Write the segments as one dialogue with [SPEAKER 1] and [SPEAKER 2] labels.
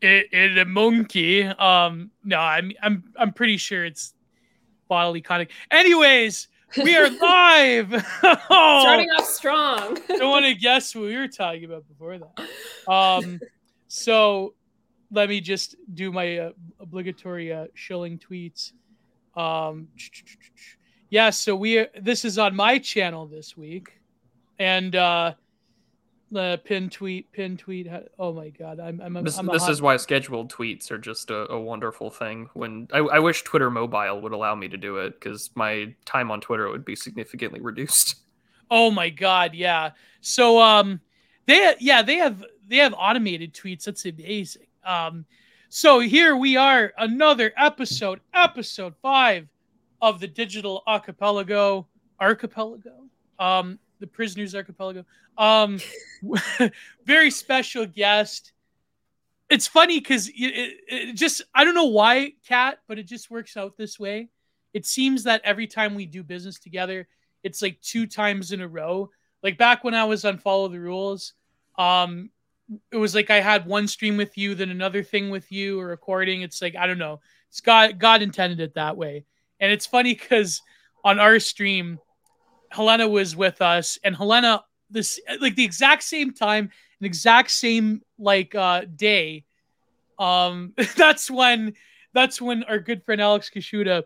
[SPEAKER 1] it, it a monkey. Um, no, I'm I'm I'm pretty sure it's bodily conduct. Anyways, we are live.
[SPEAKER 2] oh, Starting off strong.
[SPEAKER 1] don't want to guess what we were talking about before that. Um, so let me just do my uh, obligatory uh, shilling tweets. Um, yeah, so we this is on my channel this week, and uh, the pin tweet, pin tweet. Oh my god, I'm. I'm.
[SPEAKER 3] This,
[SPEAKER 1] I'm
[SPEAKER 3] this hot... is why scheduled tweets are just a, a wonderful thing. When I, I wish Twitter Mobile would allow me to do it because my time on Twitter would be significantly reduced.
[SPEAKER 1] Oh my god, yeah. So um, they yeah they have they have automated tweets. That's amazing. Um, so here we are, another episode, episode five of the Digital Archipelago, Archipelago, um, the Prisoners Archipelago. Um, very special guest. It's funny because it, it, it, just I don't know why, Cat, but it just works out this way. It seems that every time we do business together, it's like two times in a row. Like back when I was on Follow the Rules, um, it was like I had one stream with you, then another thing with you, or recording. It's like I don't know. It's God God intended it that way. And it's funny because on our stream, Helena was with us, and Helena this like the exact same time, an exact same like uh day. Um, that's when that's when our good friend Alex Kaschuta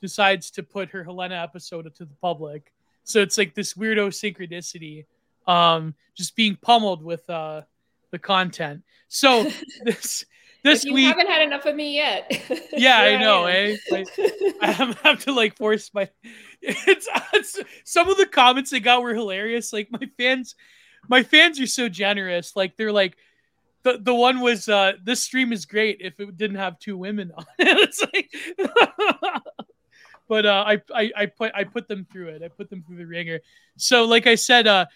[SPEAKER 1] decides to put her Helena episode to the public. So it's like this weirdo synchronicity, um, just being pummeled with uh the content. So this this
[SPEAKER 2] you
[SPEAKER 1] week
[SPEAKER 2] haven't had enough of me yet.
[SPEAKER 1] yeah, I know. I, eh? I, I have to like force my. It's, it's some of the comments they got were hilarious. Like my fans, my fans are so generous. Like they're like, the the one was uh this stream is great if it didn't have two women on it. Like, but uh, I, I I put I put them through it. I put them through the ringer. So like I said, uh,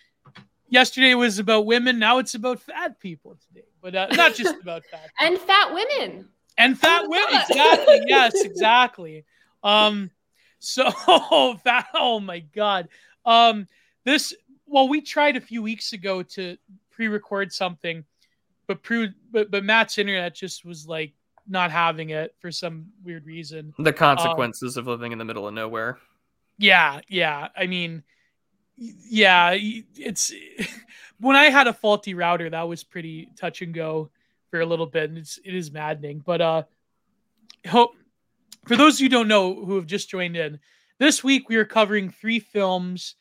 [SPEAKER 1] yesterday was about women. Now it's about fat people today, but uh, not just about fat
[SPEAKER 2] and fat women
[SPEAKER 1] and fat oh women. Exactly. yes, exactly. Um, so fat. Oh my god. Um, this. Well, we tried a few weeks ago to pre-record something, but pre, but but Matt's internet just was like not having it for some weird reason.
[SPEAKER 3] The consequences um, of living in the middle of nowhere.
[SPEAKER 1] Yeah, yeah. I mean, yeah, it's when I had a faulty router, that was pretty touch and go for a little bit, and it's it is maddening. But uh, hope for those who don't know who have just joined in, this week we are covering three films.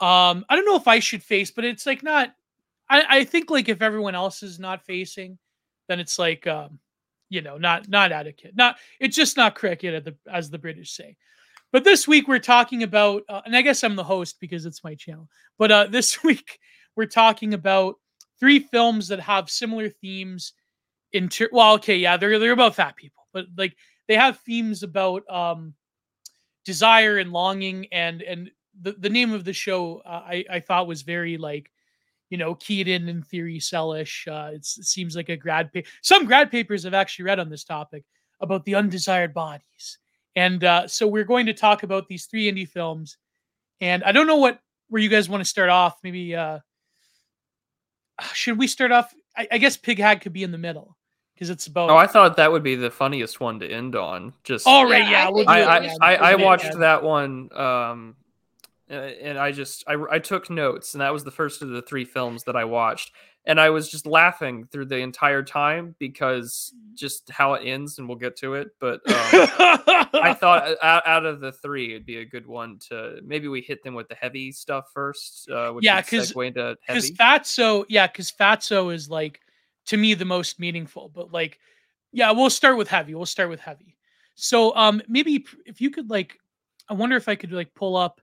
[SPEAKER 1] Um, I don't know if I should face, but it's like not. I I think like if everyone else is not facing, then it's like um, you know, not not etiquette, not it's just not cricket, as the British say. But this week we're talking about, uh, and I guess I'm the host because it's my channel. But uh, this week we're talking about three films that have similar themes. In ter- well, okay, yeah, they're they're about fat people, but like they have themes about um, desire and longing, and and the, the name of the show uh, I I thought was very like you know, keyed in in theory sellish. Uh, it seems like a grad paper. Some grad papers I've actually read on this topic about the undesired bodies and uh, so we're going to talk about these three indie films. And I don't know what where you guys want to start off. Maybe uh, should we start off? I, I guess Pig Hag could be in the middle because it's about.
[SPEAKER 3] Oh, I thought that would be the funniest one to end on. Just
[SPEAKER 1] all right, yeah.
[SPEAKER 3] yeah I, I, I, I, watched that one, um, and I just I, I took notes, and that was the first of the three films that I watched and I was just laughing through the entire time because just how it ends, and we'll get to it. But um, I thought out, out, of the three, it'd be a good one to maybe we hit them with the heavy stuff first. Uh,
[SPEAKER 1] yeah, because because Fatso, yeah, because Fatso is like to me the most meaningful. But like, yeah, we'll start with heavy. We'll start with heavy. So um, maybe if you could like, I wonder if I could like pull up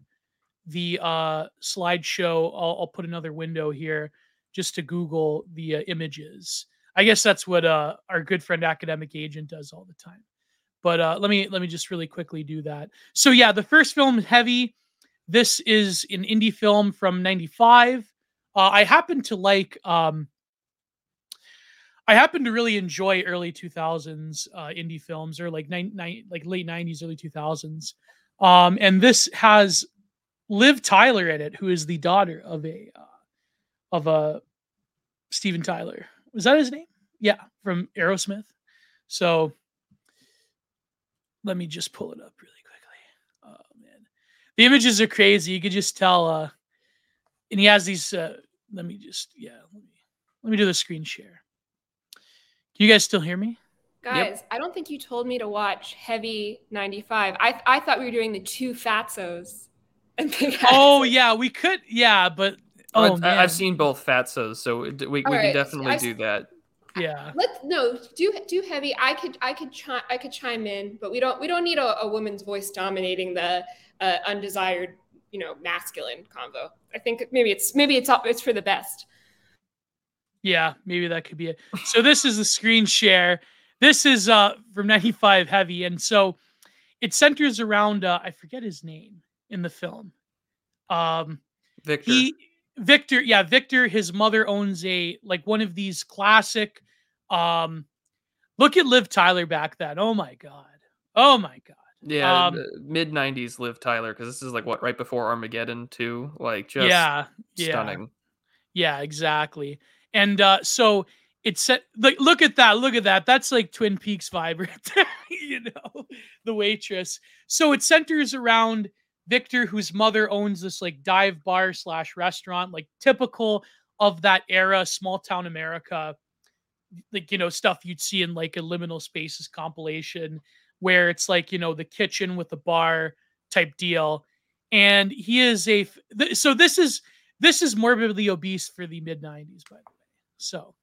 [SPEAKER 1] the uh slideshow. I'll, I'll put another window here just to Google the uh, images. I guess that's what uh, our good friend academic agent does all the time. But uh, let me let me just really quickly do that. So yeah, the first film, Heavy. This is an indie film from '95. Uh, I happen to like. Um, I happen to really enjoy early 2000s uh, indie films, or like nine, nine, like late 90s, early 2000s. Um, and this has Liv Tyler in it, who is the daughter of a uh, of a Steven Tyler. Was that his name? Yeah, from Aerosmith. So let me just pull it up really quickly. Oh man, the images are crazy. You could just tell. Uh, and he has these. Uh, let me just yeah. Let me let me do the screen share. Can you guys still hear me?
[SPEAKER 2] Guys, yep. I don't think you told me to watch Heavy 95. I I thought we were doing the two fatzos.
[SPEAKER 1] oh yeah, we could. Yeah, but oh,
[SPEAKER 3] I, have seen both fatsos, so we, we right. can definitely do that.
[SPEAKER 1] Yeah.
[SPEAKER 2] Let's no do do heavy. I could I could chi- I could chime in, but we don't we don't need a, a woman's voice dominating the uh, undesired you know masculine convo. I think maybe it's maybe it's it's for the best.
[SPEAKER 1] Yeah, maybe that could be it. So this is the screen share. This is uh from 95 Heavy, and so it centers around uh, I forget his name in the film. Um,
[SPEAKER 3] Victor.
[SPEAKER 1] He Victor, yeah, Victor. His mother owns a like one of these classic. Um, look at Liv Tyler back then. Oh my god. Oh my god.
[SPEAKER 3] Yeah, um, mid '90s Liv Tyler because this is like what right before Armageddon too. Like just yeah, stunning.
[SPEAKER 1] Yeah, yeah exactly. And uh, so it's set like look at that, look at that. That's like Twin Peaks vibe right there. you know, the waitress. So it centers around Victor, whose mother owns this like dive bar slash restaurant, like typical of that era, small town America, like you know stuff you'd see in like a liminal spaces compilation, where it's like you know the kitchen with the bar type deal, and he is a so this is this is morbidly obese for the mid '90s, by the way. So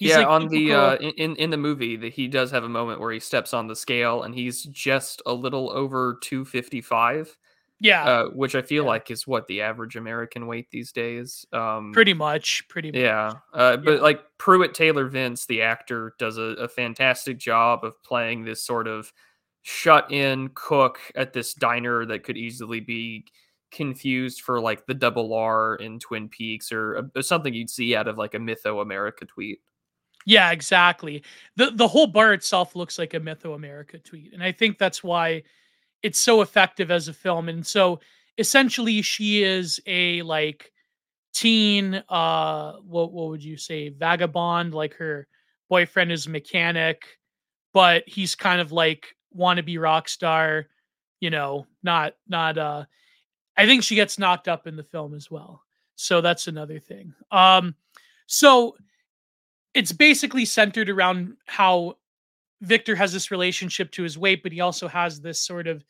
[SPEAKER 3] He's yeah, like on the uh, in in the movie that he does have a moment where he steps on the scale and he's just a little over 255
[SPEAKER 1] yeah,
[SPEAKER 3] uh, which I feel yeah. like is what the average American weight these days. Um,
[SPEAKER 1] pretty much, pretty much.
[SPEAKER 3] Yeah, uh, but yeah. like Pruitt Taylor Vince, the actor, does a, a fantastic job of playing this sort of shut-in cook at this diner that could easily be confused for like the double R in Twin Peaks or, or uh, something you'd see out of like a Mytho America tweet.
[SPEAKER 1] Yeah, exactly. the The whole bar itself looks like a Mytho America tweet, and I think that's why it's so effective as a film. And so essentially she is a like teen uh what what would you say vagabond like her boyfriend is a mechanic but he's kind of like wannabe rock star you know not not uh i think she gets knocked up in the film as well so that's another thing um so it's basically centered around how Victor has this relationship to his weight, but he also has this sort of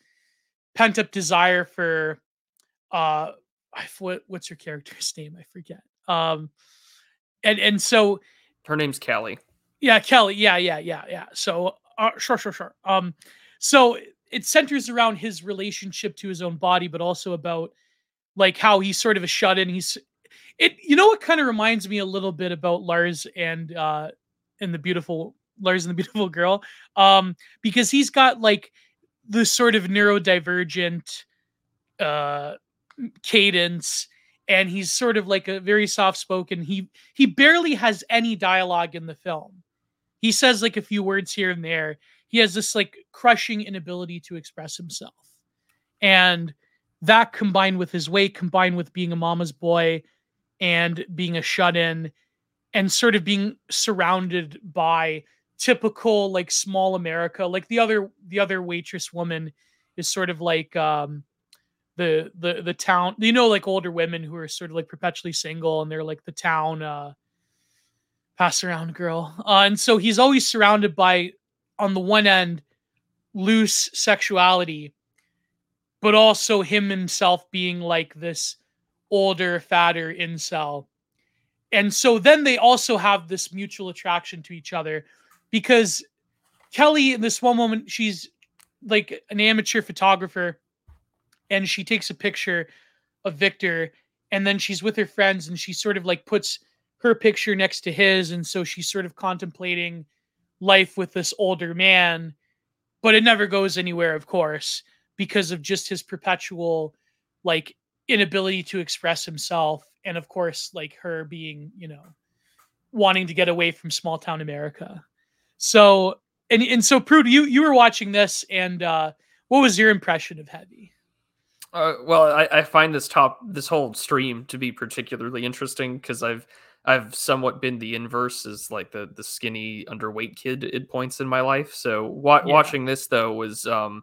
[SPEAKER 1] pent up desire for uh what what's her character's name? I forget. Um and and so
[SPEAKER 3] her name's Kelly.
[SPEAKER 1] Yeah, Kelly. Yeah, yeah, yeah, yeah. So uh, sure, sure, sure. Um so it centers around his relationship to his own body, but also about like how he's sort of a shut in. He's it you know what kind of reminds me a little bit about Lars and uh and the beautiful Lars and the beautiful girl. Um, because he's got like the sort of neurodivergent uh cadence and he's sort of like a very soft spoken he he barely has any dialogue in the film he says like a few words here and there he has this like crushing inability to express himself and that combined with his weight combined with being a mama's boy and being a shut-in and sort of being surrounded by typical like small America. Like the other the other waitress woman is sort of like um the the the town you know like older women who are sort of like perpetually single and they're like the town uh pass around girl. Uh, and so he's always surrounded by on the one end loose sexuality but also him himself being like this older fatter incel and so then they also have this mutual attraction to each other because Kelly, in this one moment, she's like an amateur photographer and she takes a picture of Victor and then she's with her friends and she sort of like puts her picture next to his. And so she's sort of contemplating life with this older man but it never goes anywhere of course because of just his perpetual like inability to express himself. And of course like her being you know wanting to get away from small town america so and and so Prude, you you were watching this, and uh, what was your impression of Heavy?
[SPEAKER 3] Uh, well, I, I find this top this whole stream to be particularly interesting because I've I've somewhat been the inverse as like the the skinny underweight kid at points in my life. So wa- yeah. watching this though was um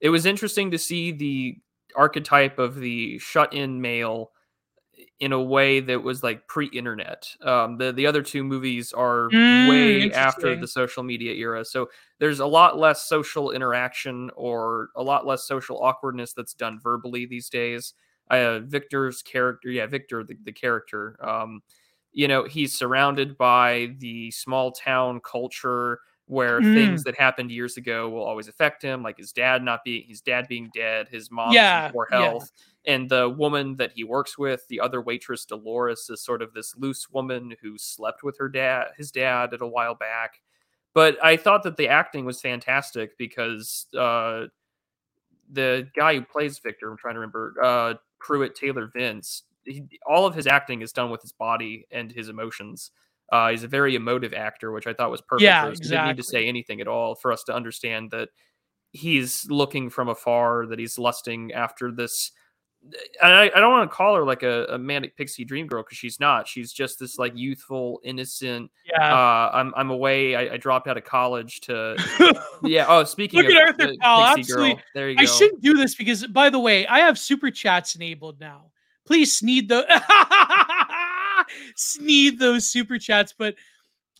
[SPEAKER 3] it was interesting to see the archetype of the shut-in male in a way that was like pre-internet. Um, the the other two movies are mm, way after the social media era, so there's a lot less social interaction or a lot less social awkwardness that's done verbally these days. Uh, Victor's character, yeah, Victor, the, the character, um, you know, he's surrounded by the small town culture where mm. things that happened years ago will always affect him, like his dad not being his dad being dead, his mom yeah, poor health, yeah. and the woman that he works with, the other waitress Dolores, is sort of this loose woman who slept with her dad, his dad, at a while back. But I thought that the acting was fantastic because uh, the guy who plays Victor, I'm trying to remember, uh, Pruitt Taylor Vince, he, all of his acting is done with his body and his emotions. Uh, he's a very emotive actor, which I thought was perfect.
[SPEAKER 1] Yeah,
[SPEAKER 3] exactly.
[SPEAKER 1] He didn't
[SPEAKER 3] need to say anything at all for us to understand that he's looking from afar, that he's lusting after this. And I, I don't want to call her like a, a manic pixie dream girl because she's not. She's just this like youthful, innocent.
[SPEAKER 1] Yeah.
[SPEAKER 3] Uh, I'm I'm away. I, I dropped out of college to. yeah. Oh, speaking
[SPEAKER 1] Look
[SPEAKER 3] of
[SPEAKER 1] at Arthur Powell. Absolutely.
[SPEAKER 3] Girl, there you go.
[SPEAKER 1] I shouldn't do this because, by the way, I have super chats enabled now. Please sneed the. need those super chats. But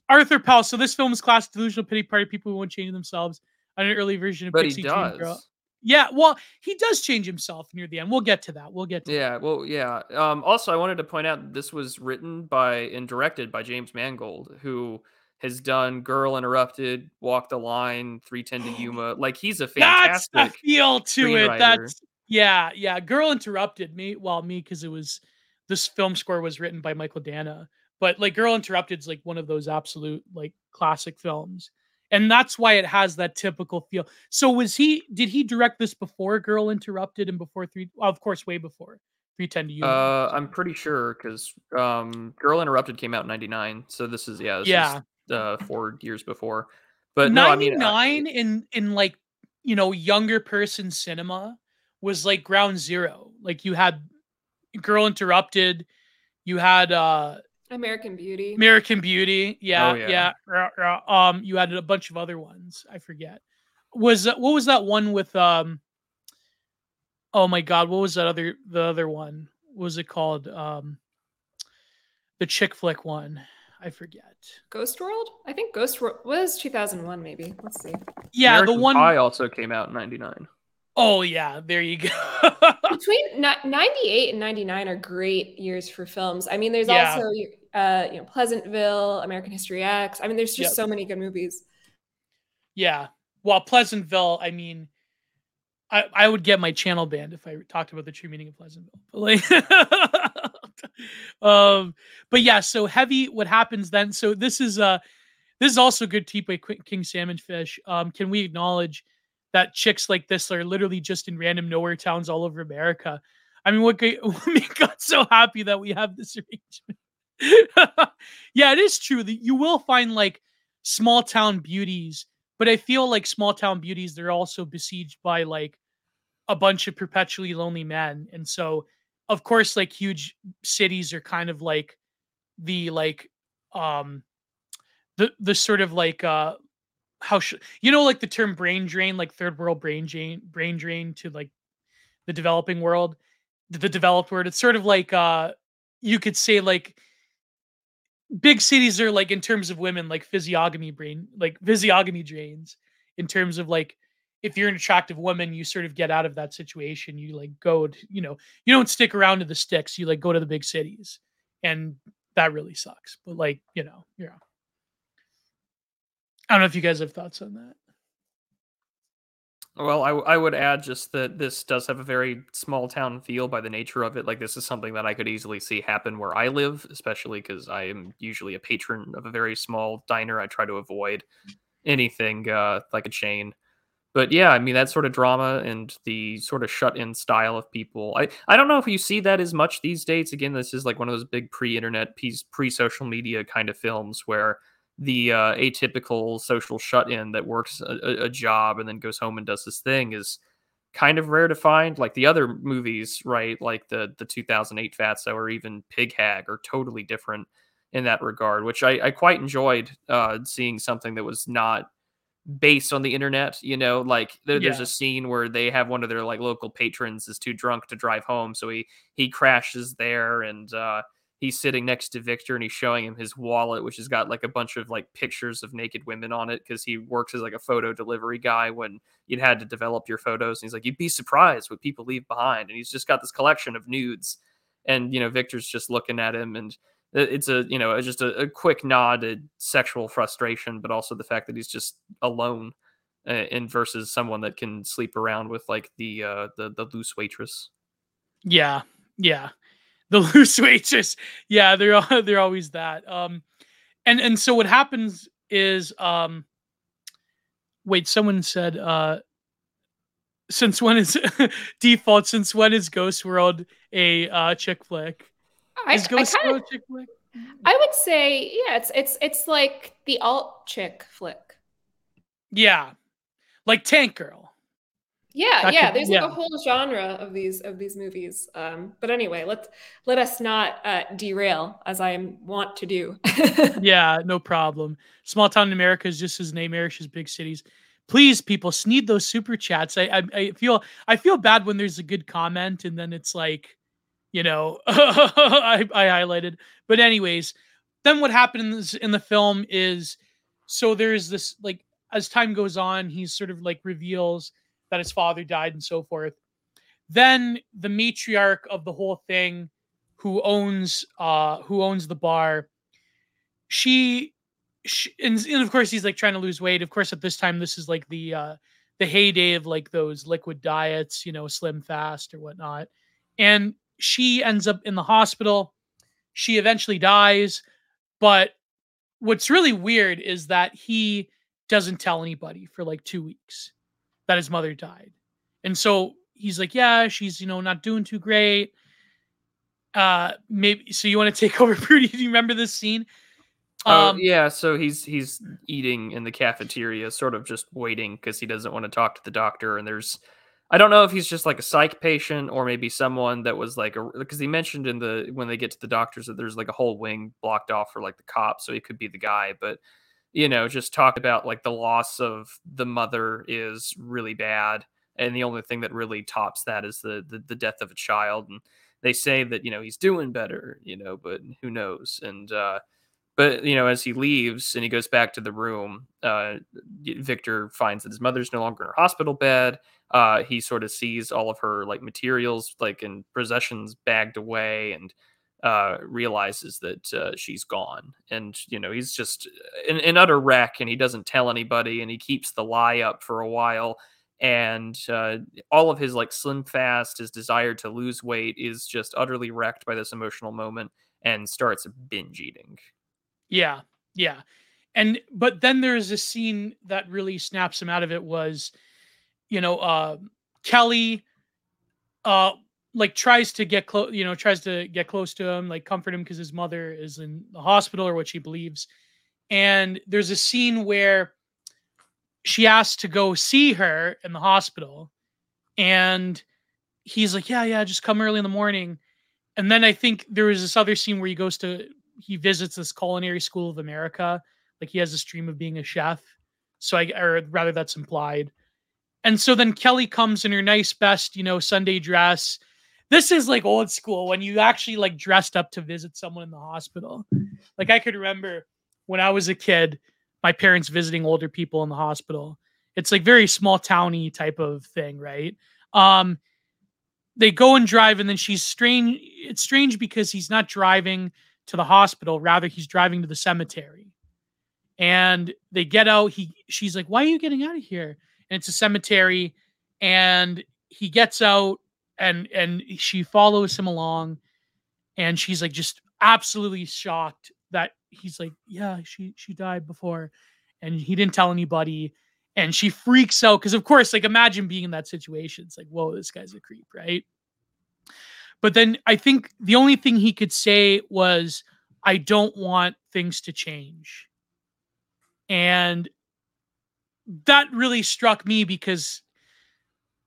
[SPEAKER 1] Arthur Powell. So this film is classic delusional pity party. People who won't change themselves on an early version of
[SPEAKER 3] but
[SPEAKER 1] Pixie
[SPEAKER 3] he does.
[SPEAKER 1] Girl. Yeah, well, he does change himself near the end. We'll get to that. We'll get to
[SPEAKER 3] yeah,
[SPEAKER 1] that.
[SPEAKER 3] well, yeah. Um, also, I wanted to point out this was written by and directed by James Mangold, who has done Girl Interrupted, Walk the Line, 310 to Yuma. Like he's a fantastic
[SPEAKER 1] That's a feel to it. That's yeah, yeah. Girl Interrupted me, well, me because it was this film score was written by Michael Danna, but like Girl Interrupted is like one of those absolute like classic films. And that's why it has that typical feel. So was he did he direct this before Girl Interrupted and before three well, of course way before 310 to you?
[SPEAKER 3] Uh I'm pretty sure because um Girl Interrupted came out in 99. So this is yeah, this
[SPEAKER 1] yeah.
[SPEAKER 3] Is, uh four years before. But
[SPEAKER 1] 99
[SPEAKER 3] no, I
[SPEAKER 1] mean, in in like you know younger person cinema was like ground zero. Like you had Girl Interrupted. You had uh
[SPEAKER 2] American Beauty.
[SPEAKER 1] American Beauty. Yeah,
[SPEAKER 3] oh, yeah.
[SPEAKER 1] yeah. Um, you had a bunch of other ones. I forget. Was that what was that one with um? Oh my God, what was that other the other one? What was it called? Um, the chick flick one. I forget.
[SPEAKER 2] Ghost World? I think Ghost World was 2001, maybe. Let's see.
[SPEAKER 1] Yeah,
[SPEAKER 3] American
[SPEAKER 1] the one.
[SPEAKER 3] I also came out in '99.
[SPEAKER 1] Oh yeah, there you go.
[SPEAKER 2] Between 98 and 99 are great years for films. I mean, there's yeah. also uh, you know, Pleasantville, American History X. I mean, there's just yep. so many good movies.
[SPEAKER 1] Yeah. Well, Pleasantville, I mean, I, I would get my channel banned if I talked about the true meaning of Pleasantville. But like um but yeah, so heavy what happens then? So this is uh this is also good tea by King Salmon Fish. Um can we acknowledge that chicks like this are literally just in random nowhere towns all over America. I mean, what, what made God so happy that we have this arrangement? yeah, it is true that you will find like small town beauties, but I feel like small town beauties they're also besieged by like a bunch of perpetually lonely men, and so of course, like huge cities are kind of like the like um the the sort of like uh how should you know like the term brain drain like third world brain drain brain drain to like the developing world the, developed world it's sort of like uh you could say like big cities are like in terms of women like physiognomy brain like physiognomy drains in terms of like if you're an attractive woman you sort of get out of that situation you like go to, you know you don't stick around to the sticks you like go to the big cities and that really sucks but like you know yeah I don't know if you guys have thoughts on that.
[SPEAKER 3] Well, I, I would add just that this does have a very small town feel by the nature of it. Like, this is something that I could easily see happen where I live, especially because I am usually a patron of a very small diner. I try to avoid anything uh, like a chain. But yeah, I mean, that sort of drama and the sort of shut in style of people. I, I don't know if you see that as much these days. Again, this is like one of those big pre internet, pre social media kind of films where the uh, atypical social shut-in that works a, a, job and then goes home and does this thing is kind of rare to find. Like the other movies, right? Like the the 2008 Fatso or even Pig Hag are totally different. in that regard, which I, I quite enjoyed uh, seeing something that was not based on the internet. You know, like there, yeah. there's a scene where they have one of their like local patrons is too drunk to drive home, so he he crashes there and. uh he's sitting next to Victor and he's showing him his wallet, which has got like a bunch of like pictures of naked women on it because he works as like a photo delivery guy when you'd had to develop your photos. And he's like, you'd be surprised what people leave behind. And he's just got this collection of nudes. And, you know, Victor's just looking at him and it's a, you know, just a, a quick nod to sexual frustration, but also the fact that he's just alone. And versus someone that can sleep around with like the uh the the loose waitress
[SPEAKER 1] yeah yeah the loose waitress. Yeah, they're they're always that. Um, and and so what happens is, um, wait, someone said, uh, since when is default? Since when is Ghost World a uh, chick flick?
[SPEAKER 2] I, is Ghost I kinda, World chick flick? I would say, yeah, it's it's it's like the alt chick flick.
[SPEAKER 1] Yeah, like Tank Girl.
[SPEAKER 2] Yeah, yeah. There's yeah. like a whole genre of these of these movies. Um, but anyway, let's let us not uh, derail as I want to do.
[SPEAKER 1] yeah, no problem. Small town in America is just as name Irish as big cities. Please, people, need those super chats. I, I I feel I feel bad when there's a good comment and then it's like, you know, I, I highlighted. But anyways, then what happens in the film is so there's this like as time goes on, he sort of like reveals that his father died and so forth. Then the matriarch of the whole thing, who owns uh who owns the bar, she, she and, and of course he's like trying to lose weight. Of course, at this time, this is like the uh the heyday of like those liquid diets, you know, slim fast or whatnot. And she ends up in the hospital. She eventually dies. But what's really weird is that he doesn't tell anybody for like two weeks that his mother died. And so he's like, yeah, she's, you know, not doing too great. Uh maybe so you want to take over Prudy? Do you remember this scene?
[SPEAKER 3] Oh um, yeah, so he's he's eating in the cafeteria, sort of just waiting because he doesn't want to talk to the doctor. And there's, I don't know if he's just like a psych patient or maybe someone that was like a because he mentioned in the when they get to the doctors that there's like a whole wing blocked off for like the cops, so he could be the guy. But you know, just talk about like the loss of the mother is really bad. And the only thing that really tops that is the, the, the death of a child. And they say that, you know, he's doing better, you know, but who knows? And, uh, but you know, as he leaves and he goes back to the room, uh, Victor finds that his mother's no longer in her hospital bed. Uh, he sort of sees all of her like materials, like and possessions, bagged away, and uh, realizes that uh, she's gone. And, you know, he's just an, utter wreck and he doesn't tell anybody and he keeps the lie up for a while. And uh, all of his like slim fast, his desire to lose weight is just utterly wrecked by this emotional moment and starts binge eating.
[SPEAKER 1] Yeah. Yeah. And, but then there's a scene that really snaps him out of it was, you know, uh, Kelly, uh, like tries to get close, you know, tries to get close to him, like comfort him because his mother is in the hospital or what she believes. And there's a scene where she asks to go see her in the hospital. And he's like, Yeah, yeah, just come early in the morning. And then I think there was this other scene where he goes to he visits this culinary school of America. Like he has this dream of being a chef. So I or rather that's implied. And so then Kelly comes in her nice best, you know, Sunday dress this is like old school when you actually like dressed up to visit someone in the hospital. Like I could remember when I was a kid, my parents visiting older people in the hospital. It's like very small towny type of thing, right? Um, they go and drive, and then she's strange. It's strange because he's not driving to the hospital, rather he's driving to the cemetery. And they get out. He she's like, "Why are you getting out of here?" And it's a cemetery, and he gets out and and she follows him along and she's like just absolutely shocked that he's like yeah she she died before and he didn't tell anybody and she freaks out because of course like imagine being in that situation. It's like whoa this guy's a creep right? But then i think the only thing he could say was i don't want things to change and that really struck me because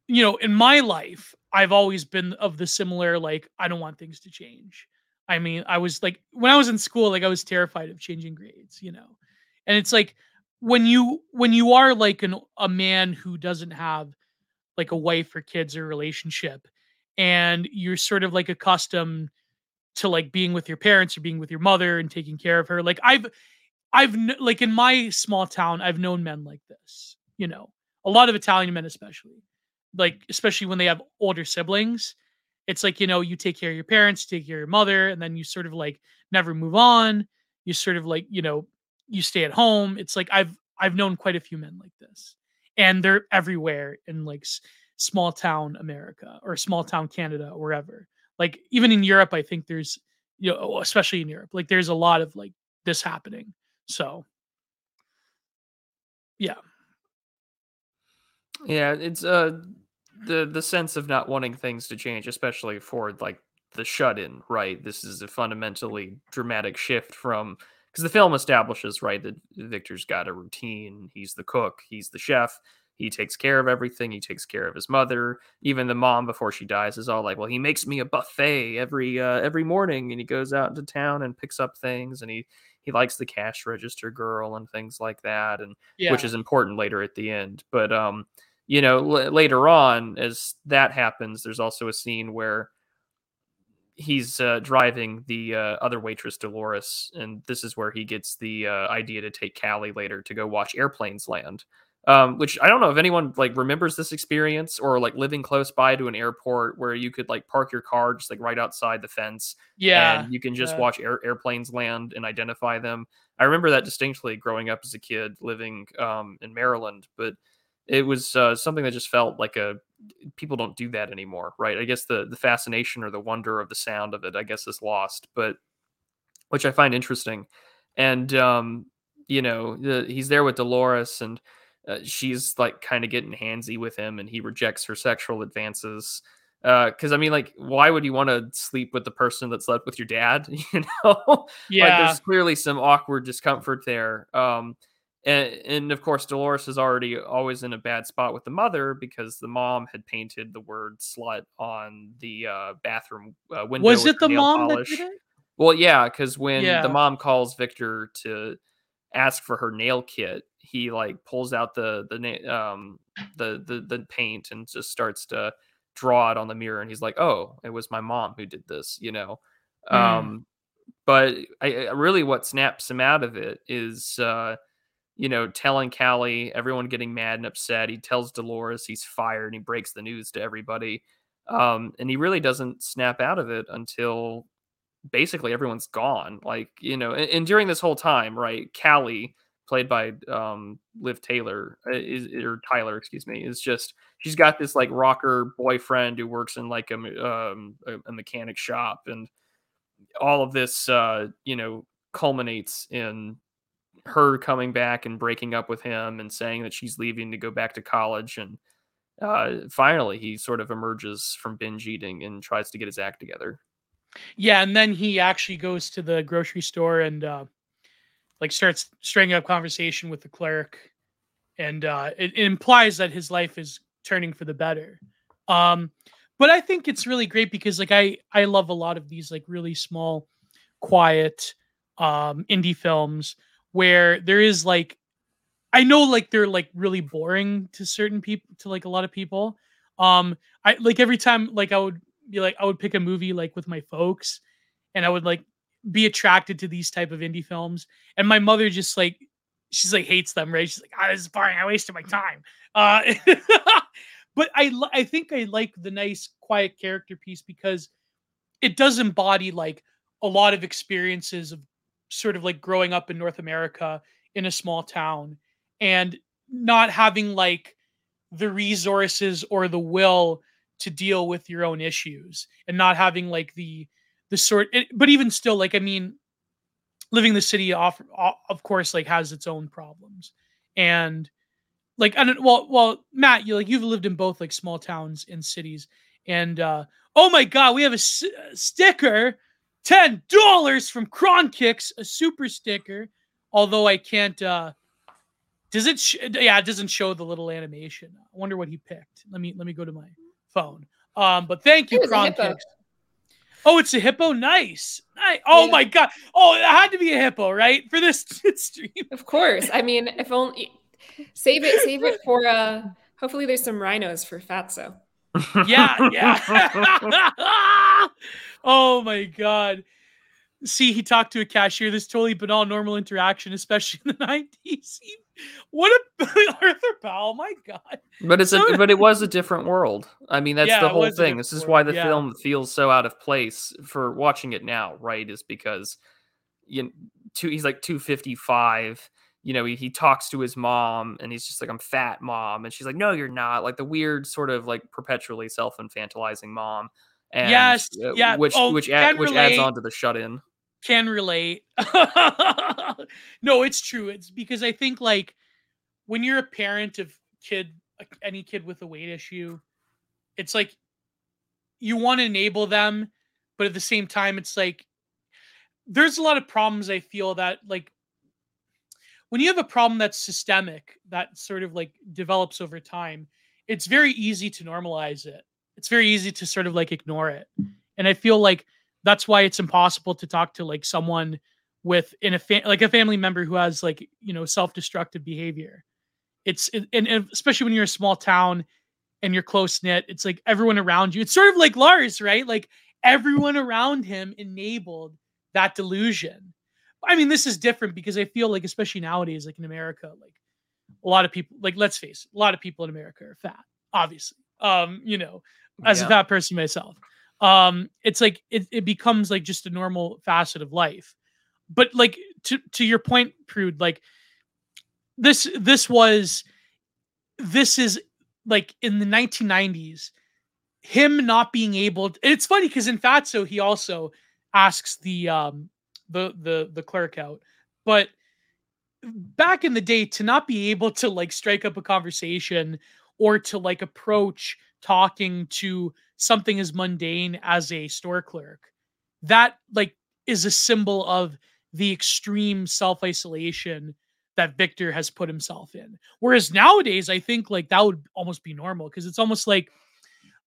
[SPEAKER 1] you know in my life I've always been of the similar like I don't want things to change. I mean, I was like when I was in school, like I was terrified of changing grades, you know. And it's like when you when you are like an a man who doesn't have like a wife or kids or relationship and you're sort of like accustomed to like being with your parents or being with your mother and taking care of her like i've i've like in my small town i've known men like this you know a lot of italian men especially like especially when they have older siblings it's like you know you take care of your parents take care of your mother and then you sort of like never move on. You sort of like you know you stay at home. It's like i've i've known quite a few men like this and they're everywhere in like s- small town america or small town canada or wherever. Like even in europe i think there's you know especially in europe like there's a lot of like this happening. So yeah.
[SPEAKER 3] Yeah it's uh the the sense of not wanting things to change especially for like the shut in right? This is a fundamentally dramatic shift from because the film establishes right that victor's got a routine. He's the cook he's the chef he takes care of everything he takes care of his mother. Even the mom before she dies is all like well he makes me a buffet every uh, every morning and he goes out into town and picks up things and he he likes the cash register girl and things like that and
[SPEAKER 1] yeah.
[SPEAKER 3] which is important later at the end. But um you know l- later on as that happens there's also a scene where he's uh, driving the uh, other waitress Dolores, and this is where he gets the uh, idea to take Callie later to go watch airplanes land. Um, which I don't know if anyone like remembers this experience or like living close by to an airport where you could like park your car just like right outside the fence.
[SPEAKER 1] yeah
[SPEAKER 3] and you can just
[SPEAKER 1] yeah.
[SPEAKER 3] watch air- airplanes land and identify them. I remember that distinctly growing up as a kid living um, in Maryland, but it was uh, something that just felt like a people don't do that anymore, right? I guess the the fascination or the wonder of the sound of it, I guess, is lost, but which I find interesting. And um, you know, the, he's there with Dolores, and uh, she's like kind of getting handsy with him, and he rejects her sexual advances. Because I mean, like, why would you want to sleep with the person that slept with your dad? You know, like
[SPEAKER 1] yeah
[SPEAKER 3] there's clearly some awkward discomfort there. Um, and, and of course, Dolores is already always in a bad spot with the mother because the mom had painted the word "slut" on the uh, bathroom uh, window.
[SPEAKER 1] was it the mom
[SPEAKER 3] polish.
[SPEAKER 1] that did it
[SPEAKER 3] Well, yeah, because when
[SPEAKER 1] Yeah.
[SPEAKER 3] the mom calls Victor to ask for her nail kit, he like pulls out the the na- um the the the paint and just starts to draw it on the mirror, and he's like, "Oh, it was my mom who did this," you know.
[SPEAKER 1] Mm.
[SPEAKER 3] Um, but I, I really what snaps him out of it is uh you know telling Callie, everyone getting mad and upset. He tells Dolores he's fired, and he breaks the news to everybody. Um, and he really doesn't snap out of it until basically everyone's gone. Like, you know, and, and during this whole time, right, Callie, played by um Liv Taylor, uh, is or Tyler, excuse me, is just she's got this like rocker boyfriend who works in like a um a, a mechanic shop and all of this uh you know culminates in her coming back and breaking up with him and saying that she's leaving to go back to college. And uh finally he sort of emerges from binge eating and tries to get his act together.
[SPEAKER 1] Yeah, and then he actually goes to the grocery store and uh like starts stringing up conversation with the clerk. And uh it, it implies that his life is turning for the better. Um but I think it's really great because like I I love a lot of these like really small quiet um indie films where there is like I know like they're like really boring to certain people to like a lot of people. Um I like every time like I would be like I would pick a movie like with my folks and I would like be attracted to these type of indie films and my mother just like she's like hates them right she's like ah, this is boring I wasted my time uh but I I think I like the nice quiet character piece because it does embody like a lot of experiences of sort of like growing up in North America in a small town and not having like the resources or the will to deal with your own issues and not having like the the sort it, but even still like i mean living in the city off of course like has its own problems. And like don't well well Matt you like you've lived in both like small towns and cities and uh oh my god we have a sticker ten dollars from Kronkicks a super sticker although I can't uh does it sh- yeah it doesn't show the little animation I wonder what he picked let me let me go to my phone um but thank you
[SPEAKER 2] It was.
[SPEAKER 1] Kronkicks Oh, it's a hippo. Nice. nice. Oh yeah. my god. Oh, it had to be a hippo, right? For this stream.
[SPEAKER 2] Of course. I mean, if only save it, save it for uh hopefully there's some rhinos for Fatso.
[SPEAKER 1] yeah, yeah. oh my god. See, he talked to a cashier. This totally banal, normal interaction, especially in the 90s. What a Arthur Powell, my God.
[SPEAKER 3] But it's so, a, but it was a different world. I mean, that's yeah, the whole thing. This is why the yeah. film feels so out of place for watching it now, right? Is because you know, two, he's like 255 you know, he, he talks to his mom and he's just like, I'm fat, mom. And she's like, No, you're not. Like the weird, sort of like perpetually self infantilizing mom. And,
[SPEAKER 1] yes, uh, yeah,
[SPEAKER 3] which oh, which ad, which adds on to the shut in.
[SPEAKER 1] Can relate. no, it's true. It's because I think like when you're a parent of kid, any kid with a weight issue, it's like you want to enable them, but at the same time, it's like there's a lot of problems I feel that like when you have a problem that's systemic that sort of like develops over time it's very easy to normalize it it's very easy to sort of like ignore it. And i feel like that's why it's impossible to talk to like someone with in a fa- like a family member who has like you know self-destructive behavior. It's and, and especially when you're a small town and you're close knit it's like everyone around you it's sort of like lars right? Like everyone around him enabled that delusion. I mean, this is different because I feel like, especially nowadays, like in America, like a lot of people, like let's face it, a lot of people in America are fat. Obviously, um, you know, as yeah. a fat person myself, um, it's like it, it becomes like just a normal facet of life. But like to to your point, Prude, like this this was this is like in the 1990s him not being able to, it's funny because in fatso he also asks the um the the the clerk out. But back in the day, to not be able to like strike up a conversation or to like approach talking to something as mundane as a store clerk, that like is a symbol of the extreme self isolation that Victor has put himself in. Whereas nowadays, I think like that would almost be normal because it's almost like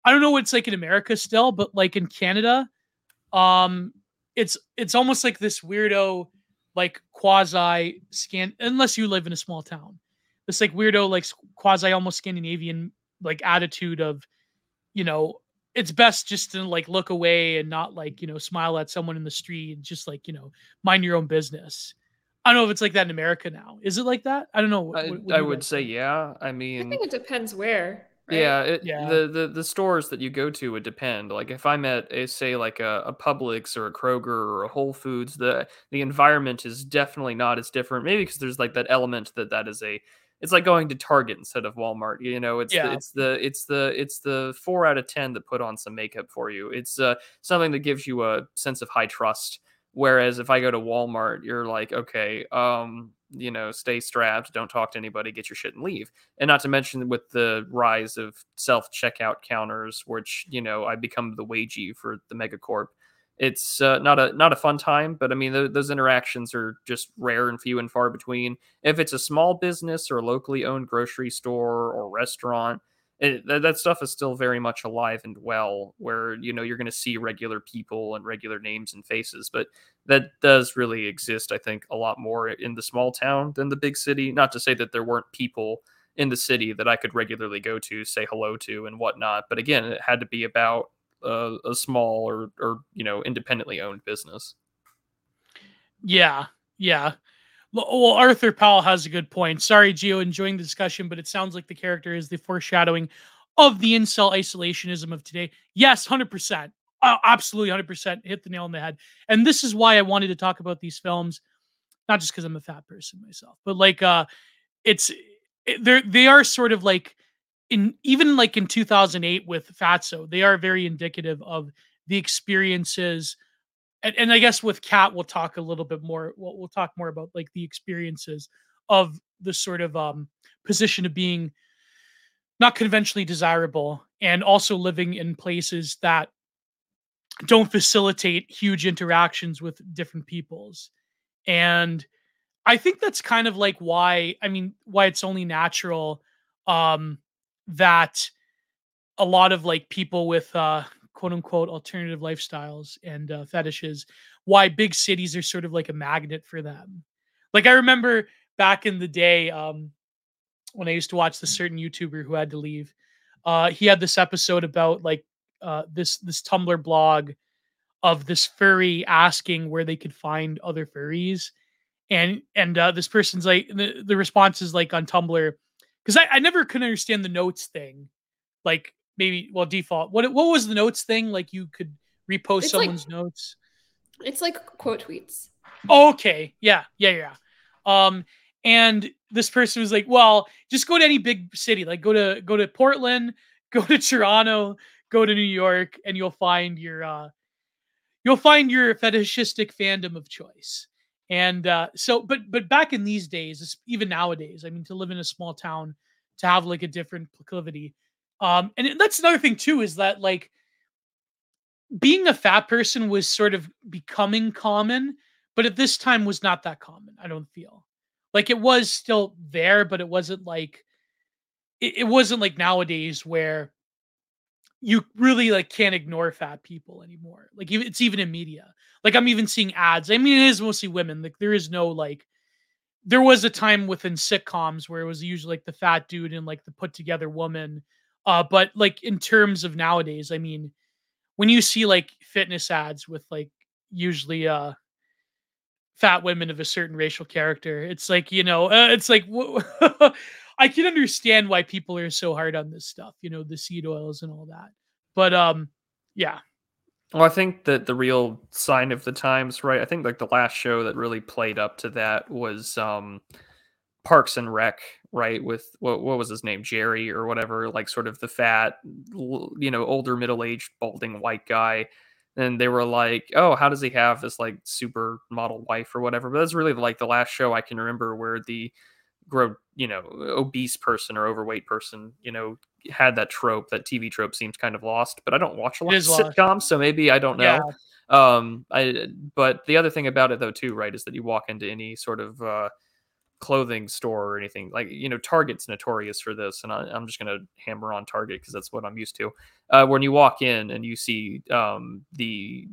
[SPEAKER 1] I don't know what it's like in America still, but like in Canada, um, it's it's almost like this weirdo like quasi scan unless you live in a small town this like weirdo like quasi almost scandinavian like attitude of you know it's best just to like look away and not like you know smile at someone in the street and just like you know mind your own business i don't know if it's like that in america now is it like that i don't know
[SPEAKER 3] what, what i, I would say yeah i mean
[SPEAKER 2] i think it depends where
[SPEAKER 3] Right? Yeah, it, yeah. The, the the stores that you go to would depend. Like if I'm at a say like a, a Publix or a Kroger or a Whole Foods, the the environment is definitely not as different. Maybe because there's like that element that that is a it's like going to Target instead of Walmart. You know, it's yeah. the, it's the it's the it's the four out of ten that put on some makeup for you. It's uh, something that gives you a sense of high trust. Whereas if I go to Walmart, you're like, okay, um, you know, stay strapped, don't talk to anybody, get your shit and leave. And not to mention with the rise of self checkout counters, which, you know, I become the wagey for the megacorp. It's uh, not a not a fun time, but I mean th- those interactions are just rare and few and far between. If it's a small business or a locally owned grocery store or restaurant, it, that, that stuff is still very much alive and well where you know you're going to see regular people and regular names and faces but that does really exist i think a lot more in the small town than the big city not to say that there weren't people in the city that i could regularly go to say hello to and whatnot but again it had to be about a, a small or or you know independently owned business
[SPEAKER 1] yeah yeah well, Arthur Powell has a good point. Sorry, Gio, enjoying the discussion, but it sounds like the character is the foreshadowing of the incel isolationism of today. Yes, 100%. Uh, absolutely 100% hit the nail on the head. And this is why I wanted to talk about these films, not just because I'm a fat person myself, but like, uh, it's, it, they're, they are sort of like, in even like in 2008 with Fatso, they are very indicative of the experiences and, and I guess with Kat, we'll talk a little bit more. We'll, we'll talk more about like the experiences of the sort of um, position of being not conventionally desirable and also living in places that don't facilitate huge interactions with different peoples. And I think that's kind of like why, I mean, why it's only natural um, that a lot of like people with uh, quote unquote alternative lifestyles and uh, fetishes, why big cities are sort of like a magnet for them. Like I remember back in the day, um, when I used to watch the certain YouTuber who had to leave, uh, he had this episode about like uh, this this Tumblr blog of this furry asking where they could find other furries, and and uh, this person's like the, the response is like on Tumblr because I, I never could understand the notes thing, like maybe well default what what was the notes thing like you could repost it's someone's
[SPEAKER 2] like,
[SPEAKER 1] notes.
[SPEAKER 2] It's like quote tweets.
[SPEAKER 1] Oh, okay, yeah, yeah, yeah. Um, and this person was like, "Well, just go to any big city, like go to go to Portland, go to Toronto, go to New York, and you'll find your uh, you'll find your fetishistic fandom of choice." And uh, so, but but back in these days, even nowadays, I mean, to live in a small town, to have like a different proclivity, um, and that's another thing too, is that like being a fat person was sort of becoming common, but at this time was not that common. I don't feel like it was still there, but it wasn't like it, it wasn't like nowadays where you really like can't ignore fat people anymore. Like it's even in media. Like I'm even seeing ads. I mean, it is mostly women. Like there is no like. There was a time within sitcoms where it was usually like the fat dude and like the put together woman. Uh, but like in terms of nowadays, I mean, when you see like fitness ads with like usually uh fat women of a certain racial character. It's like, you know, uh, it's like I can understand why people are so hard on this stuff, you know, the seed oils and all that. But um yeah.
[SPEAKER 3] Well, I think that the real sign of the times, right? I think like the last show that really played up to that was um Parks and Rec, right? With what what was his name, Jerry or whatever, like sort of the fat, you know, older middle aged balding white guy and they were like, "Oh, how does he have this like super model wife or whatever?" But that's really like the last show I can remember where the grow, you know, obese person or overweight person, you know, had that trope. That TV trope seems kind of lost. But I don't watch a lot of lost. sitcoms, so maybe I don't know. Yeah. Um, I but the other thing about it though too, right, is that you walk into any sort of uh clothing store or anything like you know target's notorious for this and I, am just going to hammer on target because that's what i'm used to uh, when you walk in and you see um, the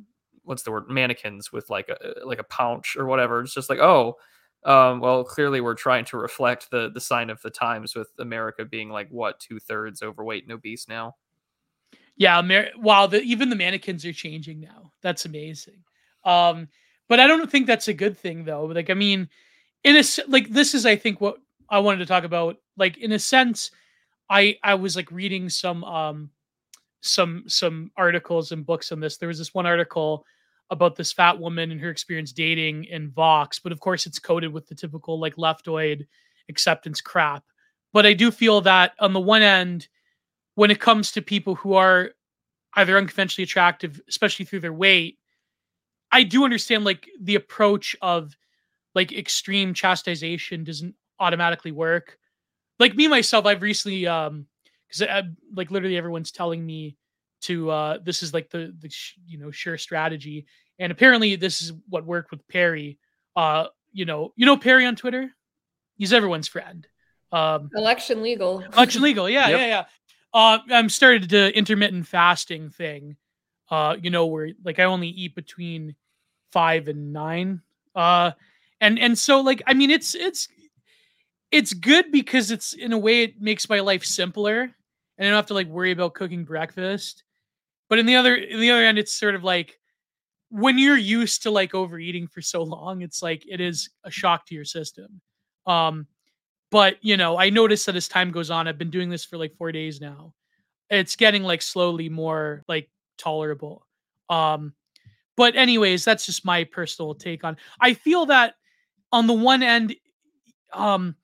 [SPEAKER 3] what's the word mannequins with like a like a pouch or whatever it's just like oh um, well clearly we're trying to reflect the the sign of the times with america being like what two-thirds overweight and obese now?
[SPEAKER 1] Yeah Amer- wow the, even the mannequins are changing now. That's amazing. Um, but i don't think that's a good thing though. Like i mean in a like this is i think what i wanted to talk about. Like in a sense i i was like reading some um some some articles and books on this. There was this one article about this fat woman and her experience dating in vox but of course it's coded with the typical like leftoid acceptance crap but i do feel that on the one end when it comes to people who are either unconventionally attractive especially through their weight i do understand like the approach of like extreme chastisement doesn't automatically work. Like me myself, I've recently um because like literally everyone's telling me to uh this is like the the sh- you know sure strategy, and apparently this is what worked with Perry. Uh, you know, you know Perry on Twitter. He's everyone's friend. Um,
[SPEAKER 2] election legal.
[SPEAKER 1] Election legal. Yeah, yep. yeah, yeah. Uh, I'm started the intermittent fasting thing. Uh, you know, where like I only eat between five and nine. Uh, and and so like i mean it's it's it's good because it's in a way it makes my life simpler and i don't have to like worry about cooking breakfast but in the other in the other end it's sort of like when you're used to like overeating for so long it's like it is a shock to your system um but you know i noticed that as time goes on i've been doing this for like four days now it's getting like slowly more like tolerable um but anyways that's just my personal take on i feel that on the one end, um,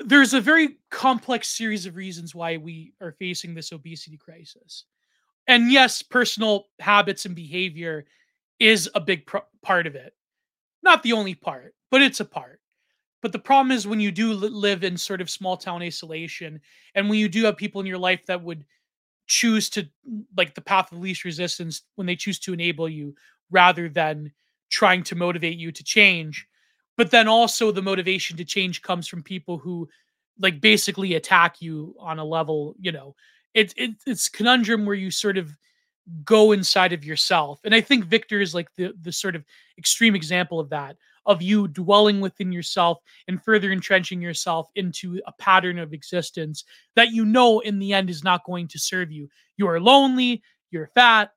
[SPEAKER 1] there's a very complex series of reasons why we are facing this obesity crisis. And yes, personal habits and behavior is a big part of it. Not the only part, but it's a part. But the problem is when you do live in sort of small town isolation and when you do have people in your life that would choose to like the path of least resistance when they choose to enable you rather than trying to motivate you to change but then also the motivation to change comes from people who like basically attack you on a level you know it's it, it's conundrum where you sort of go inside of yourself. And I think Victor is like the the sort of extreme example of that, of you dwelling within yourself and further entrenching yourself into a pattern of existence that you know in the end is not going to serve you. You are lonely, you're fat.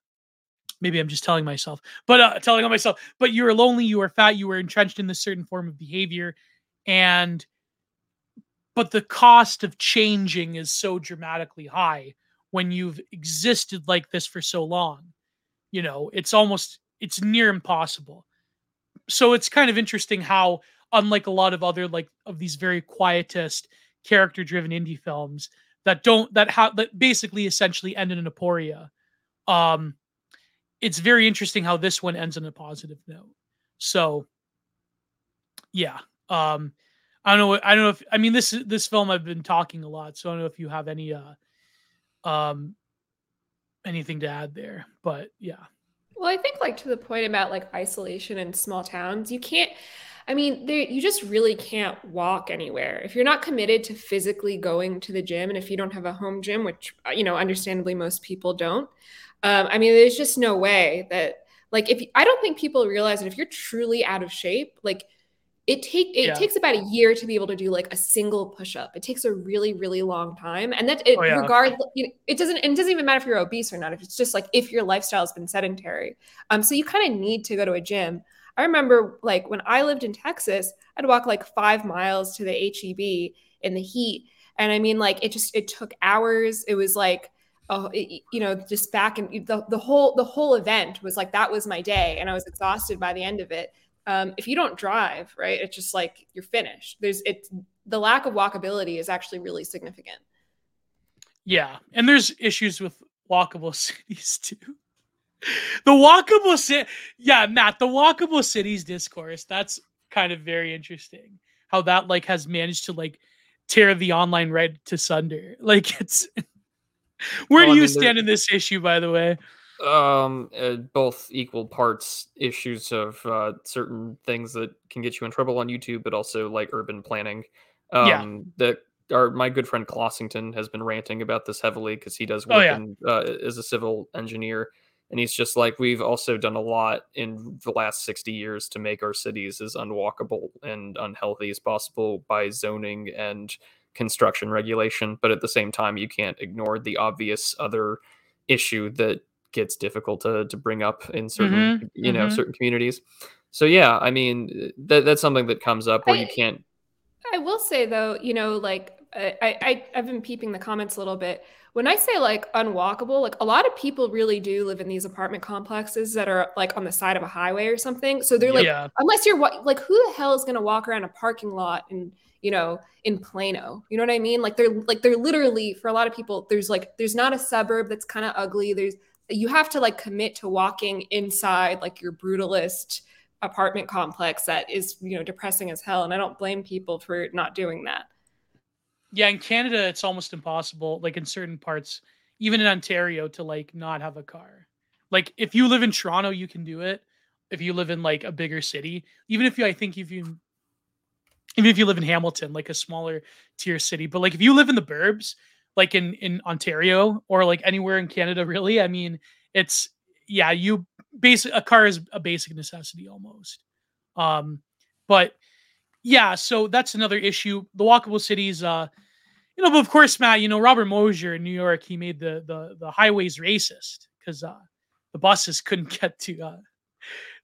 [SPEAKER 1] Maybe I'm just telling myself, but uh, telling on myself, but you are lonely, you are fat, you are entrenched in this certain form of behavior. And but the cost of changing is so dramatically high when you've existed like this for so long. You know, it's almost it's near impossible. So it's kind of interesting how unlike a lot of other like of these very quietist character driven indie films that don't that have that basically essentially end in an aporia um it's very interesting how this one ends on a positive note so yeah um i don't know i don't know if i mean this this film i've been talking a lot so i don't know if you have any uh um anything to add there but yeah.
[SPEAKER 2] Well i think like to the point about like isolation in small towns you can't i mean there you just really can't walk anywhere. If you're not committed to physically going to the gym and if you don't have a home gym which uh, you know understandably most people don't um, i mean there's just no way that like if i don't think people realize that if you're truly out of shape like it take it yeah. takes about a year to be able to do like a single push up. It takes a really really long time, and that it oh, yeah. regard you know, it doesn't it doesn't even matter if you're obese or not. If it's just like if your lifestyle has been sedentary, um, so you kind of need to go to a gym. I remember like when I lived in Texas, I'd walk like five miles to the HEB in the heat, and I mean like it just it took hours. It was like oh, it, you know, just back and the, the whole the whole event was like that was my day, and I was exhausted by the end of it um, if you don't drive, right, it's just like you're finished. There's it's the lack of walkability is actually really significant.
[SPEAKER 1] Yeah, and there's issues with walkable cities too. The walkable city, yeah, Matt, the walkable cities discourse. That's kind of very interesting. How that like has managed to like tear the online right to sunder. Like it's. Where well, do you I mean, stand in this issue, by the way?
[SPEAKER 3] Um uh, both equal parts issues of uh, certain things that can get you in trouble on youtube but also like urban planning um yeah. that our my good friend Clossington has been ranting about this heavily because he does oh, work oh, yeah. in, uh, as a civil engineer and he's just like we've also done a lot in the last 60 years to make our cities as unwalkable and unhealthy as possible by zoning and construction regulation but at the same time you can't ignore the obvious other issue that gets difficult to to bring up in certain mm-hmm. you know mm-hmm. certain communities. So yeah, I mean that that's something that comes up where I, you can't.
[SPEAKER 2] I will say though, you know, like I, I I've been peeping the comments a little bit. When I say like unwalkable, like a lot of people really do live in these apartment complexes that are like on the side of a highway or something. So they're like, yeah. unless you're like, who the hell is going to walk around a parking lot and you know in Plano? You know what I mean? Like they're like they're literally for a lot of people. There's like there's not a suburb that's kind of ugly. There's you have to like commit to walking inside like your brutalist apartment complex that is you know depressing as hell and i don't blame people for not doing that.
[SPEAKER 1] Yeah in canada it's almost impossible like in certain parts even in ontario to like not have a car. Like if you live in toronto you can do it. If you live in like a bigger city even if you i think if you even if you live in hamilton like a smaller tier city but like if you live in the burbs like in in Ontario or like anywhere in Canada really. I mean, it's yeah, you basic a car is a basic necessity almost. Um but yeah, so that's another issue. The walkable cities uh you know, but of course, Matt, you know, Robert Moses in New York, he made the the the highways racist because uh the buses couldn't get to uh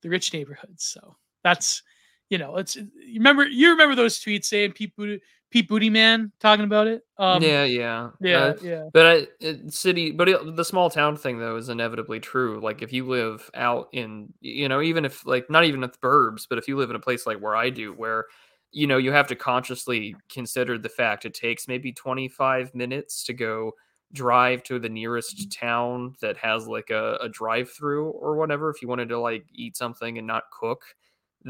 [SPEAKER 1] the rich neighborhoods. So that's you know, it's you remember you remember those tweets saying people Pete Booty Man talking about it.
[SPEAKER 3] Um, yeah, yeah,
[SPEAKER 1] yeah, uh, yeah.
[SPEAKER 3] But I, it, city, but it, the small town thing though is inevitably true. Like if you live out in, you know, even if like not even at the burbs, but if you live in a place like where I do, where you know you have to consciously consider the fact it takes maybe 25 minutes to go drive to the nearest town that has like a, a drive through or whatever if you wanted to like eat something and not cook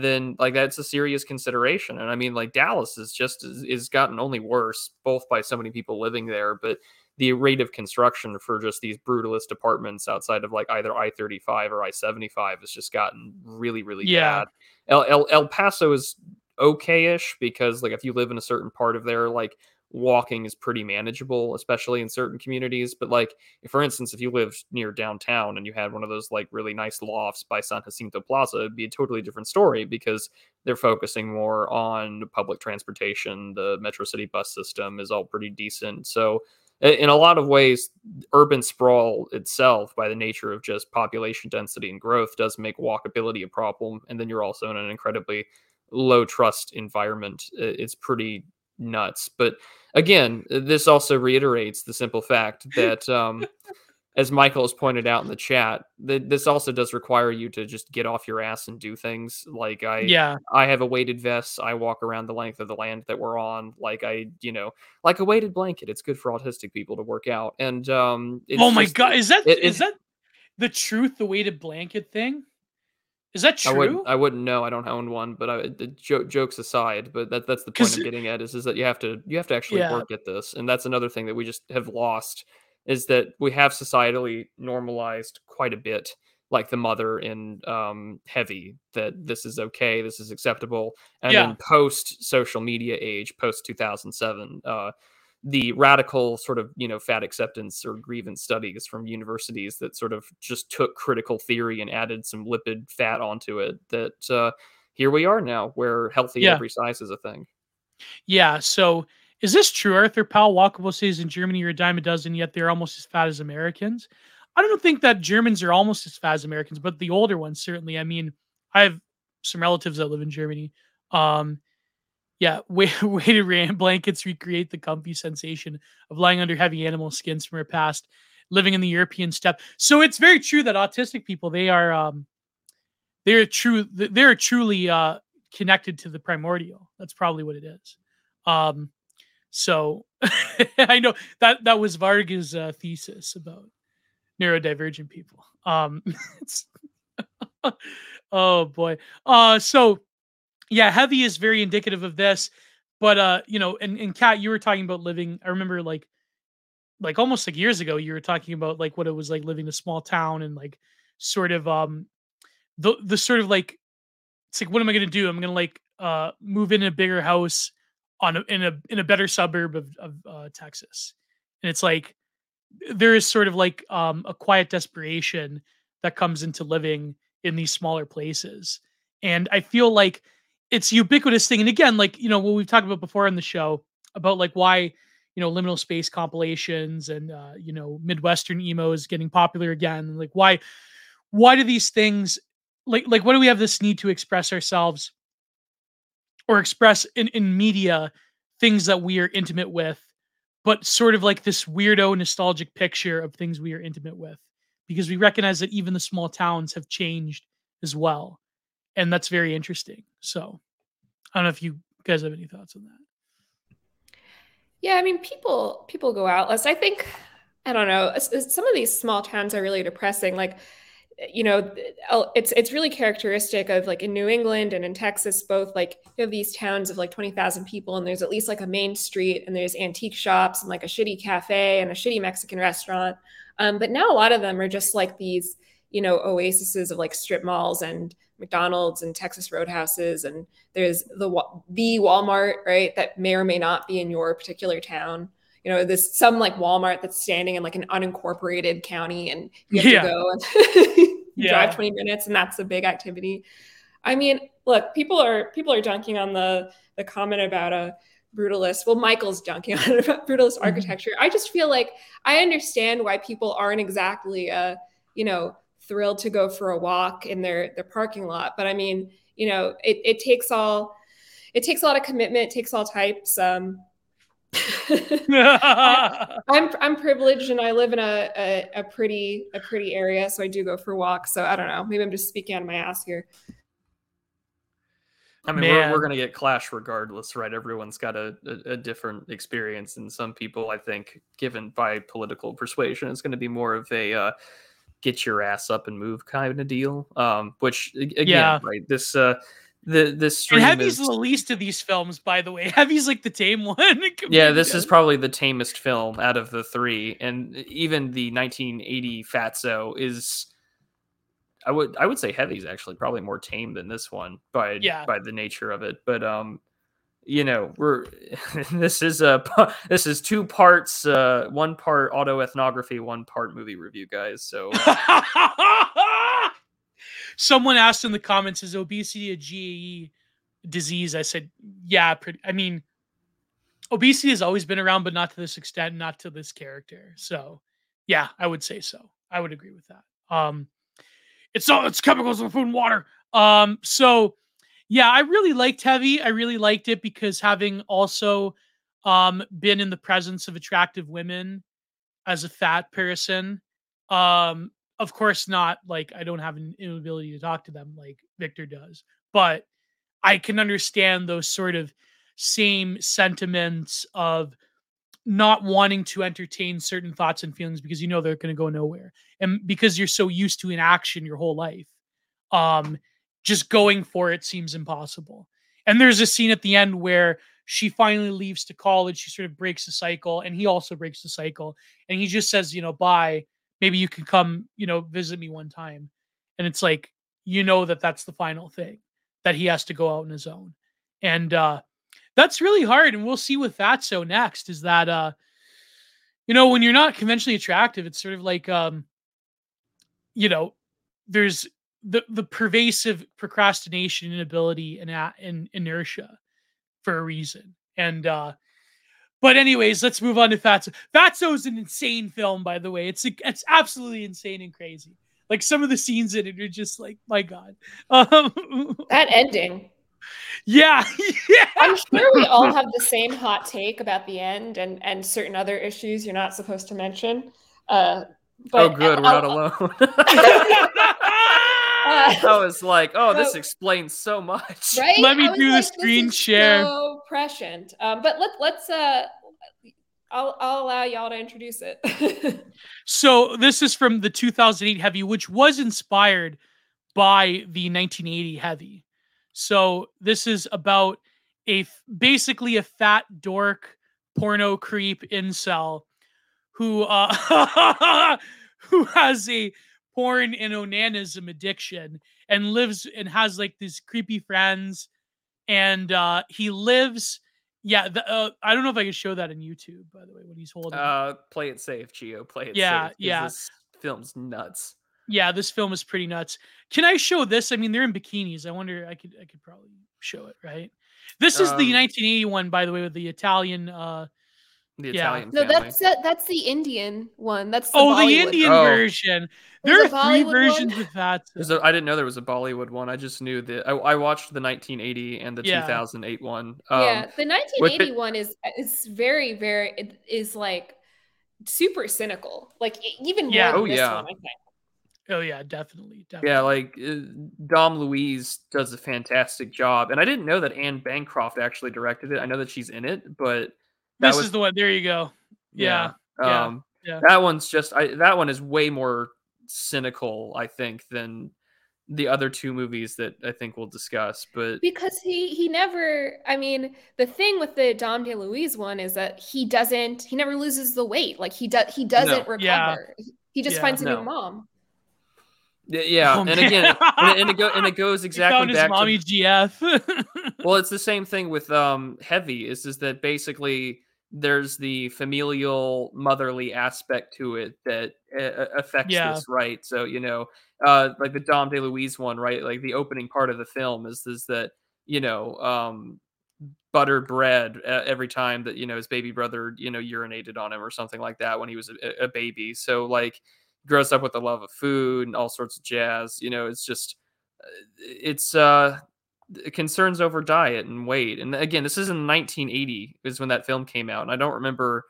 [SPEAKER 3] then like that's a serious consideration. And I mean, like Dallas is just is gotten only worse, both by so many people living there, but the rate of construction for just these brutalist apartments outside of like either I thirty five or I seventy five has just gotten really, really yeah. bad. El, El El Paso is okay-ish because like if you live in a certain part of there, like walking is pretty manageable, especially in certain communities. But like, if, for instance, if you lived near downtown and you had one of those like really nice lofts by San Jacinto Plaza, it'd be a totally different story because they're focusing more on public transportation. The Metro City bus system is all pretty decent. So, in a lot of ways, urban sprawl itself, by the nature of just population density and growth, does make walkability a problem. And then you're also in an incredibly low trust environment. It's pretty nuts. But again, this also reiterates the simple fact that, um, as Michael has pointed out in the chat, that this also does require you to just get off your ass and do things. Like I,
[SPEAKER 1] yeah,
[SPEAKER 3] I have a weighted vest. I walk around the length of the land that we're on. Like I, you know, like a weighted blanket. It's good for autistic people to work out. And um,
[SPEAKER 1] oh my just, god, is that it, is that the truth? The weighted blanket thing? Is that true?
[SPEAKER 3] I wouldn't, I wouldn't know. I don't own one, but I, jo- jokes aside, but that that's the point I'm getting at is is that you have to you have to actually yeah. work at this, and that's another thing that we just have lost is that we have societally normalized quite a bit, like the mother in um, Heavy, that this is okay, this is acceptable, and yeah. then post social media age, post two thousand seven. Uh, the radical sort of you know fat acceptance or grievance studies from universities that sort of just took critical theory and added some lipid fat onto it that uh, here we are now where healthy yeah. every size is a thing.
[SPEAKER 1] Yeah so is this true arthur powell? Walkable says in germany you're a dime a dozen yet they're almost as fat as americans? I don't think that germans are almost as fat as americans but the older ones certainly. I mean i have some relatives that live in germany um yeah, weighted blankets recreate the comfy sensation of lying under heavy animal skins from our past, living in the European steppe. So it's very true that autistic people they are um they're true they're truly uh connected to the primordial. That's probably what it is. Um so I know that that was Varg's uh, thesis about neurodivergent people. Um oh boy. Uh so yeah, heavy is very indicative of this. But uh, you know, and and Kat, you were talking about living. I remember like like almost like years ago, you were talking about like what it was like living in a small town and like sort of um the the sort of like it's like what am I gonna do? I'm gonna like uh move in a bigger house on a, in a in a better suburb of of uh, Texas, and it's like there is sort of like um a quiet desperation that comes into living in these smaller places, and I feel like it's ubiquitous thing. And again, like you know what we've talked about before on the show about like why you know liminal space compilations and uh, you know midwestern emo is getting popular again. Like why why do these things like like why do we have this need to express ourselves or express in in media things that we are intimate with, but sort of like this weirdo nostalgic picture of things we are intimate with because we recognize that even the small towns have changed as well and that's very interesting. So, I don't know if you guys have any thoughts on that.
[SPEAKER 2] Yeah, I mean, people people go out less. I think I don't know. Some of these small towns are really depressing. Like, you know, it's it's really characteristic of like in New England and in Texas, both like you have these towns of like twenty thousand people, and there's at least like a main street, and there's antique shops, and like a shitty cafe, and a shitty Mexican restaurant. Um, but now a lot of them are just like these, you know, oases of like strip malls and McDonald's and Texas Roadhouses, and there's the the Walmart, right? That may or may not be in your particular town. You know, there's some like Walmart that's standing in like an unincorporated county, and you have yeah. to go and yeah. drive 20 minutes, and that's a big activity. I mean, look, people are people are dunking on the the comment about a brutalist. Well, Michael's dunking on about brutalist mm-hmm. architecture. I just feel like I understand why people aren't exactly, uh, you know, thrilled to go for a walk in their their parking lot. But I mean, you know, it, it takes all it takes a lot of commitment, it takes all types. Um, I'm I'm privileged and I live in a, a, a pretty a pretty area, so I do go for walks. So I don't know. Maybe I'm just speaking out of my ass here.
[SPEAKER 3] I mean, we're, we're going to get clash regardless, right? Everyone's got a, a, a, different experience, and some people, I think, given by political persuasion, it's going to be more of a uh, get your ass up and move kind of deal. Um, which again, yeah. right? This uh, the this stream
[SPEAKER 1] and Heavy's is, the least of these films, by the way. Heavy's like the tame one.
[SPEAKER 3] yeah, this is probably the tamest film out of the three, and even the 1980 Fatso is. I would I would say Heavy's actually probably more tame than this one by
[SPEAKER 1] yeah.
[SPEAKER 3] by the nature of it, but um, you know we're this is a this is two parts uh one part autoethnography one part movie review guys so.
[SPEAKER 1] Someone asked in the comments is obesity a gae disease? I said yeah pretty i mean obesity has always been around but not to this extent not to this character. So yeah i would say so. I would agree with that. Um it's all it's chemicals in food and water. Um so yeah, I really liked Heavy. I really liked it because having also um, been in the presence of attractive women as a fat person, um, of course, not like I don't have an inability to talk to them like Victor does, but I can understand those sort of same sentiments of not wanting to entertain certain thoughts and feelings because you know they're going to go nowhere and because you're so used to inaction your whole life um just going for it seems impossible. And there's a scene at the end where she finally leaves to college. She sort of breaks the cycle, and he also breaks the cycle. And he just says, you know, bye. Maybe you can come, you know, visit me one time. And it's like, you know, that that's the final thing that he has to go out on his own. And uh, that's really hard. And we'll see with that. So next is that, uh, you know, when you're not conventionally attractive, it's sort of like, um, you know, there's the the pervasive procrastination inability and and inertia for a reason. And uh but anyways let's move on to fatso. Fatso is an insane film by the way. It's a, it's absolutely insane and crazy. Like some of the scenes in it are just like my god. Um,
[SPEAKER 2] that ending.
[SPEAKER 1] Yeah yeah.
[SPEAKER 2] I'm sure we all have the same hot take about the end and and certain other issues you're not supposed to mention. Uh
[SPEAKER 3] but oh good. We're not alone I was like, oh, this explains so much.
[SPEAKER 2] Right?
[SPEAKER 1] Let me do like, the screen share.
[SPEAKER 2] So prescient. Um, but let let's uh I'll I'll allow y'all to introduce it.
[SPEAKER 1] so this is from the 2008 heavy, which was inspired by the 1980 heavy. So this is about a basically a fat dork porno creep incel who uh who has a porn and onanism addiction and lives and has like these creepy friends and uh he lives yeah the, uh, i don't know if i can show that on youtube by the way when he's holding.
[SPEAKER 3] Uh play it safe Gio play it
[SPEAKER 1] yeah
[SPEAKER 3] safe,
[SPEAKER 1] yeah.
[SPEAKER 3] this film's nuts.
[SPEAKER 1] Yeah this film is pretty nuts. Can i show this? I mean they're in bikinis. I wonder i could i could probably show it right? This is um, the 1981 by the way with the italian uh
[SPEAKER 3] the yeah. Italian.
[SPEAKER 2] No, that's uh, that's the Indian one. That's
[SPEAKER 1] the oh, Bollywood. the Indian oh. version. There are three versions one? of that.
[SPEAKER 3] So. I didn't know there was a Bollywood one. I just knew that I, I watched the 1980 and the yeah. 2008 one.
[SPEAKER 2] Um, yeah, the 1980 one is is very very it is like super cynical. Like even more yeah.
[SPEAKER 3] oh, yeah. One,
[SPEAKER 1] Oh yeah, definitely, definitely.
[SPEAKER 3] Yeah, like uh, Dom DeLuise does a fantastic job, and I didn't know that Anne Bancroft actually directed it. I know that she's in it, but
[SPEAKER 1] this was, is the one. There you go. Yeah.
[SPEAKER 3] Yeah. Um, yeah. That one's just I that one is way more cynical, I think, than the other two movies that I think we'll discuss. But
[SPEAKER 2] because he he never I mean, the thing with the Dom DeLuise one is that he doesn't he never loses the weight. Like he does he doesn't no. recover. Yeah. He just yeah. finds a no. new mom.
[SPEAKER 3] Yeah, oh, and again, and, and, it go, and it goes exactly back
[SPEAKER 1] mommy
[SPEAKER 3] to
[SPEAKER 1] GF.
[SPEAKER 3] well, it's the same thing with um heavy. Is is that basically there's the familial motherly aspect to it that uh, affects yeah. this right? So you know uh like the dom deluise one right? Like the opening part of the film is is that you know um buttered bread uh, every time that you know his baby brother you know urinated on him or something like that when he was a, a baby. So like grows up with the love of food and all sorts of jazz you know it's just uh, it's uh concerns over diet and weight. And again, this is in 1980 is when that film came out, and I don't remember.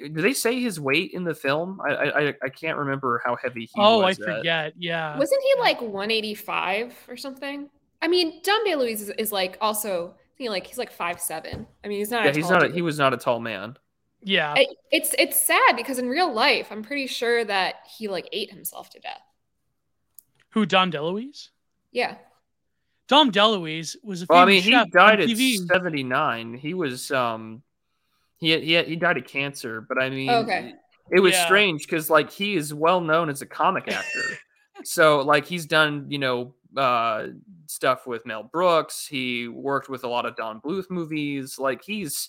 [SPEAKER 3] Eh, do they say his weight in the film? I I, I can't remember how heavy he
[SPEAKER 1] oh,
[SPEAKER 3] was.
[SPEAKER 1] Oh, I forget. Yeah.
[SPEAKER 2] Wasn't he like 185 or something? I mean, Dom DeLuise is, is like also he like he's like five seven. I mean, he's not.
[SPEAKER 3] Yeah, he's not. A, he was not a tall man.
[SPEAKER 1] Yeah.
[SPEAKER 2] it's it's sad because in real life, I'm pretty sure that he like ate himself to death.
[SPEAKER 1] Who Dom DeLuise?
[SPEAKER 2] Yeah.
[SPEAKER 1] Dom DeLuise was a
[SPEAKER 3] well, I mean, he died at 79. He was um he he he died of cancer, but I mean,
[SPEAKER 2] okay.
[SPEAKER 3] it was yeah. strange because like he is well known as a comic actor. so like he's done, you know, uh, stuff with Mel Brooks. He worked with a lot of Don Bluth movies. Like he's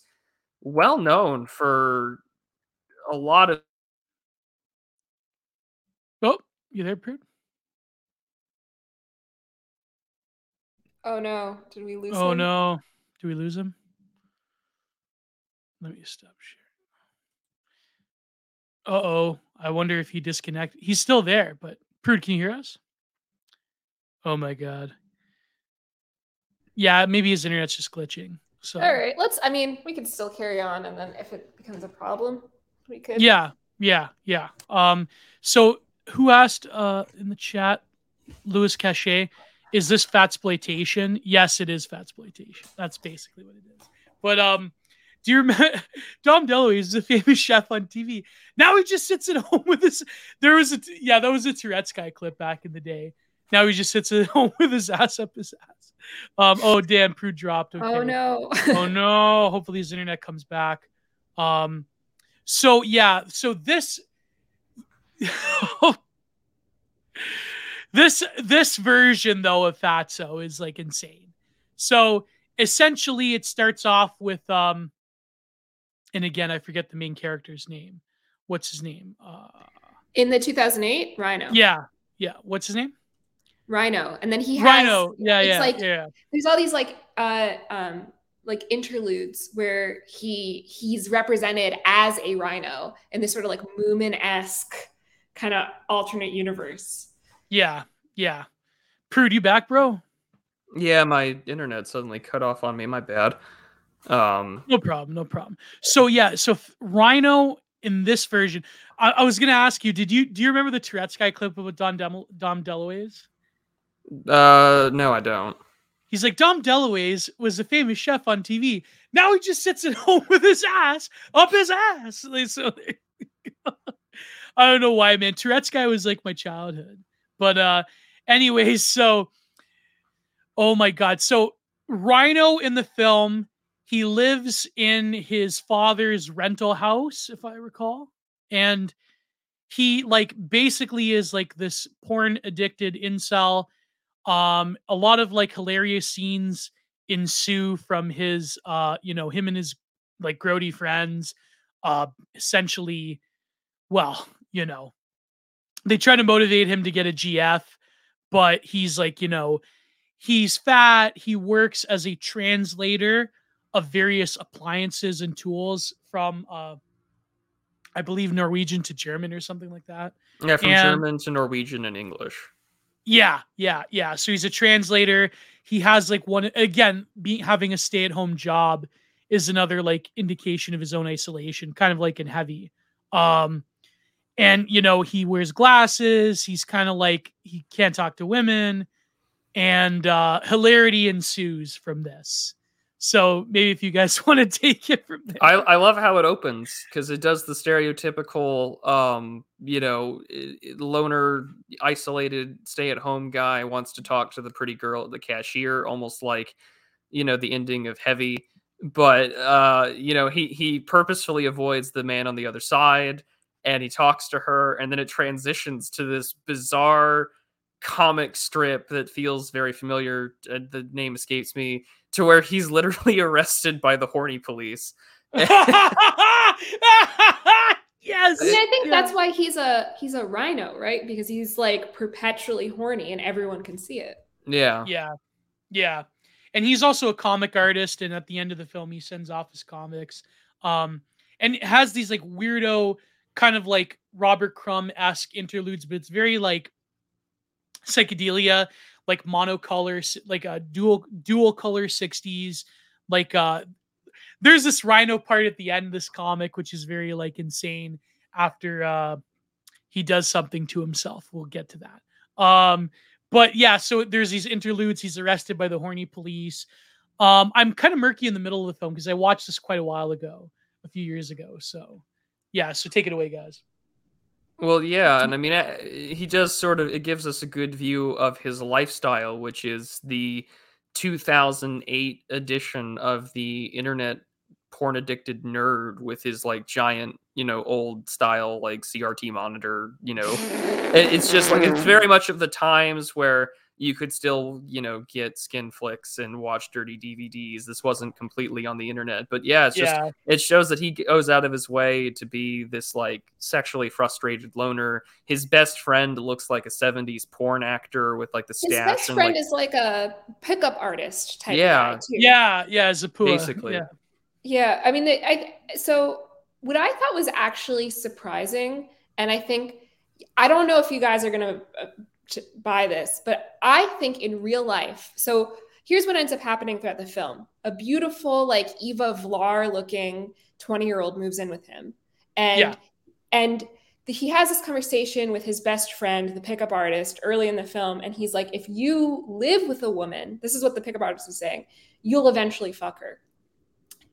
[SPEAKER 3] well known for a lot of.
[SPEAKER 1] Oh, you there, Prude?
[SPEAKER 2] Oh no! Did we lose?
[SPEAKER 1] Oh
[SPEAKER 2] him?
[SPEAKER 1] no! Do we lose him? Let me stop sharing. Uh oh! I wonder if he disconnected. He's still there, but Prude, can you hear us? Oh my god. Yeah, maybe his internet's just glitching. So
[SPEAKER 2] All right, let's. I mean, we could still carry on, and then if it becomes a problem, we could.
[SPEAKER 1] Yeah, yeah, yeah. Um, so who asked uh in the chat, Louis Cachet, is this fat exploitation? Yes, it is fat exploitation. That's basically what it is. But um, do you remember Dom DeLuise is a famous chef on TV? Now he just sits at home with his. There was a yeah, that was a Tourette's guy clip back in the day. Now he just sits at home with his ass up his ass. Um, oh damn, Prude dropped. Okay.
[SPEAKER 2] Oh no.
[SPEAKER 1] oh no. Hopefully his internet comes back. Um, so yeah, so this this this version though of Fatso is like insane. So essentially it starts off with um and again I forget the main character's name. What's his name? Uh
[SPEAKER 2] In the 2008 Rhino.
[SPEAKER 1] Yeah. Yeah. What's his name?
[SPEAKER 2] Rhino. And then he has
[SPEAKER 1] Rhino. Yeah,
[SPEAKER 2] it's
[SPEAKER 1] yeah.
[SPEAKER 2] like
[SPEAKER 1] yeah.
[SPEAKER 2] there's all these like uh um like interludes where he he's represented as a rhino in this sort of like Moomin-esque kind of alternate universe.
[SPEAKER 1] Yeah. Yeah. Prude, you back, bro?
[SPEAKER 3] Yeah, my internet suddenly cut off on me. My bad. Um,
[SPEAKER 1] No problem. No problem. So yeah, so f- Rhino in this version, I, I was gonna ask you, did you do you remember the Tourette's guy clip with Don Dem- Dom DeLuise?
[SPEAKER 3] uh, no, I don't.
[SPEAKER 1] He's like, Dom DeLuise was a famous chef on TV. Now he just sits at home with his ass up his ass. Like, So I don't know why, man. Tourette's guy was like my childhood. But uh anyways, so oh my god. So Rhino in the film, he lives in his father's rental house, if I recall. And he like basically is like this porn addicted incel um a lot of like hilarious scenes ensue from his uh you know him and his like grody friends uh essentially well you know they try to motivate him to get a gf but he's like you know he's fat he works as a translator of various appliances and tools from uh i believe norwegian to german or something like that
[SPEAKER 3] Yeah, from
[SPEAKER 1] And-
[SPEAKER 3] German to Norwegian and English.
[SPEAKER 1] yeah, yeah, yeah. So he's a translator. He has like one again, being having a stay-at-home job is another like indication of his own isolation, kind of like in heavy. Um and you know, he wears glasses, he's kind of like he can't talk to women and uh hilarity ensues from this. So maybe if you guys want to take it from there.
[SPEAKER 3] I, I love how it opens because it does the stereotypical, um, you know, loner, isolated, stay-at-home guy wants to talk to the pretty girl at the cashier, almost like, you know, the ending of Heavy. But uh, you know, he he purposefully avoids the man on the other side, and he talks to her, and then it transitions to this bizarre comic strip that feels very familiar. uh, The name escapes me. To where he's literally arrested by the horny police.
[SPEAKER 1] yes.
[SPEAKER 2] I mean, I think
[SPEAKER 1] Yeah.
[SPEAKER 2] that's why he's a he's a rhino, right? Because he's like perpetually horny and everyone can see it.
[SPEAKER 3] Yeah.
[SPEAKER 1] Yeah. Yeah. And he's also a comic artist and at the end of the film he sends off his comics. Um and has these like weirdo kind of like Robert Crumb-esque interludes, but it's very like psychedelia, like monocolor, like a dual dual color 60s. Like uh there's this rhino part at the end of this comic, which is very like insane after uh he does something to himself. We'll get to that. Um but yeah, so there's these interludes. He's arrested by the horny police. Um, I'm kind of murky in the middle of the film because I watched this quite a while ago, a few years ago. So yeah, so take it away, guys.
[SPEAKER 3] Well, yeah, and I mean, uh, he does sort of. It gives us a good view of his lifestyle, which is the 2008 edition of the internet porn addicted nerd with his like giant, you know, old style like CRT monitor. You know, it's just like it's very much of the times where you could still, you know, get skin flicks and watch dirty DVDs. This wasn't completely on the internet, but yeah, it's just
[SPEAKER 1] Yeah.
[SPEAKER 3] it shows that he goes out of his way to be this like sexually frustrated loner. His best friend looks like a 70s porn actor with like the
[SPEAKER 2] His
[SPEAKER 3] stash
[SPEAKER 2] best
[SPEAKER 3] and
[SPEAKER 2] friend
[SPEAKER 3] like
[SPEAKER 2] is like a pickup artist type
[SPEAKER 3] Yeah.
[SPEAKER 2] guy too.
[SPEAKER 1] Yeah, yeah, Zapua.
[SPEAKER 3] Basically.
[SPEAKER 1] Yeah.
[SPEAKER 2] Yeah, I mean, I so what I thought was actually surprising, and I think I don't know if you guys are gonna uh, t- buy this, but I think in real life. So here's what ends up happening throughout the film: a beautiful, like Eva Vlar looking twenty year old moves in with him, and
[SPEAKER 1] Yeah.
[SPEAKER 2] and the, he has this conversation with his best friend, the pickup artist, early in the film, and he's like, "If you live with a woman, this is what the pickup artist is saying, you'll eventually fuck her."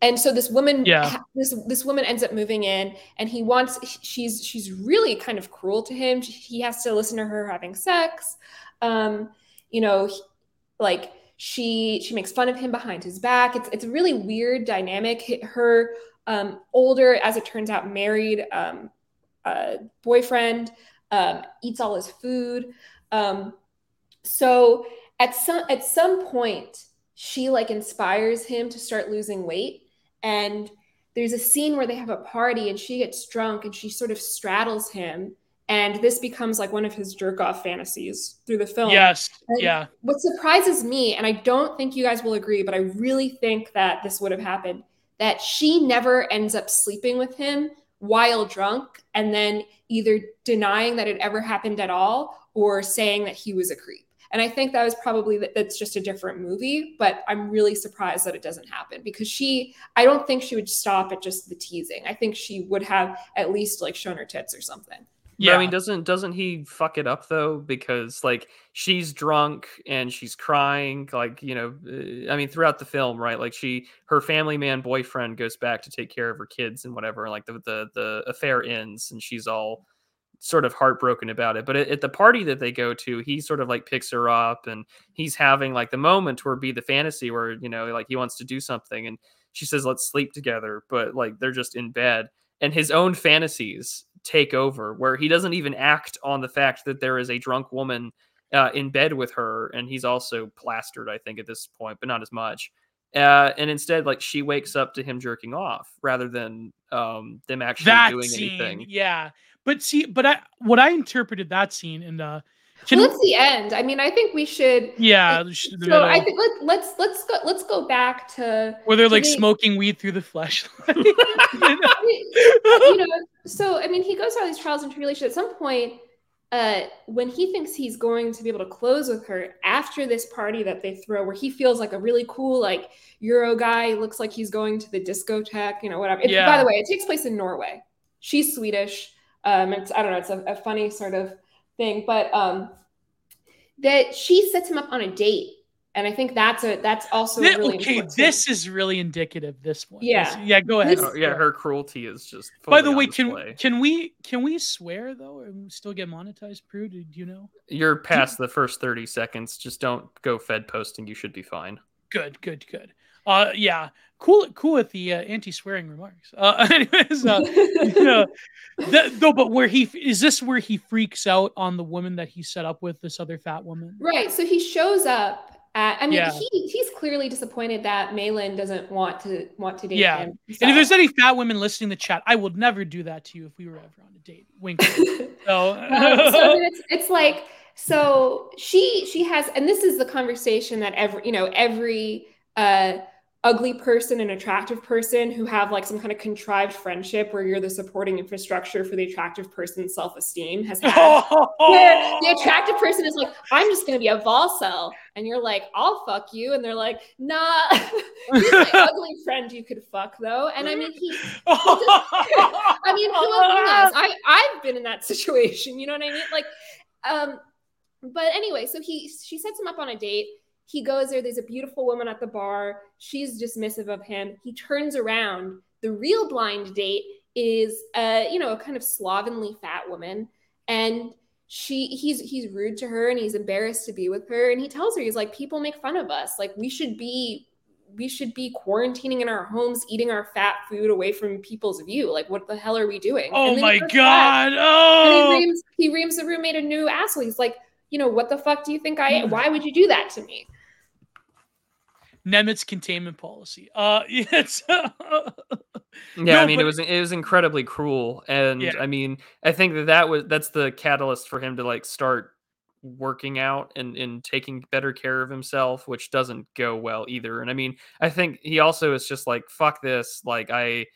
[SPEAKER 2] And so this woman,
[SPEAKER 1] Yeah.
[SPEAKER 2] this this woman ends up moving in, and he wants. She's she's really kind of cruel to him. He has to listen to her having sex. Um, you know, he- like she she makes fun of him behind his back. It's it's a really weird dynamic. Her um, older, as it turns out, married um, uh, boyfriend um, eats all his food. Um, so at some at some point, she like inspires him to start losing weight. And there's a scene where they have a party and she gets drunk and she sort of straddles him. And this becomes like one of his jerk off fantasies through the film.
[SPEAKER 1] Yes.
[SPEAKER 2] And
[SPEAKER 1] Yeah.
[SPEAKER 2] What surprises me, and I don't think you guys will agree, but I really think that this would have happened, that she never ends up sleeping with him while drunk and then either denying that it ever happened at all or saying that he was a creep. And I think that was probably that that's just a different movie, but I'm really surprised that it doesn't happen because she I don't think she would stop at just the teasing. I think she would have at least like shown her tits or something.
[SPEAKER 3] But,
[SPEAKER 1] Yeah.
[SPEAKER 3] I mean, doesn't doesn't he fuck it up though? Because like she's drunk and she's crying, like you know, uh, I mean, throughout the film, right? Like she, her family man boyfriend goes back to take care of her kids and whatever. And like the the the affair ends, and she's all sort of heartbroken about it. But at, at the party that they go to, he sort of like picks her up, and he's having like the moment where be the fantasy where you know, like he wants to do something, and she says, "Let's sleep together," but like they're just in bed and his own fantasies take over where he doesn't even act on the fact that there is a drunk woman uh, in bed with her and he's also plastered i think at this point but not as much uh, and instead like she wakes up to him jerking off rather than um, them actually
[SPEAKER 1] that
[SPEAKER 3] doing
[SPEAKER 1] scene.
[SPEAKER 3] anything
[SPEAKER 1] Yeah. But see, but I what I interpreted that scene in the can,
[SPEAKER 2] well, it's the end. I mean, I think we should
[SPEAKER 1] yeah, the
[SPEAKER 2] so I think let, let's let's go let's go back to
[SPEAKER 1] where they're like
[SPEAKER 2] they-
[SPEAKER 1] smoking weed through the flashlight.
[SPEAKER 2] you know, so I mean, he goes through all these trials and tribulations. At some point, uh, when he thinks he's going to be able to close with her after this party that they throw, where he feels like a really cool, like Euro guy, looks like he's going to the discotheque, you know, whatever. It-
[SPEAKER 1] Yeah.
[SPEAKER 2] By the way, it takes place in Norway. She's Swedish. Um, it's I don't know, it's a, a funny sort of thing, but um, that she sets him up on a date, and I think that's a that's also
[SPEAKER 1] Thi-
[SPEAKER 2] really
[SPEAKER 1] okay,
[SPEAKER 2] important.
[SPEAKER 1] this is really indicative. This one,
[SPEAKER 2] Yeah.
[SPEAKER 1] This- yeah. Go ahead.
[SPEAKER 2] This-
[SPEAKER 3] Oh, yeah her cruelty is just
[SPEAKER 1] By the
[SPEAKER 3] fully on
[SPEAKER 1] way, can
[SPEAKER 3] display.
[SPEAKER 1] can we can we swear though and still get monetized? Prue, do you know?
[SPEAKER 3] you're past the first 30 seconds just don't go fed posting you should be fine
[SPEAKER 1] Good, good, good. Uh, yeah, cool, cool with the uh, anti-swearing remarks. Uh, anyways, uh, yeah, that, though, but where he is this where he freaks out on the woman that he set up with this other fat woman?
[SPEAKER 2] Right. So he shows up at, I mean,
[SPEAKER 1] Yeah.
[SPEAKER 2] he he's clearly disappointed that Malin doesn't want to want to date
[SPEAKER 1] Yeah.
[SPEAKER 2] him.
[SPEAKER 1] And if there's any fat women listening to the chat, I would never do that to you if we were ever on a date. Wink. So,
[SPEAKER 2] um, so it's it's like so she she has and this is the conversation that every you know every uh ugly person and attractive person who have like some kind of contrived friendship where you're the supporting infrastructure for the attractive person's self-esteem has had where the attractive person is like, I'm just gonna be a Volcel, and you're like, I'll fuck you, and they're like, Nah, he's my ugly friend you could fuck though. And I mean, he, I mean, who knows? I I've been in that situation. You know what I mean? Like, um, but anyway, so he she sets him up on a date. He goes there. There's a beautiful woman at the bar. She's dismissive of him. He turns around. The real blind date is, uh, you know, a kind of slovenly fat woman, and she he's he's rude to her and he's embarrassed to be with her and he tells her he's like people make fun of us like we should be we should be quarantining in our homes eating our fat food away from people's view like what the hell are we doing
[SPEAKER 1] oh my
[SPEAKER 2] goes back
[SPEAKER 1] god! Oh,
[SPEAKER 2] he reams, he reams the roommate a new asshole he's like you know, what the fuck do you think I am? Why would you do that to me?
[SPEAKER 1] Nemetz containment policy. Uh, yes.
[SPEAKER 3] yeah, no, I mean, but, it was it was incredibly cruel, and yeah. I mean, I think that that was that's the catalyst for him to like start working out and and taking better care of himself, which doesn't go well either. And I mean, I think he also is just like fuck this, like I.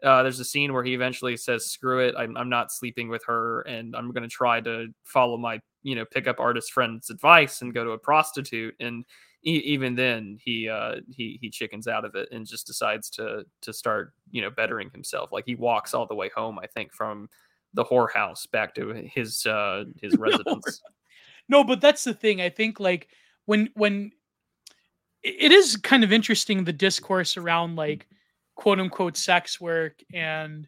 [SPEAKER 3] Uh, there's a scene where he eventually says, "Screw it! I'm, I'm not sleeping with her, and I'm going to try to follow my, you know, pickup artist friend's advice and go to a prostitute." And even then he uh he he chickens out of it and just decides to to start you know bettering himself. Like he walks all the way home i think from the whorehouse back to his uh his residence.
[SPEAKER 1] no but that's the thing i think like when when it is kind of interesting the discourse around like quote unquote sex work and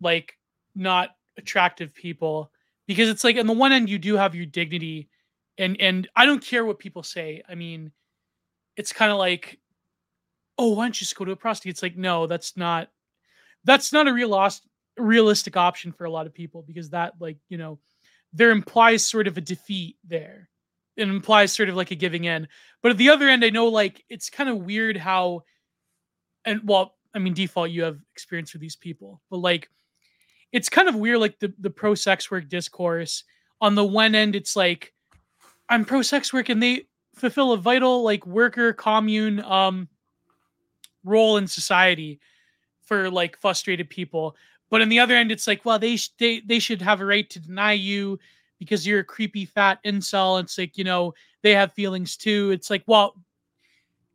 [SPEAKER 1] like not attractive people. Because it's like on the one end you do have your dignity and and I don't care what people say. I mean, it's kind of like, oh, why don't you just go to a prostitute? It's like, no, that's not that's not a real lost realistic option for a lot of people because that like you know there implies sort of a defeat there. It implies sort of like a giving in. But at the other end i know like it's kind of weird how and well i mean default you have experience with these people but like it's kind of weird like the the pro sex work discourse. On the one end it's like I'm pro sex work and they fulfill a vital like worker commune um role in society for like frustrated people. But on the other end, it's like, well, they sh- they they should have a right to deny you because you're a creepy fat incel. It's like you know they have feelings too. It's like, well,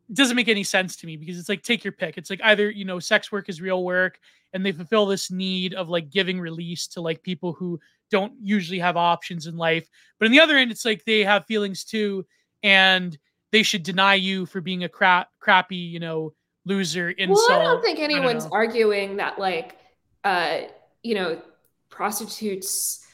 [SPEAKER 1] it doesn't make any sense to me because it's like take your pick. It's like either you know sex work is real work and they fulfill this need of like giving release to like people who don't usually have options in life. But on the other end, it's like they have feelings too, and they should deny you for being a crap, crappy, you know, loser. Insult.
[SPEAKER 2] Well, I don't think anyone's don't arguing that like, uh, you know, prostitutes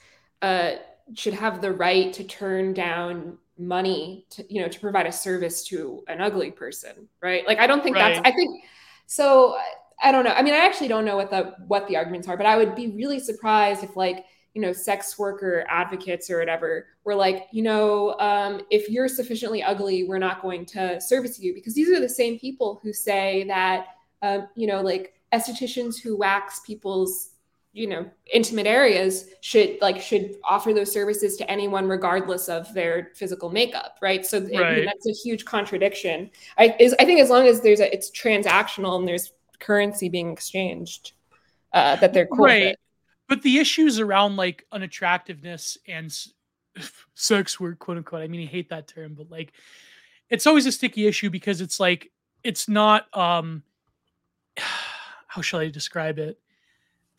[SPEAKER 2] uh, should have the right to turn down money to you know to provide a service to an ugly person right like i don't think right. that's i think so i don't know i mean i actually don't know what the what the arguments are but i would be really surprised if like you know, sex worker advocates or whatever were like, you know, um, if you're sufficiently ugly, we're not going to service you. Because these are the same people who say that, um, you know, like estheticians who wax people's you know intimate areas should like should offer those services to anyone regardless of their physical makeup right? So right. It, that's a huge contradiction. I is i think as long as there's a it's transactional and there's currency being exchanged uh that they're cool right
[SPEAKER 1] but the issues around like unattractiveness and sex work, quote unquote. I mean, I hate that term, but like, it's always a sticky issue because it's like it's not. um How shall I describe it?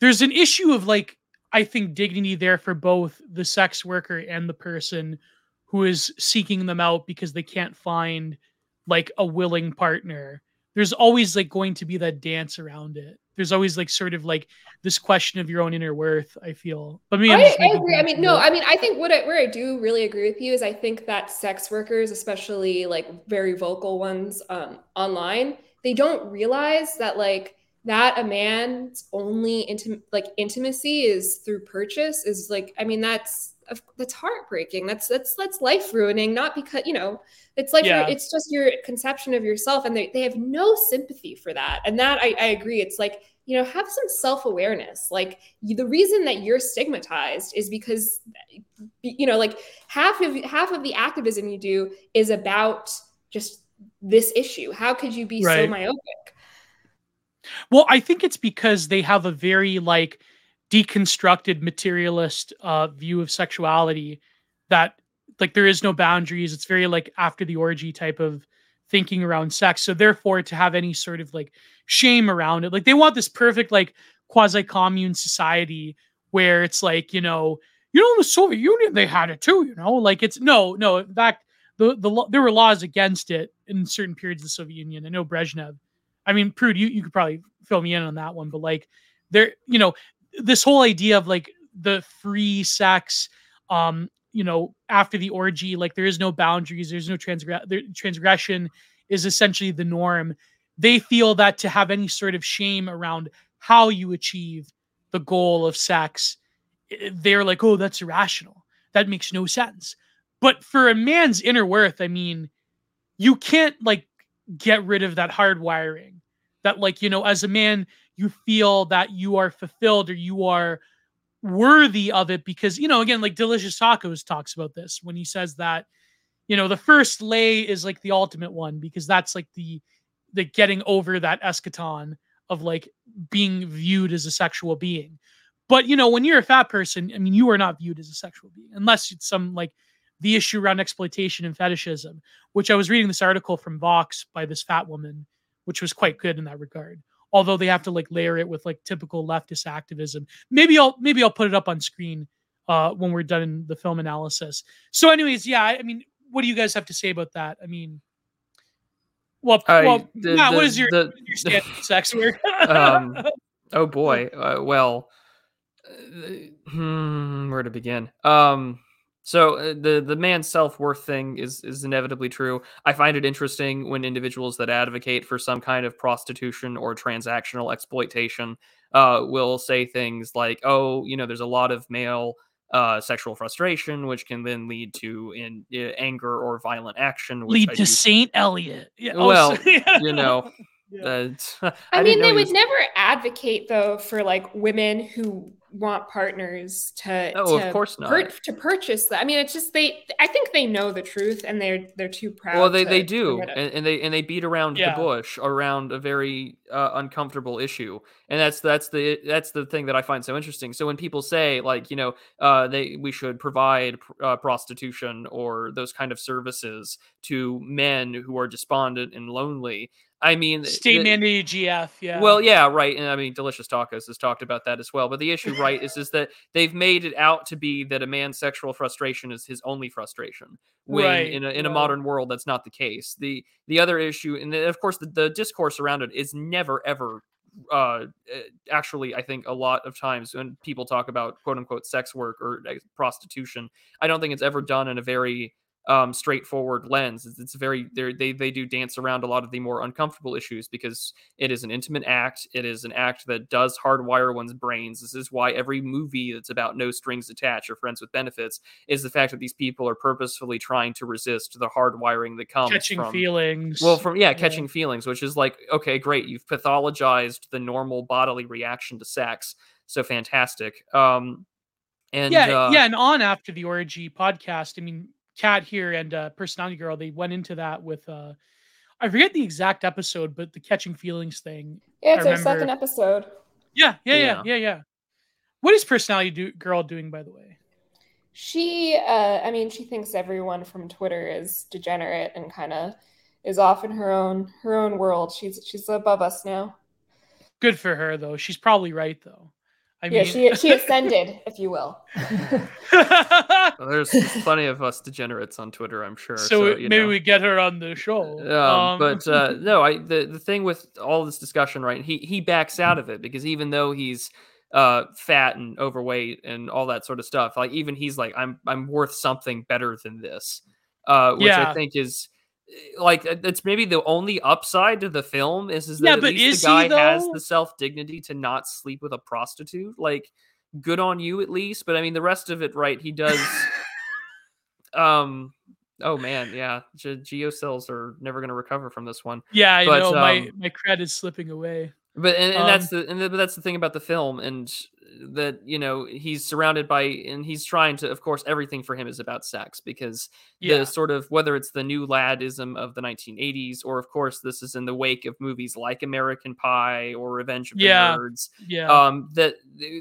[SPEAKER 1] There's an issue of like I think dignity there for both the sex worker and the person who is seeking them out because they can't find like a willing partner. There's always like going to be that dance around it there's always like sort of like this question of your own inner worth. I feel, but me,
[SPEAKER 2] I, I agree. I mean, no, I mean, I think what I, where I do really agree with you is I think that sex workers, especially like very vocal ones um, online, they don't realize that like that a man's only intimate like intimacy is through purchase is like I mean that's that's heartbreaking. That's that's that's life ruining. Not because you know it's like yeah. it's just your conception of yourself, and they they have no sympathy for that. And that I, I agree. It's like you know have some self awareness. Like the reason that you're stigmatized is because you know like half of half of the activism you do is about just this issue. How could you be right. so myopic?
[SPEAKER 1] Well, I think it's because they have a very like deconstructed materialist uh, view of sexuality that like there is no boundaries it's very like after the orgy type of thinking around sex so therefore to have any sort of like shame around it. Like they want this perfect like quasi commune society where it's like you know you know the soviet union they had it too you know? Like it's no no in fact the, the there were laws against it in certain periods of the soviet union. I know brezhnev i mean prude you, you could probably fill me in on that one but like there you know this whole idea of like the free sex um you know after the orgy like there is no boundaries there's no transgre- transgression is essentially the norm they feel that to have any sort of shame around how you achieve the goal of sex they're like oh that's irrational that makes no sense But for a man's inner worth, I mean, you can't like get rid of that hard wiring. That like, you know, as a man, you feel that you are fulfilled or you are worthy of it because, you know, again, like Delicious Tacos talks about this when he says that, you know, the first lay is like the ultimate one because that's like the the getting over that eschaton of like being viewed as a sexual being. But you know, when you're a fat person, I mean, you are not viewed as a sexual being unless it's some like the issue around exploitation and fetishism, which I was reading this article from Vox by this fat woman, which was quite good in that regard. Although they have to like layer it with like typical leftist activism. Maybe I'll maybe I'll put it up on screen uh, when we're done the film analysis. So, anyways, yeah, I mean, what do you guys have to say about that? I mean, well,
[SPEAKER 3] I-
[SPEAKER 1] well,
[SPEAKER 3] the-
[SPEAKER 1] Matt, what
[SPEAKER 3] the-
[SPEAKER 1] is your,
[SPEAKER 3] the-
[SPEAKER 1] what is your stand on sex work?
[SPEAKER 3] um, oh boy. Uh, well, uh, hmm, where to begin? Um, so uh, the the man's self worth thing is is inevitably true. I find it interesting when individuals that advocate for some kind of prostitution or transactional exploitation uh, will say things like, "Oh, you know, there's a lot of male." Uh, sexual frustration, which can then lead to in uh, anger or violent action. Which
[SPEAKER 1] Lead
[SPEAKER 3] I
[SPEAKER 1] to
[SPEAKER 3] do-
[SPEAKER 1] Saint Elliot. Yeah, oh,
[SPEAKER 3] Well, you know,
[SPEAKER 1] Yeah.
[SPEAKER 3] uh,
[SPEAKER 2] I,
[SPEAKER 3] didn't
[SPEAKER 2] mean, they would
[SPEAKER 3] was-
[SPEAKER 2] never advocate though for like women who want partners to
[SPEAKER 3] Oh,
[SPEAKER 2] to
[SPEAKER 3] of course not.
[SPEAKER 2] pur- to purchase that. I mean, it's just they. I think they know the truth and they're they're too proud.
[SPEAKER 3] well they,
[SPEAKER 2] to
[SPEAKER 3] they do and, and they and they beat around
[SPEAKER 1] Yeah.
[SPEAKER 3] the bush around a very uh, uncomfortable issue and that's that's the that's the thing that i find so interesting so when people say like you know uh, they we should provide pr- uh, prostitution or those kind of services to men who are despondent and lonely i mean
[SPEAKER 1] State
[SPEAKER 3] the-
[SPEAKER 1] mandated GF. Yeah.
[SPEAKER 3] well, yeah, right. And I mean, Delicious Tacos has talked about that as well. But the issue, right, is is that they've made it out to be that a man's sexual frustration is his only frustration. When
[SPEAKER 1] Right,
[SPEAKER 3] in a in a modern world, that's not the case. The the other issue, and of course, the, the discourse around it is never ever. Uh, uh, actually, I think a lot of times when people talk about quote unquote sex work or uh, prostitution, I don't think it's ever done in a very um, straightforward lens. It's, it's very they they do dance around a lot of the more uncomfortable issues because it is an intimate act. It is an act that does hardwire one's brains. This is why every movie that's about no strings attached or friends with benefits is the fact that these people are purposefully trying to resist the hardwiring that comes
[SPEAKER 1] catching
[SPEAKER 3] from
[SPEAKER 1] feelings.
[SPEAKER 3] well, from yeah, catching feelings, which is like, okay, great, you've pathologized the normal bodily reaction to sex, so fantastic. Um, and
[SPEAKER 1] yeah,
[SPEAKER 3] uh,
[SPEAKER 1] yeah, and on after the orgy podcast, I mean, Kat here and uh, personality girl, they went into that with uh, I forget the exact episode, but the catching feelings thing.
[SPEAKER 2] yeah, it's
[SPEAKER 1] I
[SPEAKER 2] our second episode.
[SPEAKER 1] Yeah, yeah, yeah,
[SPEAKER 3] Yeah.
[SPEAKER 1] yeah, yeah. What is personality do- girl doing, by the way?
[SPEAKER 2] She, uh, I mean, she thinks everyone from Twitter is degenerate and kind of is off in her own her own world. She's she's above us now.
[SPEAKER 1] Good for her, though. She's probably right, though. I
[SPEAKER 2] yeah,
[SPEAKER 1] mean,
[SPEAKER 2] she she ascended, if you will.
[SPEAKER 3] well, there's plenty of us degenerates on Twitter, I'm sure.
[SPEAKER 1] so,
[SPEAKER 3] you
[SPEAKER 1] maybe
[SPEAKER 3] know.
[SPEAKER 1] we get her on the show.
[SPEAKER 3] Um, but uh, no, I the, the thing with all this discussion, right? He he backs out of it because even though he's uh fat and overweight and all that sort of stuff, like even he's like, I'm I'm worth something better than this. Uh, which I think is like uh, it's maybe the only upside to the film is is that
[SPEAKER 1] Yeah,
[SPEAKER 3] at least the guy has the self dignity to not sleep with a prostitute. Like, good on you at least. But I mean, the rest of it, right? He does. um. Oh man, yeah. Ge- geocells are never going to recover from this one.
[SPEAKER 1] yeah, I
[SPEAKER 3] but,
[SPEAKER 1] know my
[SPEAKER 3] um,
[SPEAKER 1] my cred is slipping away.
[SPEAKER 3] But and, and
[SPEAKER 1] Um,
[SPEAKER 3] that's the and the, but that's the thing about the film, and that you know he's surrounded by and he's trying to, of course, everything for him is about sex because
[SPEAKER 1] Yeah,
[SPEAKER 3] the sort of whether it's the new ladism of the 1980s or of course this is in the wake of movies like American Pie or Revenge of the
[SPEAKER 1] Yeah.
[SPEAKER 3] Nerds
[SPEAKER 1] yeah,
[SPEAKER 3] um, that,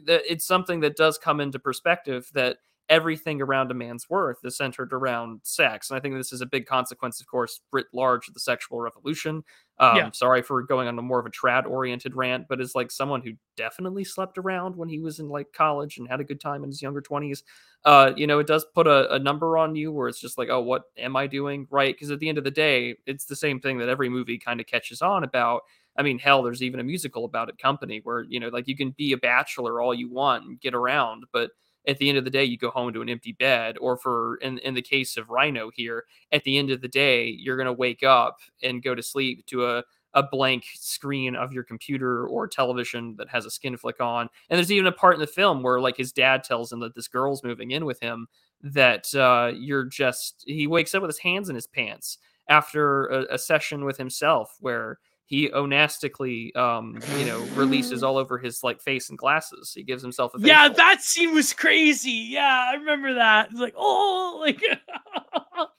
[SPEAKER 3] that it's something that does come into perspective that everything around a man's worth is centered around sex. And I think this is a big consequence, of course, writ large of the sexual revolution. Um,
[SPEAKER 1] Yeah.
[SPEAKER 3] Sorry for going on a more of a trad oriented rant, but as like someone who definitely slept around when he was in like college and had a good time in his younger 20s, uh, you know, it does put a, a number on you where it's just like, oh, what am I doing? Right. Because at the end of the day, it's the same thing that every movie kind of catches on about. I mean, hell, there's even a musical about it, Company, where you know, like you can be a bachelor all you want and get around, but at the end of the day, you go home to an empty bed. Or for in in the case of Rhino here, at the end of the day, you're gonna wake up and go to sleep to a a blank screen of your computer or television that has a skin flick on. And there's even a part in the film where like his dad tells him that this girl's moving in with him that uh, you're just he wakes up with his hands in his pants after a, a session with himself where he onanistically um you know releases all over his like face and glasses. He gives himself a
[SPEAKER 1] yeah
[SPEAKER 3] facial.
[SPEAKER 1] that scene was crazy. Yeah i remember that. It's like oh like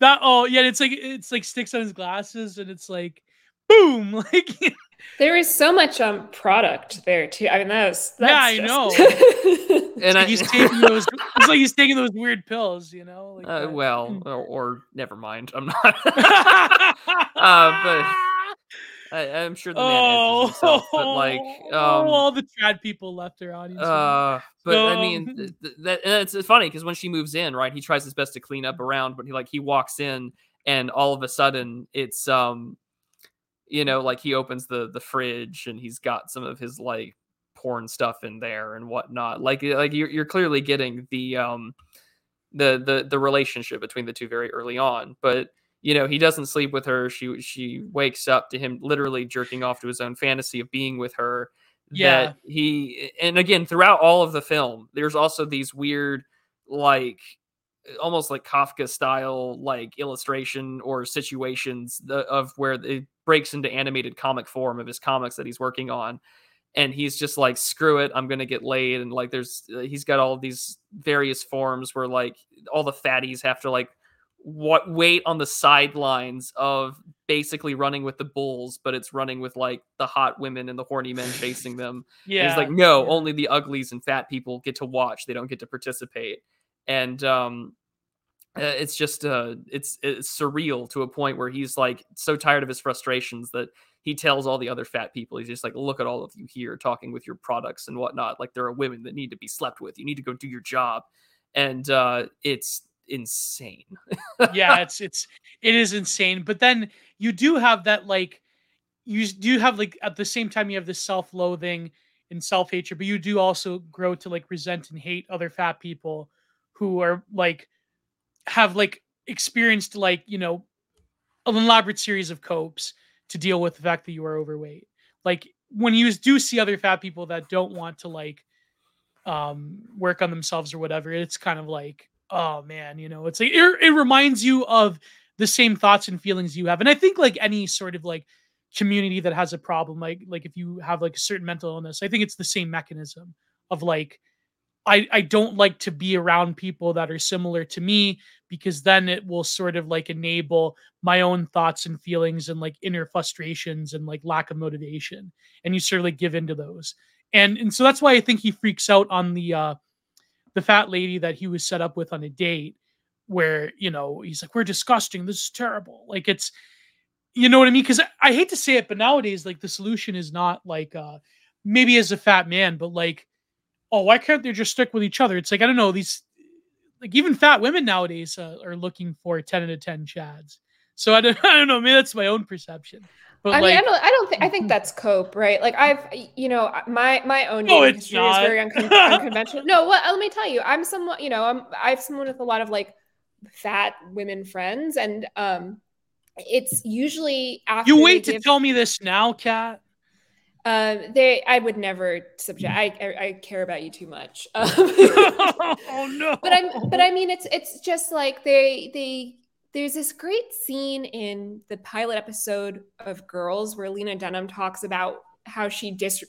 [SPEAKER 1] that oh yeah it's like it's like sticks on his glasses and it's like boom like
[SPEAKER 2] there is so much um product there too. I mean that was
[SPEAKER 1] yeah i
[SPEAKER 2] just...
[SPEAKER 1] know.
[SPEAKER 3] And I,
[SPEAKER 1] he's taking those it's like he's taking those weird pills you know like
[SPEAKER 3] uh, well or, or, never mind. I'm not. Uh, but I, am sure the man oh, answers himself, but like, um,
[SPEAKER 1] all the trad people left their audience.
[SPEAKER 3] Uh, but so, I mean, th- th- that it's, it's funny because when she moves in, right, he tries his best to clean up around, but he like he walks in, and all of a sudden, it's um, you know, like he opens the the fridge and he's got some of his like porn stuff in there and whatnot. Like, like you're you're clearly getting the um, the the the relationship between the two very early on, but you know he doesn't sleep with her. She she wakes up to him literally jerking off to his own fantasy of being with her
[SPEAKER 1] yeah.
[SPEAKER 3] that he and again throughout all of the film there's also these weird like almost like kafka style like illustration or situations of where it breaks into animated comic form of his comics that he's working on. And he's just like screw it i'm gonna get laid. And like there's uh, he's got all these various forms where like all the fatties have to like what wait on the sidelines of basically running with the bulls, but it's running with like the hot women and the horny men chasing them.
[SPEAKER 1] Yeah.
[SPEAKER 3] And he's like, no, only the uglies and fat people get to watch. They don't get to participate. And um uh, it's just uh it's it's surreal to a point where he's like so tired of his frustrations that he tells all the other fat people he's just like look at all of you here talking with your products and whatnot like there are women that need to be slept with you need to go do your job and uh it's insane.
[SPEAKER 1] yeah, it's it's it is insane. But then you do have that like you do have like at the same time you have this self-loathing and self-hatred, but you do also grow to like resent and hate other fat people who are like have like experienced like, you know, an elaborate series of copes to deal with the fact that you are overweight. Like when you do see other fat people that don't want to like um work on themselves or whatever, it's kind of like oh man, you know, it's like it, it reminds you of the same thoughts and feelings you have. And I think like any sort of like community that has a problem, like like if you have like a certain mental illness, I think it's the same mechanism of like I I don't like to be around people that are similar to me because then it will sort of like enable my own thoughts and feelings and like inner frustrations and like lack of motivation and you sort of like give into those. And and so that's why I think he freaks out on the uh the fat lady that he was set up with on a date where you know he's like we're disgusting. This is terrible. Like it's you know what i mean? Because I, hate to say it but nowadays like the solution is not like uh maybe as a fat man but like oh why can't they just stick with each other? It's like i don't know these like even fat women nowadays uh, are looking for 10 out of 10 chads. So I don't, I don't know maybe that's my own perception
[SPEAKER 2] but I like, mean, I don't, I don't think, I think mm-hmm. that's cope, right? Like I've, you know, my, my own
[SPEAKER 1] no,
[SPEAKER 2] history not. is very uncon- unconventional. No, what, let me tell you, I'm someone, you know, I'm, I have someone with a lot of like fat women friends and, um, it's usually after
[SPEAKER 1] you wait to give, tell me this now, Kat.
[SPEAKER 2] Um, they, I would never subject. I, I, I care about you too much. Um,
[SPEAKER 1] oh no!
[SPEAKER 2] But I'm, but I mean, it's, it's just like they, they there's this great scene in the pilot episode of Girls where Lena Dunham talks about how she dis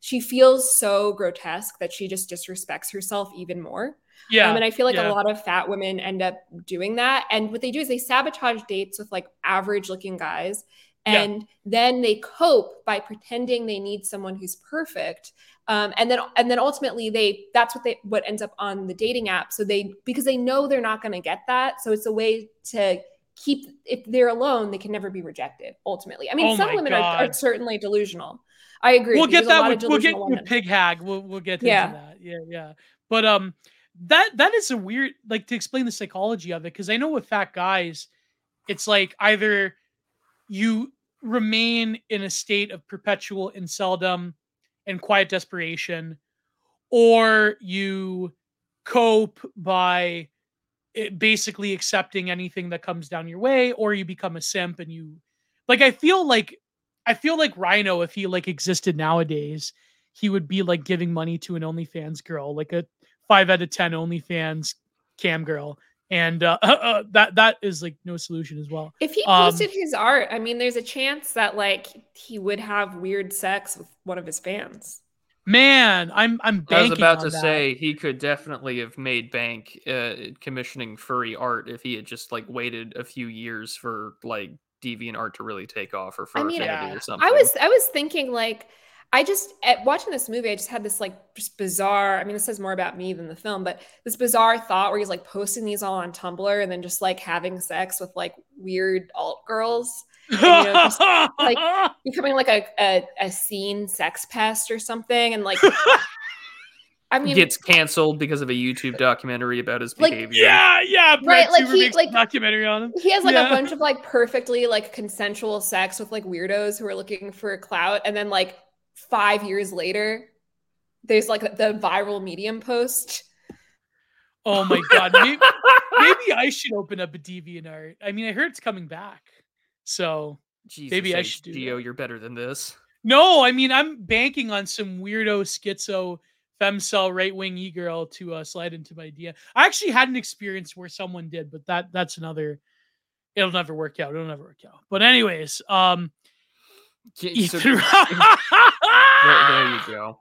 [SPEAKER 2] she feels so grotesque that she just disrespects herself even more.
[SPEAKER 1] Yeah.
[SPEAKER 2] Um, and I feel like
[SPEAKER 1] yeah.
[SPEAKER 2] a lot of fat women end up doing that. And what they do is they sabotage dates with like average looking guys. And yeah. then they cope by pretending they need someone who's perfect um, and then and then ultimately they that's what they what ends up on the dating app. So they because they know they're not going to get that. So it's a way to keep if they're alone they can never be rejected ultimately. I mean
[SPEAKER 1] oh
[SPEAKER 2] some women are, are, certainly delusional. I agree.
[SPEAKER 1] We'll get that with, we'll get with pig hag. We'll, we'll get yeah. into that. Yeah yeah. But um that that is a weird like to explain the psychology of it because i know with fat guys it's like either you remain in a state of perpetual inceldom and quiet desperation, or you cope by eh, basically accepting anything that comes down your way, or you become a simp and you like. I feel like I feel like Rhino, if he like existed nowadays, he would be like giving money to an OnlyFans girl, like a five out of ten OnlyFans cam girl and uh, uh, that that is like no solution as well.
[SPEAKER 2] If he
[SPEAKER 1] Um,
[SPEAKER 2] posted his art, I mean, there's a chance that like he would have weird sex with one of his fans.
[SPEAKER 1] Man, I'm I'm
[SPEAKER 3] I was about to
[SPEAKER 1] that.
[SPEAKER 3] say he could definitely have made bank uh, commissioning furry art if he had just like waited a few years for like deviant art to really take off or for
[SPEAKER 2] I mean,
[SPEAKER 3] affinity
[SPEAKER 1] Yeah.
[SPEAKER 3] or something.
[SPEAKER 2] I was I was thinking like I just at watching this movie, I just had this like just bizarre. I mean, this says more about me than the film, but this bizarre thought where he's like posting these all on Tumblr and then just like having sex with like weird alt girls, you know, just, like, becoming like a a, a scene sex pest or something, and like I mean,
[SPEAKER 3] gets canceled because of a YouTube documentary about his
[SPEAKER 2] Like,
[SPEAKER 3] behavior.
[SPEAKER 1] yeah, yeah, Brett
[SPEAKER 2] like,
[SPEAKER 1] Tuber
[SPEAKER 2] he-
[SPEAKER 1] makes a
[SPEAKER 2] like-
[SPEAKER 1] documentary on him.
[SPEAKER 2] he has like
[SPEAKER 1] Yeah.
[SPEAKER 2] a bunch of like perfectly like consensual sex with like weirdos who are looking for clout and then like five years later there's like the viral medium post
[SPEAKER 1] Oh my god, maybe, maybe I should open up a DeviantArt. I mean, I heard it's coming back, so
[SPEAKER 3] Jesus
[SPEAKER 1] Maybe I
[SPEAKER 3] H,
[SPEAKER 1] should do
[SPEAKER 3] Gio, you're better than this.
[SPEAKER 1] no. I mean, I'm banking on some weirdo schizo femcel right wing e girl to uh, slide into my DM. I actually had an experience where someone did, but that that's another. It'll never work out. It'll never work out. But anyways, um,
[SPEAKER 3] K- so- There, there you go.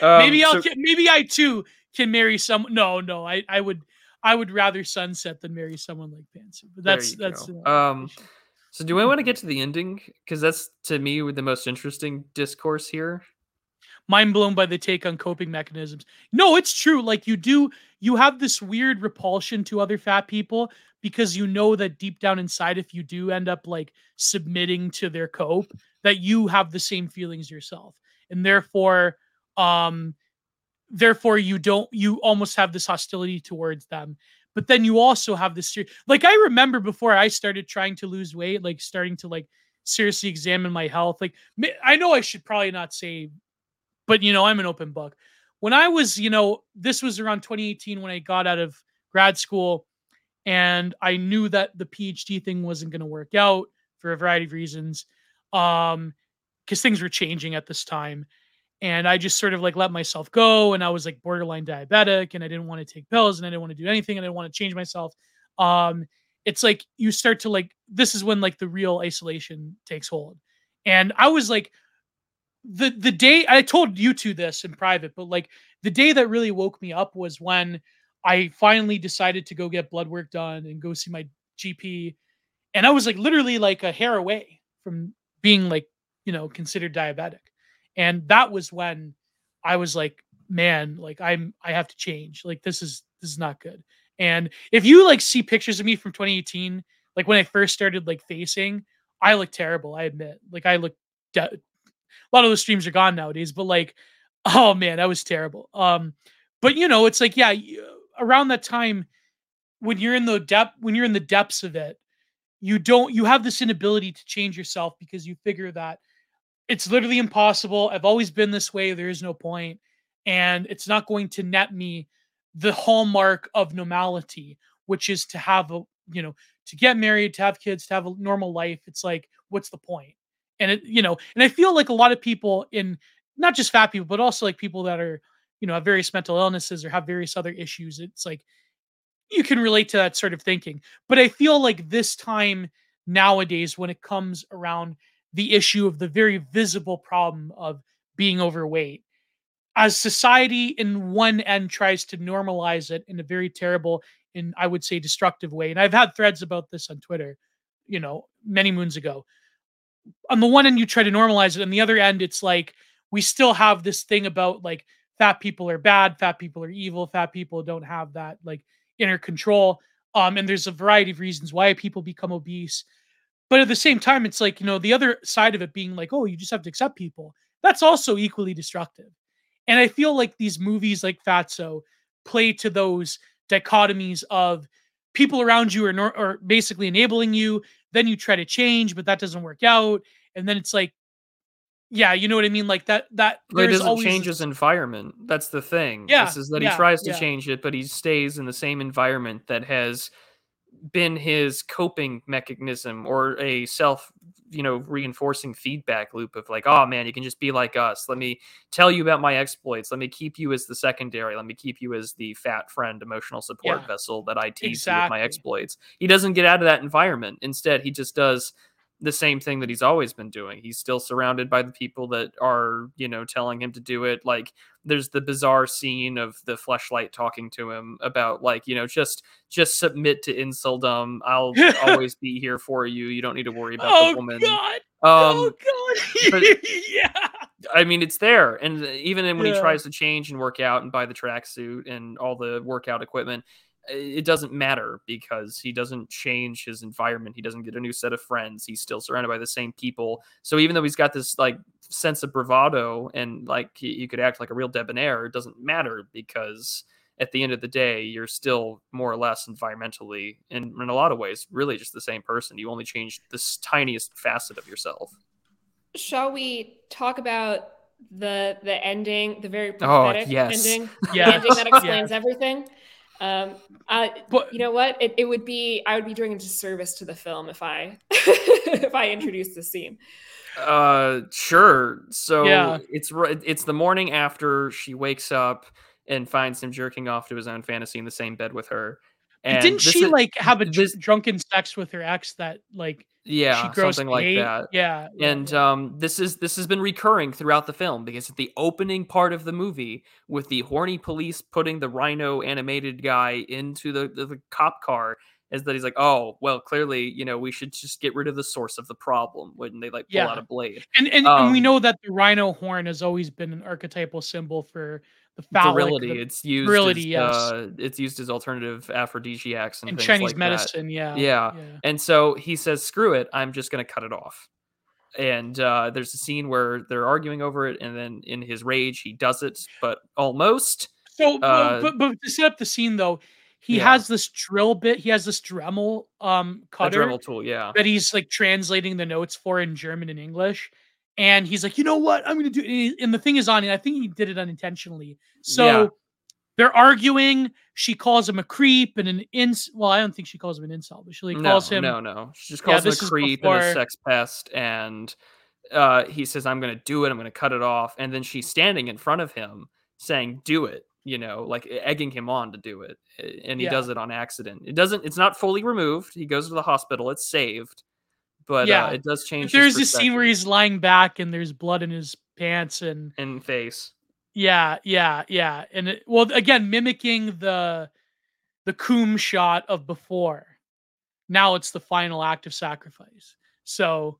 [SPEAKER 3] Um,
[SPEAKER 1] maybe I'll
[SPEAKER 3] so-
[SPEAKER 1] maybe I too can marry someone. No, no, I I would I would rather sunset than marry someone like Pantsu. But that's that's.
[SPEAKER 3] Um. So do I want to get to the ending? Because that's to me the most interesting discourse here.
[SPEAKER 1] mind blown by the take on coping mechanisms. No, it's true. Like you do, you have this weird repulsion to other fat people because you know that deep down inside, if you do end up like submitting to their cope, that you have the same feelings yourself, and therefore, um, therefore you don't, you almost have this hostility towards them. But then you also have this, like I remember before I started trying to lose weight, like starting to like seriously examine my health. Like I know I should probably not say but you know i'm an open book when i was you know this was around 2018 when i got out of grad school and i knew that the phd thing wasn't going to work out for a variety of reasons um because things were changing at this time and i just sort of like let myself go and i was like borderline diabetic and i didn't want to take pills and i didn't want to do anything and i didn't want to change myself um it's like you start to like this is when like the real isolation takes hold and i was like the the day I told you two this in private, but like the day that really woke me up was when I finally decided to go get blood work done and go see my GP. And I was like literally like a hair away from being like, you know, considered diabetic. And that was when I was like, man, like I'm I have to change. Like this is this is not good. And if you like see pictures of me from 2018, like when I first started like facing, I look terrible, I admit. Like I look de- a lot of those streams are gone nowadays, but like, oh man, that was terrible. Um, but you know, it's like, yeah, around that time when you're in the depth, when you're in the depths of it, you don't, you have this inability to change yourself because you figure that it's literally impossible. I've always been this way. There is no point, and it's not going to net me the hallmark of normality, which is to have a, you know, to get married, to have kids, to have a normal life. It's like, what's the point? and it you know and i feel like a lot of people in not just fat people but also like people that are you know have various mental illnesses or have various other issues it's like you can relate to that sort of thinking but i feel like this time nowadays when it comes around the issue of the very visible problem of being overweight. As society in one end tries to normalize it in a very terrible and i would say destructive way and i've had threads about this on twitter you know many moons ago. On the one end you try to normalize it on the other end it's like we still have this thing about like fat people are bad fat people are evil fat people don't have that like inner control um and there's a variety of reasons why people become obese but at the same time it's like you know the other side of it being like oh you just have to accept people that's also equally destructive and i feel like these movies like fatso play to those dichotomies of people around you are, nor- are basically enabling you then you try to change but that doesn't work out and then it's like yeah you know what i mean like that that
[SPEAKER 3] it doesn't
[SPEAKER 1] always
[SPEAKER 3] change his environment. That's the thing.
[SPEAKER 1] Yeah,
[SPEAKER 3] This is that
[SPEAKER 1] yeah,
[SPEAKER 3] he tries to
[SPEAKER 1] yeah.
[SPEAKER 3] change it, but he stays in the same environment that has been his coping mechanism or a self you know reinforcing feedback loop of like oh man you can just be like us. Let me tell you about my exploits. Let me keep you as the secondary. Let me keep you as the fat friend emotional support
[SPEAKER 1] Yeah.
[SPEAKER 3] vessel that i tease
[SPEAKER 1] Exactly.
[SPEAKER 3] you with my exploits. He doesn't get out of that environment. Instead he just does the same thing that he's always been doing. He's still surrounded by the people that are you know telling him to do it. Like there's the bizarre scene of the fleshlight talking to him about like you know just just submit to inceldom i'll always be here for you. You don't need to worry about
[SPEAKER 1] oh
[SPEAKER 3] the woman.
[SPEAKER 1] God!
[SPEAKER 3] um
[SPEAKER 1] oh god! yeah.
[SPEAKER 3] i mean it's there. And even when he tries to change and work out and buy the tracksuit and all the workout equipment it doesn't matter because he doesn't change his environment he doesn't get a new set of friends he's still surrounded by the same people so even though he's got this like sense of bravado and like he, he could act like a real debonair it doesn't matter because at the end of the day you're still more or less environmentally and in a lot of ways really just the same person you only change this tiniest facet of yourself
[SPEAKER 2] Shall we talk about the the ending, the very
[SPEAKER 3] Oh, yes.
[SPEAKER 2] ending, the
[SPEAKER 1] Yeah.
[SPEAKER 2] ending that
[SPEAKER 1] Yeah.
[SPEAKER 2] explains everything? Um, uh,
[SPEAKER 1] But
[SPEAKER 2] you know what? It, it would be I would be doing a disservice to the film if I if I introduced this scene.
[SPEAKER 3] Uh, sure. So
[SPEAKER 1] Yeah.
[SPEAKER 3] it's it's the morning after she wakes up and finds him jerking off to his own fantasy in the same bed with her. And
[SPEAKER 1] didn't she
[SPEAKER 3] is-
[SPEAKER 1] like have a
[SPEAKER 3] this-
[SPEAKER 1] drunken sex with her ex that like
[SPEAKER 3] yeah, something like that.
[SPEAKER 1] Yeah.
[SPEAKER 3] And um, this is this has been recurring throughout the film because at the opening part of the movie, with the horny police putting the Rhino animated guy into the, the, the cop car, is that he's like, oh well, clearly you know we should just get rid of the source of the problem when they like pull
[SPEAKER 1] Yeah.
[SPEAKER 3] out a blade.
[SPEAKER 1] and and, and we
[SPEAKER 3] um,
[SPEAKER 1] know that the rhino horn has always been an archetypal symbol for the phallic,
[SPEAKER 3] virility.
[SPEAKER 1] the-
[SPEAKER 3] it's used
[SPEAKER 1] virility,
[SPEAKER 3] as,
[SPEAKER 1] yes.
[SPEAKER 3] uh, it's used as alternative aphrodisiacs and things
[SPEAKER 1] Chinese
[SPEAKER 3] like that.
[SPEAKER 1] medicine. Yeah.
[SPEAKER 3] Yeah. And so he says, "Screw it, I'm just going to cut it off." And uh, there's a scene where they're arguing over it, and then in his rage, he does it, but almost.
[SPEAKER 1] So, but-
[SPEAKER 3] Uh,
[SPEAKER 1] but, but to set up the scene though, he
[SPEAKER 3] Yeah.
[SPEAKER 1] has this drill bit. He has this Dremel um
[SPEAKER 3] A
[SPEAKER 1] cutter
[SPEAKER 3] Dremel tool, yeah.
[SPEAKER 1] that he's like translating the notes for in German and English. And he's like, you know what? I'm gonna do. and he- And the thing is on, and I think he did it unintentionally. So
[SPEAKER 3] Yeah.
[SPEAKER 1] they're arguing. She calls him a creep and an ins. Well, I don't think she calls him an incel, but she like,
[SPEAKER 3] no,
[SPEAKER 1] calls him.
[SPEAKER 3] no, no. She just
[SPEAKER 1] Yeah,
[SPEAKER 3] calls him
[SPEAKER 1] this
[SPEAKER 3] a creep and a sex pest, and uh, he says, "I'm going to do it. I'm going to cut it off." And then she's standing in front of him, saying, "Do it." You know, like egging him on to do it, and he
[SPEAKER 1] Yeah.
[SPEAKER 3] does it on accident. It doesn't. It's not fully removed. He goes to the hospital. It's saved, but
[SPEAKER 1] Yeah.
[SPEAKER 3] uh, it does change. his
[SPEAKER 1] There's a scene where he's lying back and there's blood in his pants and
[SPEAKER 3] in face.
[SPEAKER 1] Yeah, yeah, yeah. And it, well, again, mimicking the the coom shot of before. Now it's the final act of sacrifice. So,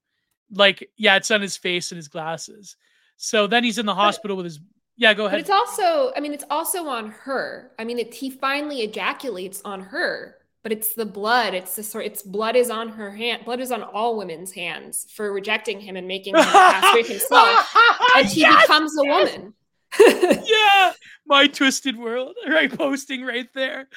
[SPEAKER 1] like, yeah, it's on his face and his glasses. So then he's in the hospital with his. Yeah, go ahead.
[SPEAKER 2] But it's also, I mean, it's also on her. I mean, it, he finally ejaculates on her, but it's the blood. It's the sort. It's blood is on her hand. Blood is on all women's hands for rejecting him and making him castrate himself, and he
[SPEAKER 1] Yes!
[SPEAKER 2] becomes a woman.
[SPEAKER 1] yeah, my twisted world. Right, posting right there.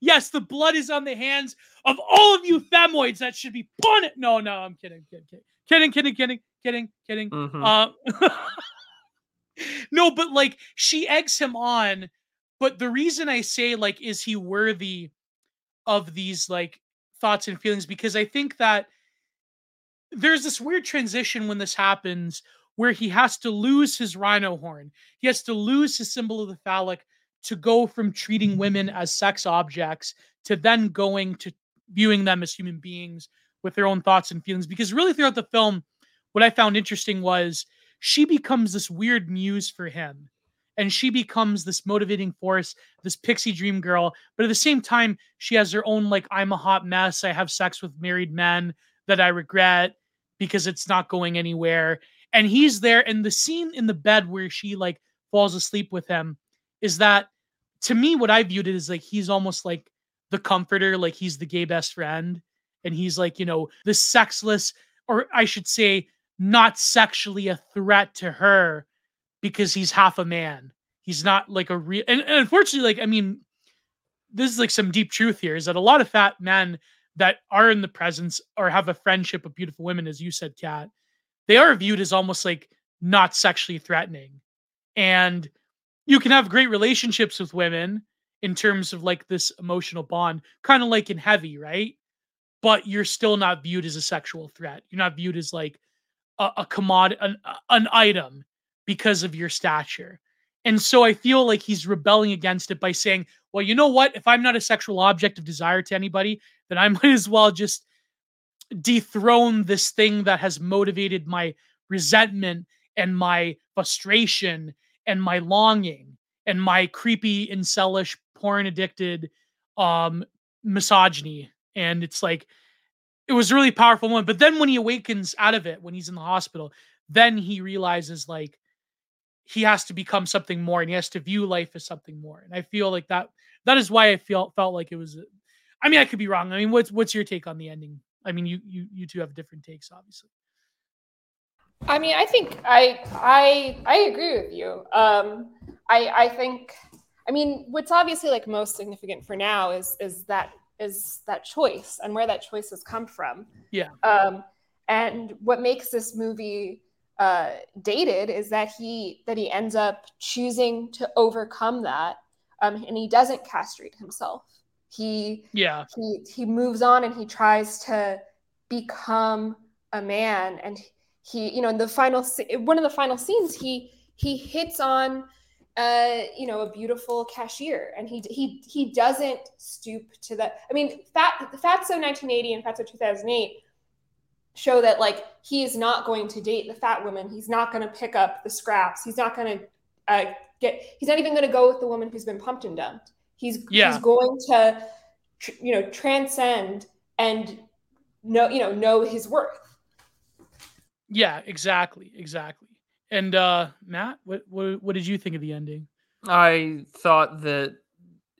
[SPEAKER 1] yes, the blood is on the hands of all of you femoids that should be punished. No, no, I'm kidding, kidding, kidding, kidding, kidding, kidding, kidding.
[SPEAKER 3] Mhm.
[SPEAKER 1] Uh, no, but like she eggs him on. But the reason I say like, is he worthy of these like thoughts and feelings? Because I think that there's this weird transition when this happens where he has to lose his rhino horn. He has to lose his symbol of the phallic to go from treating women mm. as sex objects to then going to viewing them as human beings with their own thoughts and feelings. Because really, throughout the film, what I found interesting was she becomes this weird muse for him. And she becomes this motivating force, this pixie dream girl. But at the same time, she has her own, like, I'm a hot mess. I have sex with married men that I regret because it's not going anywhere. And he's there. And the scene in the bed where she, like, falls asleep with him is that, to me, what I viewed it is like he's almost like the comforter, like he's the gay best friend. And he's like, you know, the sexless, or I should say, not sexually a threat to her because he's half a man. He's not like a real, and, and unfortunately, like, I mean, this is like some deep truth here is that a lot of fat men that are in the presence or have a friendship with beautiful women, as you said, Kat, they are viewed as almost like not sexually threatening. And you can have great relationships with women in terms of like this emotional bond, kind of like in Heavy, right? But you're still not viewed as a sexual threat. You're not viewed as like a, a commodity, an, an item because of your stature. And so I feel like he's rebelling against it by saying, well, you know what? If I'm not a sexual object of desire to anybody, then I might as well just dethrone this thing that has motivated my resentment and my frustration and my longing and my creepy incelish porn addicted um misogyny and it's like it was a really powerful one but then when he awakens out of it when he's in the hospital then he realizes like he has to become something more and he has to view life as something more and i feel like that that is why i felt felt like it was i mean i could be wrong i mean what's what's your take on the ending i mean you you you two have different takes obviously
[SPEAKER 2] I mean, I think I I I agree with you. Um, I I think I mean, what's obviously like most significant for now is is that is that choice and where that choice has come from.
[SPEAKER 1] Yeah.
[SPEAKER 2] Um, and what makes this movie uh, dated is that he that he ends up choosing to overcome that, um, and he doesn't castrate himself. He
[SPEAKER 1] yeah
[SPEAKER 2] he he moves on and he tries to become a man and he you know in the final one of the final scenes he he hits on uh, you know, a beautiful cashier, and he he he doesn't stoop to that. I mean, Fat Fatso 1980 and Fatso 2008 show that like he is not going to date the fat woman. He's not going to pick up the scraps. He's not going to uh, get. He's not even going to go with the woman who's been pumped and dumped. He's yeah. he's going to you know transcend and know you know know his worth.
[SPEAKER 1] Yeah, exactly, exactly. And uh Matt, what what what did you think of the ending?
[SPEAKER 3] I thought that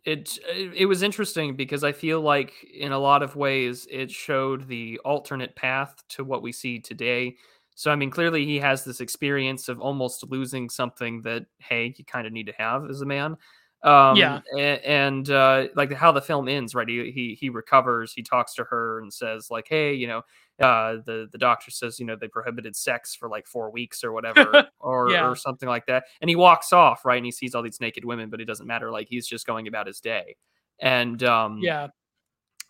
[SPEAKER 3] it it was interesting because I feel like in a lot of ways it showed the alternate path to what we see today. So I mean, clearly he has this experience of almost losing something that hey, you kind of need to have as a man. Um, yeah, and, and uh, like how the film ends, right? He, he he recovers. He talks to her and says like, hey, you know, uh, the the doctor says you know they prohibited sex for like four weeks or whatever or yeah. or something like that and he walks off right and he sees all these naked women but it doesn't matter like he's just going about his day and um
[SPEAKER 1] yeah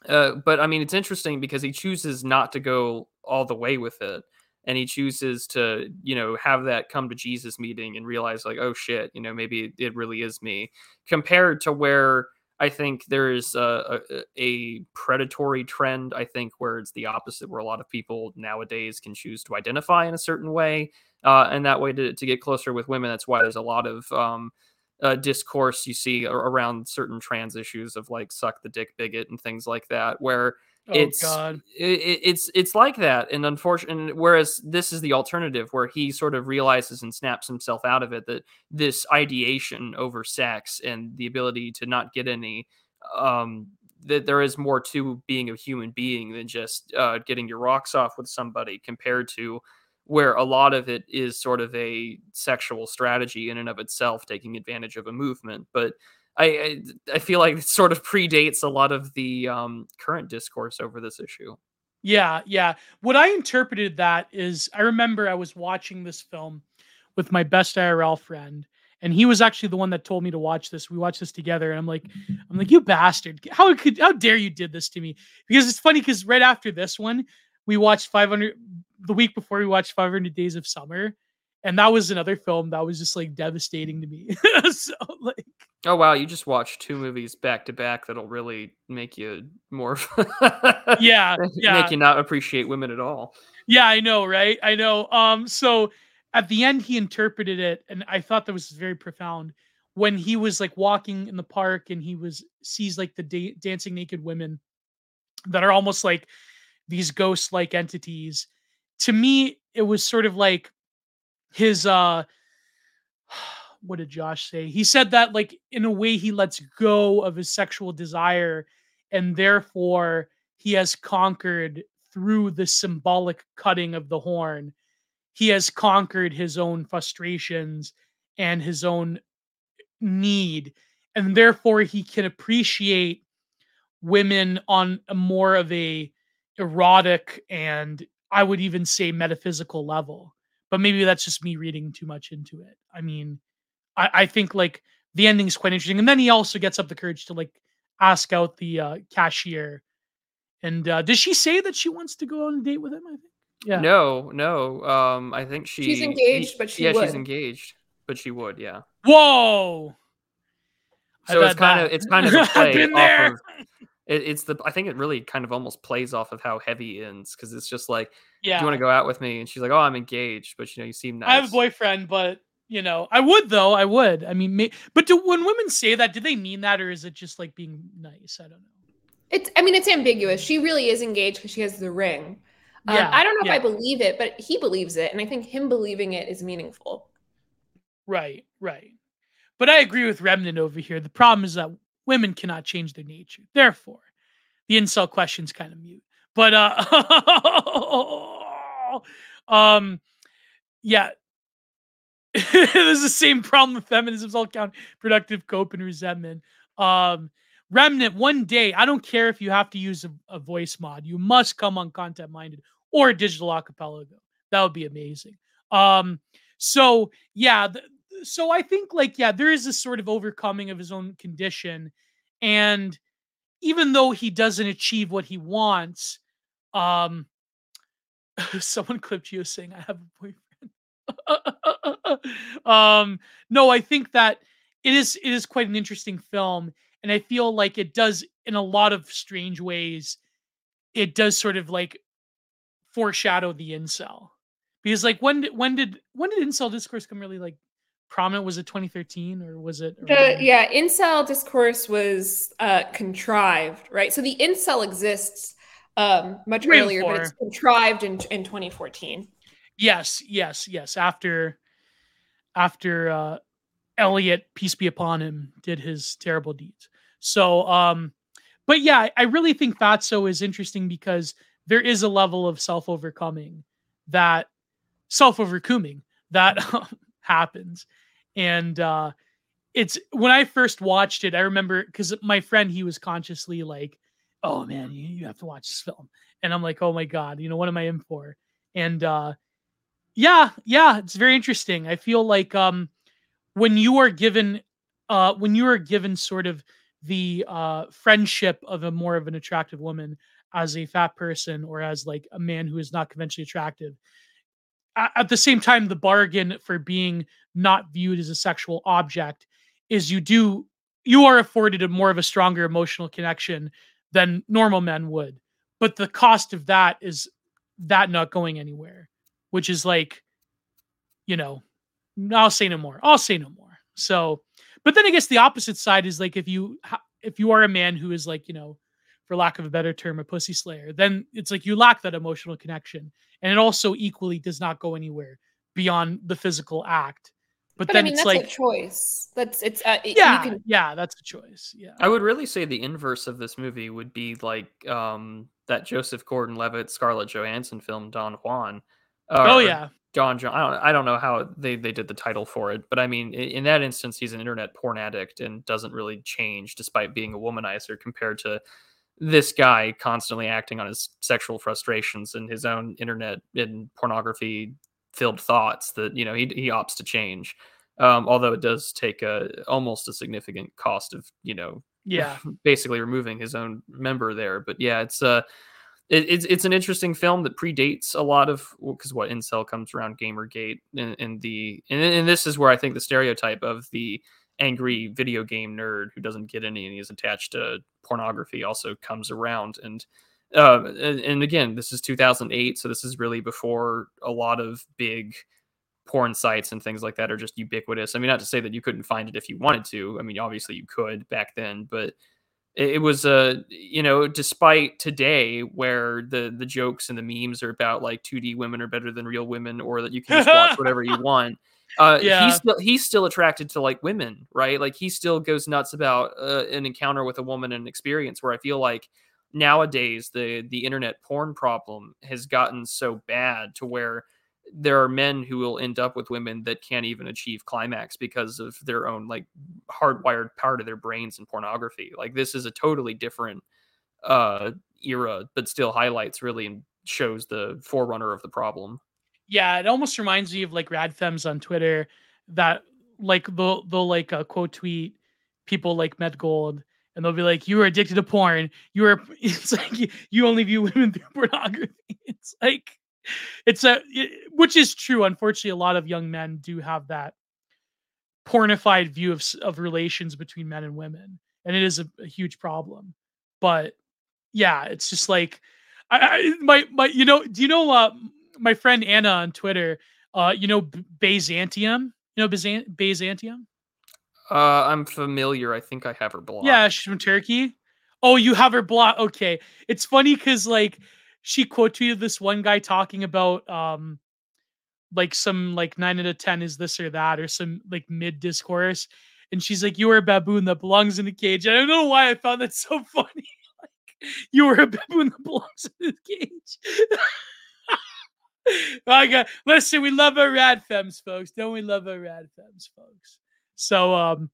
[SPEAKER 3] uh, but i mean it's interesting because he chooses not to go all the way with it and he chooses to you know have that come to jesus meeting and realize like oh shit you know maybe it really is me compared to where I think there's a, a, a, predatory trend, I think, where it's the opposite, where a lot of people nowadays can choose to identify in a certain way. Uh, and that way to, to get closer with women. That's why there's a lot of um, uh, discourse you see around certain trans issues of like suck the dick bigot and things like that, where Oh, it's God. It, it's it's like that, and unfortunately, whereas this is the alternative, where he sort of realizes and snaps himself out of it that this ideation over sex and the ability to not get any, um, that there is more to being a human being than just uh, getting your rocks off with somebody, compared to where a lot of it is sort of a sexual strategy in and of itself, taking advantage of a movement, but I, I feel like it sort of predates a lot of the um, current discourse over this issue.
[SPEAKER 1] Yeah, yeah. What I interpreted that is I remember I was watching this film with my best IRL friend, and he was actually the one that told me to watch this. We watched this together, and I'm like, I'm like, you bastard! How could how dare you did this to me? Because it's funny because right after this one, we watched 500 the week before we watched 500 Days of Summer, and that was another film that was just like devastating to me. so like
[SPEAKER 3] Oh wow, you just watched two movies back to back that'll really make you more
[SPEAKER 1] Yeah, yeah.
[SPEAKER 3] Make you not appreciate women at all.
[SPEAKER 1] Yeah, I know, right? I know. Um so at the end he interpreted it and I thought that was very profound when he was like walking in the park and he was sees like the da- dancing naked women that are almost like these ghost like entities. To me it was sort of like his uh what did Josh say? He said that like in a way he lets go of his sexual desire and therefore he has conquered through the symbolic cutting of the horn. He has conquered his own frustrations and his own need and therefore he can appreciate women on a more of a erotic and I would even say metaphysical level. But maybe that's just me reading too much into it. I mean, I, I think like the ending's quite interesting. And then he also gets up the courage to like ask out the uh, cashier. And uh, does she say that she wants to go on a date with him? I think.
[SPEAKER 3] Yeah. No, no. Um, I think she
[SPEAKER 2] she's engaged, but she
[SPEAKER 3] yeah,
[SPEAKER 2] would.
[SPEAKER 3] she's engaged, but she would. Yeah.
[SPEAKER 1] Whoa.
[SPEAKER 3] So it's kind of it's kind of a play off of it, it's the I think it really kind of almost plays off of how heavy ends because it's just like, yeah, do you want to go out with me? And she's like, oh, I'm engaged, but you know, you seem nice.
[SPEAKER 1] I have a boyfriend, but you know, I would though. I would. I mean, may, but do, when women say that, do they mean that, or is it just like being nice? I don't know.
[SPEAKER 2] It's. I mean, it's ambiguous. She really is engaged because she has the ring. Um, yeah, I don't know yeah. if I believe it, but he believes it, and I think him believing it is meaningful.
[SPEAKER 1] Right. Right. But I agree with Remnant over here. The problem is that women cannot change their nature. Therefore, the incel question's kind of mute. But uh um yeah. There's the same problem with feminism's all count productive cope and resentment. Um Remnant, one day, I don't care if you have to use a, a voice mod, you must come on content minded or digital archipelago. That would be amazing. Um, so yeah, so I think like yeah, there is this sort of overcoming of his own condition, and even though he doesn't achieve what he wants, um, someone clipped you saying, "I have a boyfriend." um, no, I think that it is it is quite an interesting film, and I feel like it does in a lot of strange ways. It does sort of like foreshadow the incel. Because like when did when did when did incel discourse come really like prominent? Was it 2013 or was it
[SPEAKER 2] the, yeah incel discourse was uh contrived right? So the incel exists um much earlier but it's contrived in, in 2014
[SPEAKER 1] yes yes yes after after uh elliot peace be upon him did his terrible deeds so um but yeah i really think fatso is interesting because there is a level of self-overcoming that self-overcoming that happens. And uh it's when I first watched it, I remember because my friend he was consciously like, Oh man, you, you have to watch this film. And I'm like, oh my God, you know, what am I in for? And uh yeah, yeah, it's very interesting. I feel like um when you are given uh when you are given sort of the uh friendship of a more of an attractive woman as a fat person or as like a man who is not conventionally attractive at the same time, the bargain for being not viewed as a sexual object is you do you are afforded a more of a stronger emotional connection than normal men would. But the cost of that is that not going anywhere, which is like, you know, I'll say no more. I'll say no more. So, but then I guess the opposite side is like if you if you are a man who is like, you know, for lack of a better term, a pussy slayer, then it's like you lack that emotional connection. And it also equally does not go anywhere beyond the physical act. But,
[SPEAKER 2] but
[SPEAKER 1] then
[SPEAKER 2] I mean,
[SPEAKER 1] it's
[SPEAKER 2] that's
[SPEAKER 1] like
[SPEAKER 2] a choice. That's it's uh,
[SPEAKER 1] yeah, can... yeah, that's a choice. Yeah,
[SPEAKER 3] I would really say the inverse of this movie would be like um that Joseph Gordon-Levitt Scarlett Johansson film Don Juan.
[SPEAKER 1] Uh, oh yeah,
[SPEAKER 3] Don Jon. I don't, I don't know how they, they did the title for it, but I mean, in, in, that instance, he's an internet porn addict and doesn't really change despite being a womanizer compared to this guy constantly acting on his sexual frustrations and his own internet and pornography filled thoughts that you know he, he opts to change um, although it does take a almost a significant cost of you know
[SPEAKER 1] yeah
[SPEAKER 3] basically removing his own member there but yeah it's uh it, it's it's an interesting film that predates a lot of because what incel comes around gamergate and, and the and, and this is where i think the stereotype of the angry video game nerd who doesn't get any and is attached to pornography also comes around. And uh, and, and again this is 2008 so this is really before a lot of big porn sites and things like that are just ubiquitous. I mean not to say that you couldn't find it if you wanted to. I mean obviously you could back then but it was a uh, you know despite today where the the jokes and the memes are about like 2d women are better than real women or that you can just watch whatever you want uh, yeah. he's still he's still attracted to like women, right? Like he still goes nuts about uh, an encounter with a woman and experience. Where I feel like nowadays the the internet porn problem has gotten so bad to where there are men who will end up with women that can't even achieve climax because of their own like hardwired part of their brains and pornography. Like this is a totally different uh era, but still highlights really and shows the forerunner of the problem
[SPEAKER 1] yeah, it almost reminds me of like Radfems on Twitter that like they'll they'll like uh, quote tweet people like Met Gold and they'll be like, "You are addicted to porn. You are." It's like you only view women through pornography. It's like it's a it, which is true. Unfortunately, a lot of young men do have that pornified view of of relations between men and women, and it is a, a huge problem. But yeah, it's just like I, I my my you know do you know uh my friend Anna on Twitter uh you know Byzantium you know Byzantium
[SPEAKER 3] uh, I'm familiar. I think I have her blocked.
[SPEAKER 1] Yeah, she's from Turkey. Oh, you have her blocked. Okay, it's funny because like she quote tweeted this one guy talking about um like some like nine out of ten is this or that or some like mid discourse, and she's like, "You are a baboon that belongs in a cage." I don't know why I found that so funny. like, you are a baboon that belongs in a cage. I got listen. We love our rad femmes, folks. Don't we love our rad femmes, folks? So um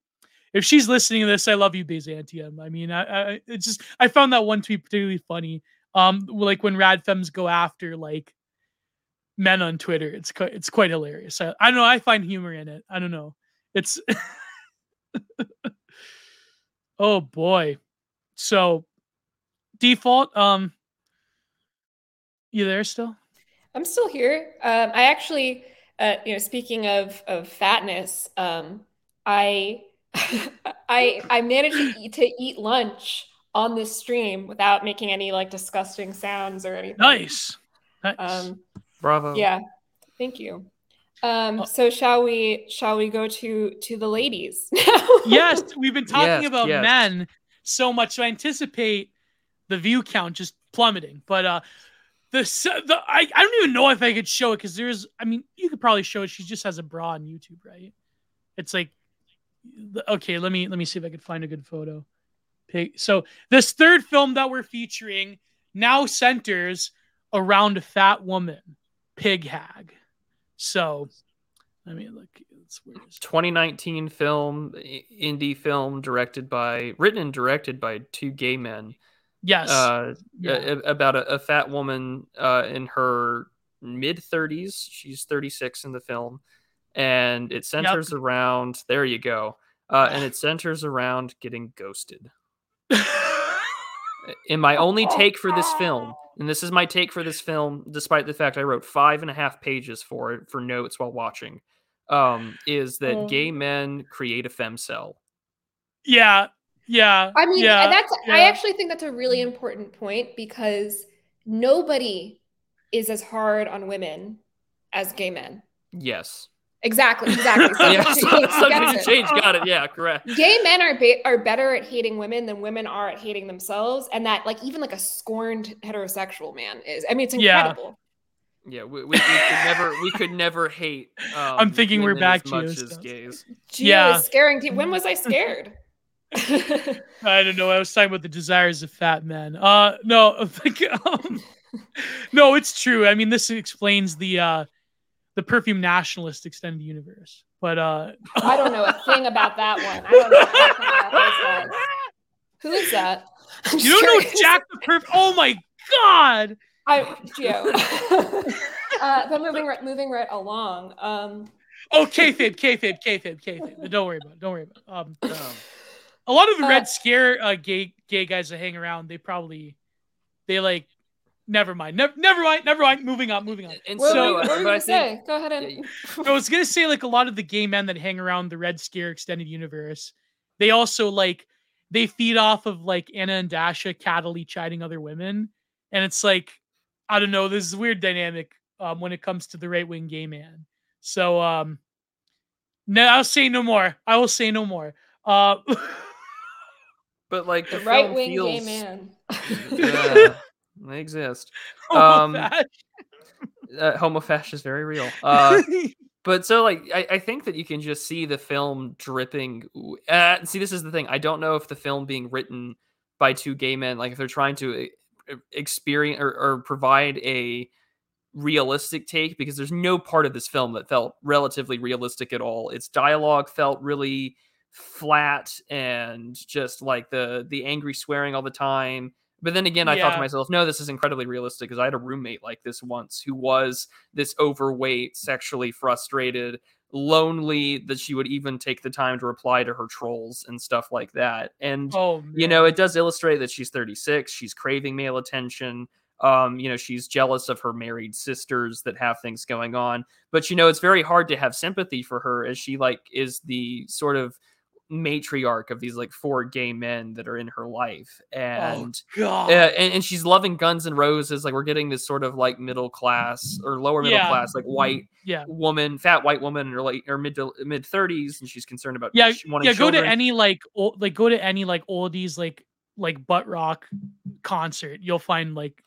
[SPEAKER 1] if she's listening to this, I love you, Byzantium. I mean, I, I it's just I found that one tweet particularly funny. Um, like when rad femmes go after like men on Twitter, it's quite it's quite hilarious. I, I don't know. I find humor in it. I don't know. It's oh boy. So default. Um, you there still?
[SPEAKER 2] I'm still here. Um, I actually, uh, you know, speaking of of fatness, um, I I I managed to eat, to eat lunch on this stream without making any like disgusting sounds or anything.
[SPEAKER 1] Nice. nice.
[SPEAKER 2] Um,
[SPEAKER 3] Bravo.
[SPEAKER 2] Yeah. Thank you. Um, oh. so shall we shall we go to to the ladies?
[SPEAKER 1] yes, we've been talking yes, about yes. men so much. So I anticipate the view count just plummeting. But uh the, the I, I don't even know if I could show it because there's I mean you could probably show it. She just has a bra on YouTube, right? It's like okay, let me let me see if I can find a good photo. So this third film that we're featuring now centers around a fat woman, Pig Hag. So let me look.
[SPEAKER 3] It's 2019 film, indie film, directed by, written and directed by two gay men.
[SPEAKER 1] Yes.
[SPEAKER 3] Uh, yeah. about a, a, fat woman uh, in her mid 30s. She's 36 in the film and it centers yep. around there you go uh, and it centers around getting ghosted in my only take for this film and this is my take for this film despite the fact i wrote five and a half pages for it for notes while watching um, is that oh. gay men create a fem cell.
[SPEAKER 1] yeah yeah
[SPEAKER 2] i mean
[SPEAKER 1] yeah,
[SPEAKER 2] that's
[SPEAKER 1] yeah.
[SPEAKER 2] i actually think that's a really important point because nobody is as hard on women as gay men
[SPEAKER 3] yes
[SPEAKER 2] Exactly, exactly. So
[SPEAKER 3] yeah, subject to change. Got it. Yeah, correct.
[SPEAKER 2] Gay men are ba- are better at hating women than women are at hating themselves, and that like even like a scorned heterosexual man is. I mean, it's incredible.
[SPEAKER 3] Yeah, yeah we, we, we could never we could never hate. Um,
[SPEAKER 1] I'm thinking we're back
[SPEAKER 3] as
[SPEAKER 1] to
[SPEAKER 3] much as gays.
[SPEAKER 2] Gio yeah, scaring. Te- when was I scared?
[SPEAKER 1] I don't know. I was talking about the desires of fat men. Uh, no, um, no, it's true. I mean, this explains the uh the perfume nationalist extended universe. But uh
[SPEAKER 2] I don't know a thing about that one. I don't know Who is that?
[SPEAKER 1] I'm you don't curious. know Jack the Perf? Oh my god!
[SPEAKER 2] I Gio. uh, but moving right, moving right along. Um,
[SPEAKER 1] oh, kayfabe, kayfabe, kayfabe, kayfabe. Don't worry about it. Don't worry about it. Um, a lot of the uh, Red Scare uh, gay gay guys that hang around, they probably they like Never mind. Never, never mind. Never mind. Moving on. Moving on.
[SPEAKER 2] And so, so what were you gonna say? Go ahead and.
[SPEAKER 1] I was gonna say like a lot of the gay men that hang around the Red Scare extended universe, they also like they feed off of like Anna and Dasha cattily chiding other women, and it's like I don't know. This is weird dynamic um, when it comes to the right wing gay man. So um, no, I'll say no more. I will say no more. Uh,
[SPEAKER 3] but like
[SPEAKER 2] the, the right wing feels... gay man.
[SPEAKER 3] yeah. They exist. Um, uh, homofash is very real. Uh, but so like I, I think that you can just see the film dripping. Uh, see, this is the thing. I don't know if the film being written by two gay men, like if they're trying to uh, experience or, or provide a realistic take, because there's no part of this film that felt relatively realistic at all. Its dialogue felt really flat and just like the the angry swearing all the time but then again, I yeah. thought to myself, no, this is incredibly realistic because I had a roommate like this once who was this overweight, sexually frustrated, lonely that she would even take the time to reply to her trolls and stuff like that. And
[SPEAKER 1] Oh,
[SPEAKER 3] you know, it does illustrate that she's 36, she's craving male attention. Um, you know, she's jealous of her married sisters that have things going on. But you know, it's very hard to have sympathy for her as she like is the sort of matriarch of these like four gay men that are in her life and
[SPEAKER 1] oh,
[SPEAKER 3] uh, and, and she's loving guns and roses like we're getting this sort of like middle class or lower middle
[SPEAKER 1] Yeah.
[SPEAKER 3] class like white
[SPEAKER 1] yeah.
[SPEAKER 3] woman fat white woman in her late or mid to mid 30s and she's concerned about
[SPEAKER 1] Yeah,
[SPEAKER 3] wanting
[SPEAKER 1] yeah, go to any like old, like go to any like oldies like like butt rock concert. You'll find like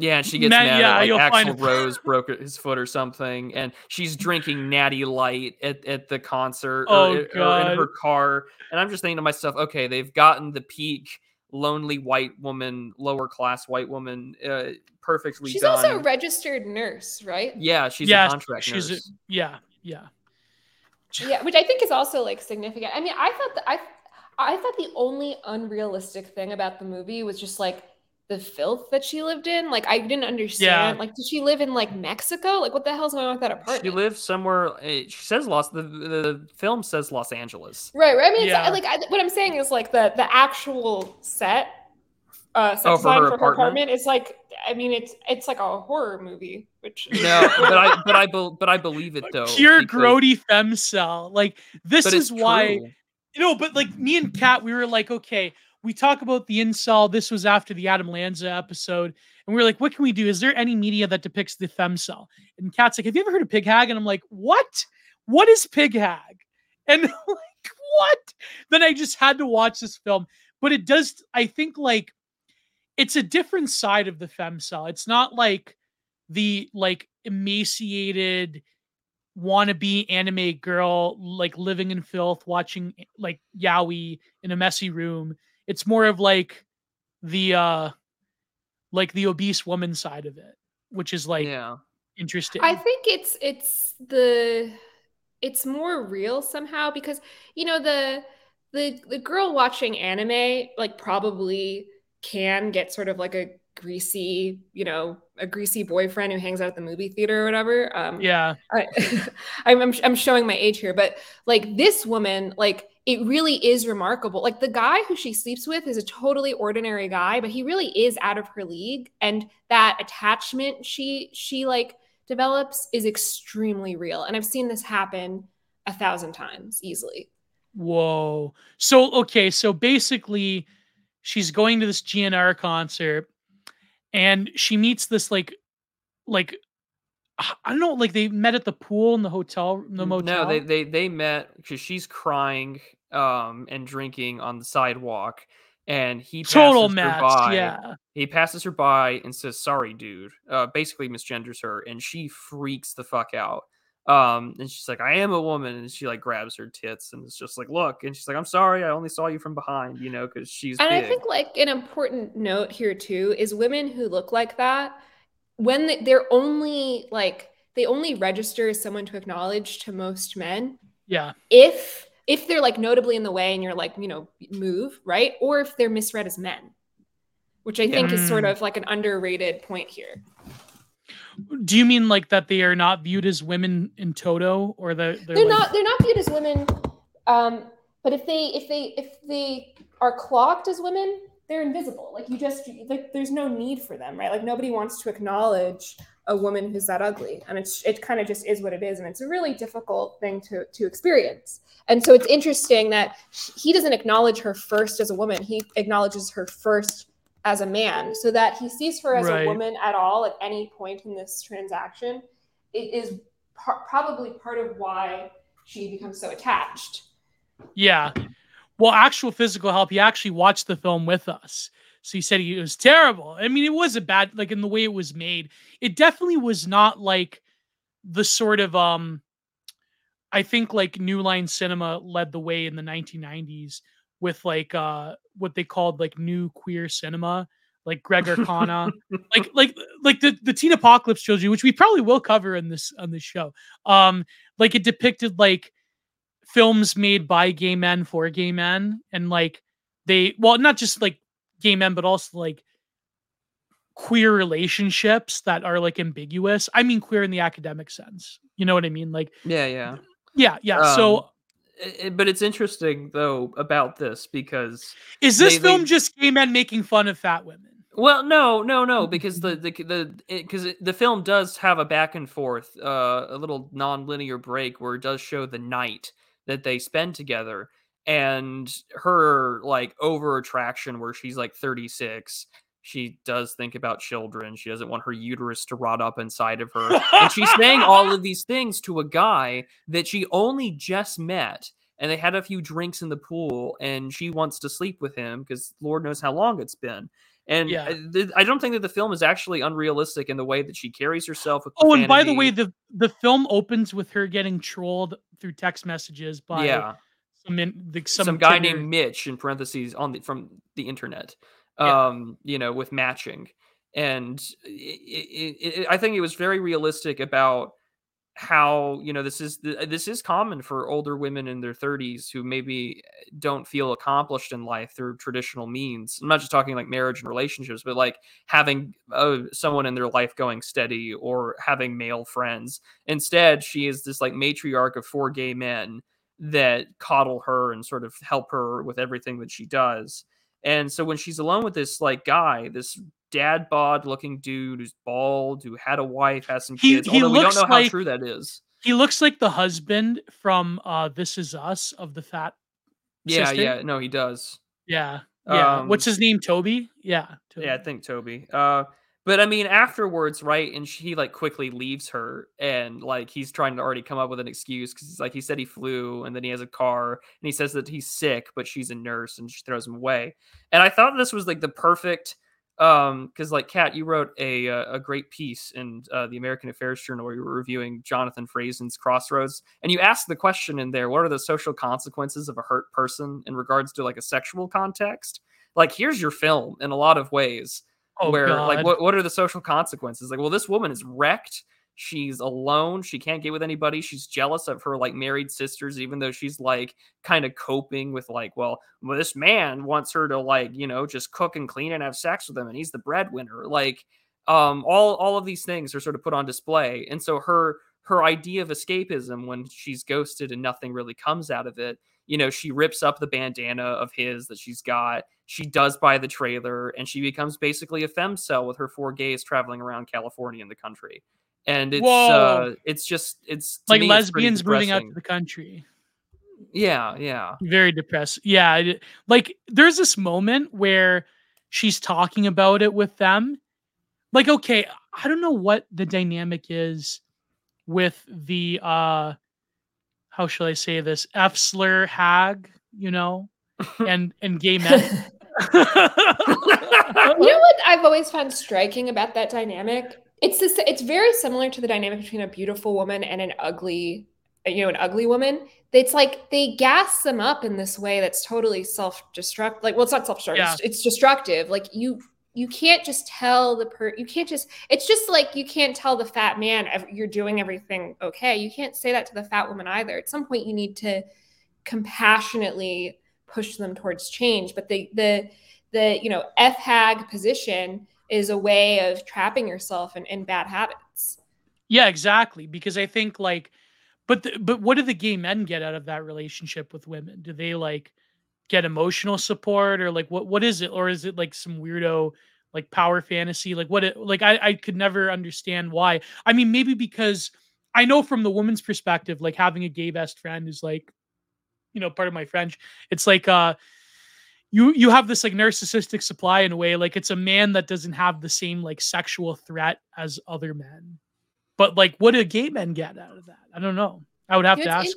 [SPEAKER 3] Yeah, and she gets
[SPEAKER 1] Ma-
[SPEAKER 3] mad
[SPEAKER 1] yeah,
[SPEAKER 3] at like
[SPEAKER 1] Axl
[SPEAKER 3] Rose broke his foot or something, and she's drinking Natty Light at, at the concert or,
[SPEAKER 1] Oh,
[SPEAKER 3] i- or in her car. And I'm just thinking to myself, okay, they've gotten the peak lonely white woman, lower class white woman, uh, perfectly
[SPEAKER 2] She's
[SPEAKER 3] done.
[SPEAKER 2] also a registered nurse, right?
[SPEAKER 3] yeah, she's
[SPEAKER 1] Yeah,
[SPEAKER 3] a contract
[SPEAKER 1] she's a- yeah, yeah.
[SPEAKER 2] yeah, which I think is also like significant. I mean, I thought that I I thought the only unrealistic thing about the movie was just like the filth that she lived in. Like I didn't understand. Like, did she live in like Mexico? Like what the hell's going on with that apartment?
[SPEAKER 3] She lives somewhere. uh, She says Los. The, the film says Los Angeles.
[SPEAKER 2] Right, right. I mean, it's,
[SPEAKER 1] Yeah.
[SPEAKER 2] like I, what I'm saying is like the the actual set, uh, set
[SPEAKER 3] Oh, for her
[SPEAKER 2] for her
[SPEAKER 3] apartment?
[SPEAKER 2] apartment is like. I mean, it's it's like a horror movie, which
[SPEAKER 3] No, but I but I bel but I believe it though.
[SPEAKER 1] Pure
[SPEAKER 3] because-
[SPEAKER 1] grody femcell. Like this
[SPEAKER 3] but
[SPEAKER 1] is why
[SPEAKER 3] true.
[SPEAKER 1] you know, but like me and Kat, we were like, okay, we talk about the incel. This was after the Adam Lanza episode, and we were like, what can we do? Is there any media that depicts the femcell? And Kat's like, have you ever heard of pig hag? And I'm like, what? What is pig hag? And like, what? Then I just had to watch this film, but it does. I think like it's a different side of the femcell. It's not like the like emaciated wannabe anime girl like living in filth watching like yaoi in a messy room it's more of like the uh like the obese woman side of it which is like
[SPEAKER 3] yeah.
[SPEAKER 1] interesting
[SPEAKER 2] I think it's it's the it's more real somehow because you know the the the girl watching anime like probably can get sort of like a greasy you know a greasy boyfriend who hangs out at the movie theater or whatever um
[SPEAKER 1] yeah
[SPEAKER 2] I, I'm, I'm I'm showing my age here, but like this woman, like it really is remarkable. Like the guy who she sleeps with is a totally ordinary guy, but he really is out of her league, and that attachment she she like develops is extremely real. And I've seen this happen a thousand times easily.
[SPEAKER 1] whoa so okay so basically she's going to this gnr concert and she meets this like like I don't know, like they met at the pool in the hotel, the motel.
[SPEAKER 3] No, they they they met because she's crying um and drinking on the sidewalk, and he
[SPEAKER 1] total
[SPEAKER 3] passes her
[SPEAKER 1] match.
[SPEAKER 3] by.
[SPEAKER 1] Yeah.
[SPEAKER 3] He passes her by and says, "Sorry, dude." Uh, basically misgenders her, and she freaks the fuck out. Um, and she's like, "I am a woman," and she like grabs her tits and it's just like, "Look," and she's like, "I'm sorry, I only saw you from behind," you know, because she's
[SPEAKER 2] And
[SPEAKER 3] big.
[SPEAKER 2] I think like an important note here too is women who look like that when they- they're only like they only register as someone to acknowledge to most men
[SPEAKER 1] Yeah.
[SPEAKER 2] if if they're like notably in the way and you're like you know move right or if they're misread as men which i
[SPEAKER 3] Yeah.
[SPEAKER 2] think is sort
[SPEAKER 1] Mm.
[SPEAKER 2] of like an underrated point here
[SPEAKER 1] Do you mean like that they are not viewed as women in toto or the they're,
[SPEAKER 2] they're
[SPEAKER 1] like,
[SPEAKER 2] not they're not viewed as women um but if they if they if they are clocked as women they're invisible. Like you just like there's no need for them right? Like nobody wants to acknowledge a woman who's that ugly. And it's it kind of just is what it is. And it's a really difficult thing to to experience. And so it's interesting that he doesn't acknowledge her first as a woman. He acknowledges her first as a man so that he sees her as
[SPEAKER 1] Right.
[SPEAKER 2] a woman at all at any point in this transaction it is par- probably part of why she becomes so attached
[SPEAKER 1] Yeah. Well, actual physical help, he actually watched the film with us. So he said he, it was terrible. I mean, it was a bad like in the way it was made. It definitely was not like the sort of um I think like New Line Cinema led the way in the 1990s with like uh what they called like new queer cinema, like Gregg Araki, like like like the the Teen Apocalypse trilogy, which we probably will cover in this on this show. Um, like it depicted like films made by gay men for gay men, and like they well not just like gay men, but also like queer relationships that are like ambiguous. I mean queer in the academic sense. You know what I mean? Like
[SPEAKER 3] Yeah, yeah.
[SPEAKER 1] yeah, yeah. so
[SPEAKER 3] Um, it- but it's interesting though about this because
[SPEAKER 1] is this
[SPEAKER 3] they- they-
[SPEAKER 1] film just gay men making fun of fat women?
[SPEAKER 3] Well, no, no, no, because the the the because the film does have a back and forth, uh, a little non-linear break where it does show the night that they spend together and her like over attraction where she's like 36 she does think about children. She doesn't want her uterus to rot up inside of her. And she's saying all of these things to a guy that she only just met and they had a few drinks in the pool and she wants to sleep with him because lord knows how long it's been. And
[SPEAKER 1] Yeah.
[SPEAKER 3] I, I don't think that the film is actually unrealistic in the way that she carries herself
[SPEAKER 1] Oh, and by the way, the the film opens with her getting trolled through text messages by
[SPEAKER 3] yeah.
[SPEAKER 1] some in, the,
[SPEAKER 3] some,
[SPEAKER 1] some,
[SPEAKER 3] guy named Mitch in parentheses on the from the internet.
[SPEAKER 1] Yeah.
[SPEAKER 3] Um, you know, with matching, and i i i I think it was very realistic about how you know this is this is common for older women in their 30s who maybe don't feel accomplished in life through traditional means. I'm not just talking like marriage and relationships, but like having uh, someone in their life going steady or having male friends. Instead, she is this like matriarch of four gay men that coddle her and sort of help her with everything that she does. And so when she's alone with this like guy, this dad bod looking dude who's bald, who had a wife, has some
[SPEAKER 1] He-
[SPEAKER 3] kids,
[SPEAKER 1] he
[SPEAKER 3] although we don't know how true that is.
[SPEAKER 1] He looks like the husband from uh This Is Us of the fat.
[SPEAKER 3] Yeah,
[SPEAKER 1] sister.
[SPEAKER 3] yeah, no, he does.
[SPEAKER 1] Yeah. Yeah.
[SPEAKER 3] Um,
[SPEAKER 1] What's his name? Toby? Yeah. Toby.
[SPEAKER 3] Yeah, I think Toby. Uh, but I mean, afterwards, right? And she like quickly leaves her, and like he's trying to already come up with an excuse because he's like he said he flew, and then he has a car, and he says that he's sick, but she's a nurse, and she throws him away. And I thought this was like the perfect, um, because like Kat, you wrote a uh, a great piece in uh, the American Affairs Journal where you were reviewing Jonathan Franzen's Crossroads, and you asked the question in there, what are the social consequences of a hurt person in regards to like a sexual context? Like, here's your film in a lot of ways
[SPEAKER 1] Oh,
[SPEAKER 3] where like what, what are the social consequences? Like well this woman is wrecked. She's alone. She can't get with anybody. She's jealous of her like married sisters even though she's like kind of coping with like well, well this man wants her to like you know just cook and clean and have sex with him and he's the breadwinner. Like um all all of these things are sort of put on display. And so her her idea of escapism when she's ghosted and nothing really comes out of it you know she rips up the bandana of his that she's got she does buy the trailer and she becomes basically a fem cell with her four gays traveling around california in the country and it's uh it's just it's
[SPEAKER 1] like
[SPEAKER 3] me, it's
[SPEAKER 1] lesbians moving out to the country.
[SPEAKER 3] yeah yeah
[SPEAKER 1] Very depressed. Yeah. Like there's this moment where she's talking about it with them. Like, okay, I don't know what the dynamic is with the uh how shall I say this? F slur hag, you know, and and gay men.
[SPEAKER 2] you know what I've always found striking about that dynamic? It's this. It's very similar to the dynamic between a beautiful woman and an ugly, you know, an ugly woman. It's like they gas them up in this way that's totally self-destruct. Like, well, it's not self-destructive.
[SPEAKER 1] Yeah.
[SPEAKER 2] It's, it's destructive. Like you, you can't just tell the per. You can't just. It's just like you can't tell the fat man you're doing everything okay. You can't say that to the fat woman either. At some point, you need to compassionately push them towards change. But the the the you know f hag position is a way of trapping yourself in, in bad habits
[SPEAKER 1] Yeah, exactly. Because I think like, but the, but what do the gay men get out of that relationship with women? Do they like get emotional support or like what what is it? Or is it like some weirdo like power fantasy? Like what? It, like I I could never understand why. I mean, maybe because I know from the woman's perspective, like having a gay best friend is like, you know, part of my French. It's like uh you you have this like narcissistic supply in a way like it's a man that doesn't have the same like sexual threat as other men but like what do gay men get out of that i don't know i would have to ask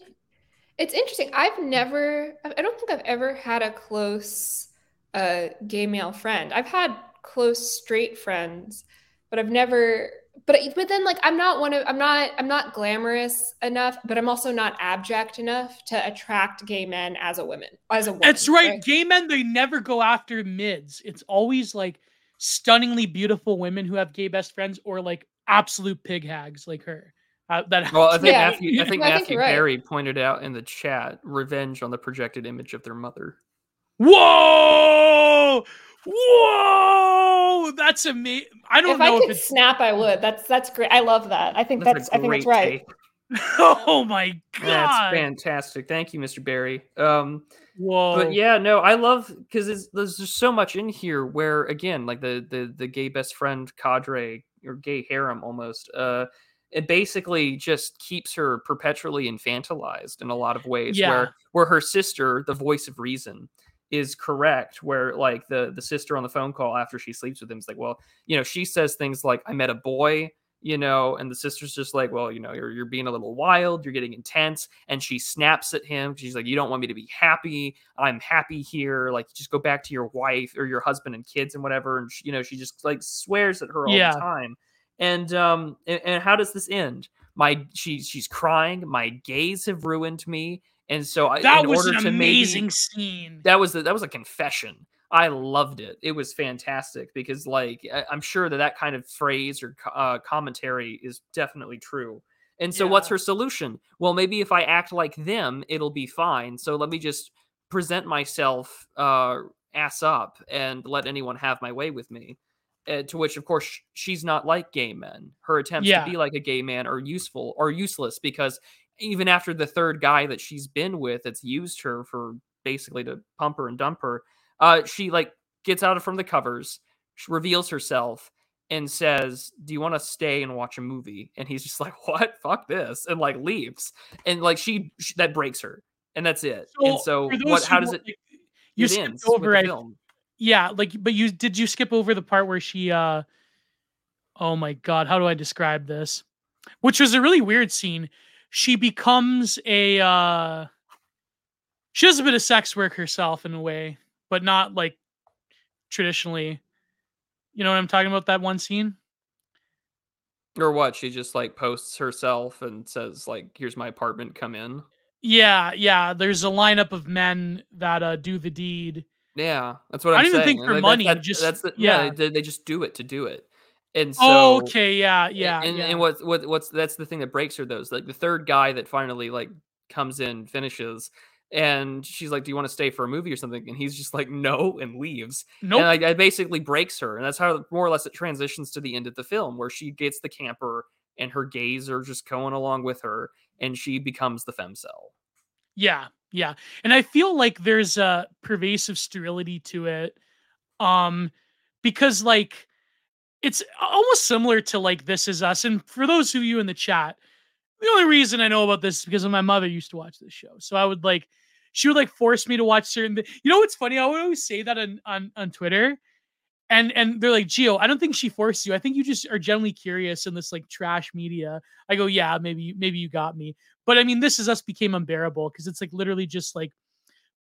[SPEAKER 2] it's, interesting. I've never i don't think i've ever had a close uh, gay male friend. I've had close straight friends but i've never but but then like i'm not one of i'm not i'm not glamorous enough but i'm also not abject enough to attract gay men as a woman as a woman
[SPEAKER 1] that's right. gay men they never go after mids. It's always like stunningly beautiful women who have gay best friends or like absolute pig hags like her uh, that
[SPEAKER 3] well i think
[SPEAKER 2] Yeah.
[SPEAKER 3] matthew i think
[SPEAKER 2] I
[SPEAKER 3] matthew
[SPEAKER 2] you're right.
[SPEAKER 3] perry pointed out in the chat revenge on the projected image of their mother
[SPEAKER 1] Whoa! Whoa! That's That's amazing. I don't
[SPEAKER 2] if
[SPEAKER 1] know
[SPEAKER 2] I could
[SPEAKER 1] it's.
[SPEAKER 2] snap, I would. That's that's great. I love that. I think that's,
[SPEAKER 3] a
[SPEAKER 2] I think that's right.
[SPEAKER 1] oh my god!
[SPEAKER 3] That's fantastic. Thank you, Mr. Barry. Um,
[SPEAKER 1] Whoa.
[SPEAKER 3] but yeah, no, I love because there's just so much in here where again, like the the the gay best friend cadre or gay harem almost. Uh, it basically just keeps her perpetually infantilized in a lot of ways.
[SPEAKER 1] Yeah.
[SPEAKER 3] Where where her sister, the voice of reason, is correct. Where like the the sister on the phone call after she sleeps with him is like, well, you know, she says things like, "I met a boy." you know, and the sister's just like, well, you know, you're you're being a little wild, you're getting intense, and she snaps at him. She's like, you don't want me to be happy. I'm happy here. Like, just go back to your wife or your husband and kids and whatever. And she, you know, she just like swears at her all
[SPEAKER 1] Yeah.
[SPEAKER 3] the time. And um, and, and how does this end? My she she's crying. My gays have ruined me, and so I,
[SPEAKER 1] that
[SPEAKER 3] in
[SPEAKER 1] was
[SPEAKER 3] order
[SPEAKER 1] an
[SPEAKER 3] to maybe-
[SPEAKER 1] amazing scene.
[SPEAKER 3] that was the, that was a confession. I loved it. It was fantastic because, like, I- I'm sure that that kind of phrase or uh, commentary is definitely true. And so, what's her solution? Well, maybe if I act like them, it'll be fine. So let me just present myself uh, ass up and let anyone have my way with me. Uh, to which, of course, sh- she's not like gay men. Her attempts
[SPEAKER 1] Yeah.
[SPEAKER 3] to be like a gay man are useful or useless because even after the third guy that she's been with, that's used her for basically to pump her and dump her, uh, she like gets out of from the covers, reveals herself, and says, "Do you want to stay and watch a movie?" And he's just like, "What? Fuck this!" and like leaves. And like she, she that breaks her, and that's it. and so what? How does it?
[SPEAKER 1] you skipped over I
[SPEAKER 3] film.
[SPEAKER 1] Yeah like but you did you skip over the part where she uh oh my god how do i describe this which was a really weird scene she becomes a uh she does a bit of sex work herself in a way but not like traditionally you know what i'm talking about that one scene
[SPEAKER 3] Or what? She just like posts herself and says like, "Here's my apartment. Come in."
[SPEAKER 1] yeah yeah there's a lineup of men that uh do the deed
[SPEAKER 3] Yeah, that's what
[SPEAKER 1] I
[SPEAKER 3] I'm
[SPEAKER 1] don't even
[SPEAKER 3] saying.
[SPEAKER 1] think for
[SPEAKER 3] like,
[SPEAKER 1] money,
[SPEAKER 3] That,
[SPEAKER 1] just-
[SPEAKER 3] that's the yeah.
[SPEAKER 1] yeah.
[SPEAKER 3] they, they just do it to do it. And so
[SPEAKER 1] oh, okay yeah yeah
[SPEAKER 3] and,
[SPEAKER 1] yeah.
[SPEAKER 3] and what what what's that's the thing that breaks her though is like the third guy that finally like comes in finishes and she's like do you want to stay for a movie or something and he's just like no and leaves
[SPEAKER 1] nope
[SPEAKER 3] and like it basically breaks her and that's how more or less it transitions to the end of the film where she gets the camper and her gays are just going along with her and she becomes the femcel
[SPEAKER 1] Yeah, yeah. And I feel like there's a pervasive sterility to it. Um because like it's almost similar to like This Is Us. And for those of you in the chat, the only reason I know about this is because my mother used to watch this show. So I would like she would like force me to watch certain thi- you know what's funny? I would always say that on on, on Twitter. And and they're like, Gio, I don't think she forced you. I think you just are generally curious in this like trash media. I go, yeah, maybe maybe you got me. But I mean, this is us became unbearable because it's like literally just like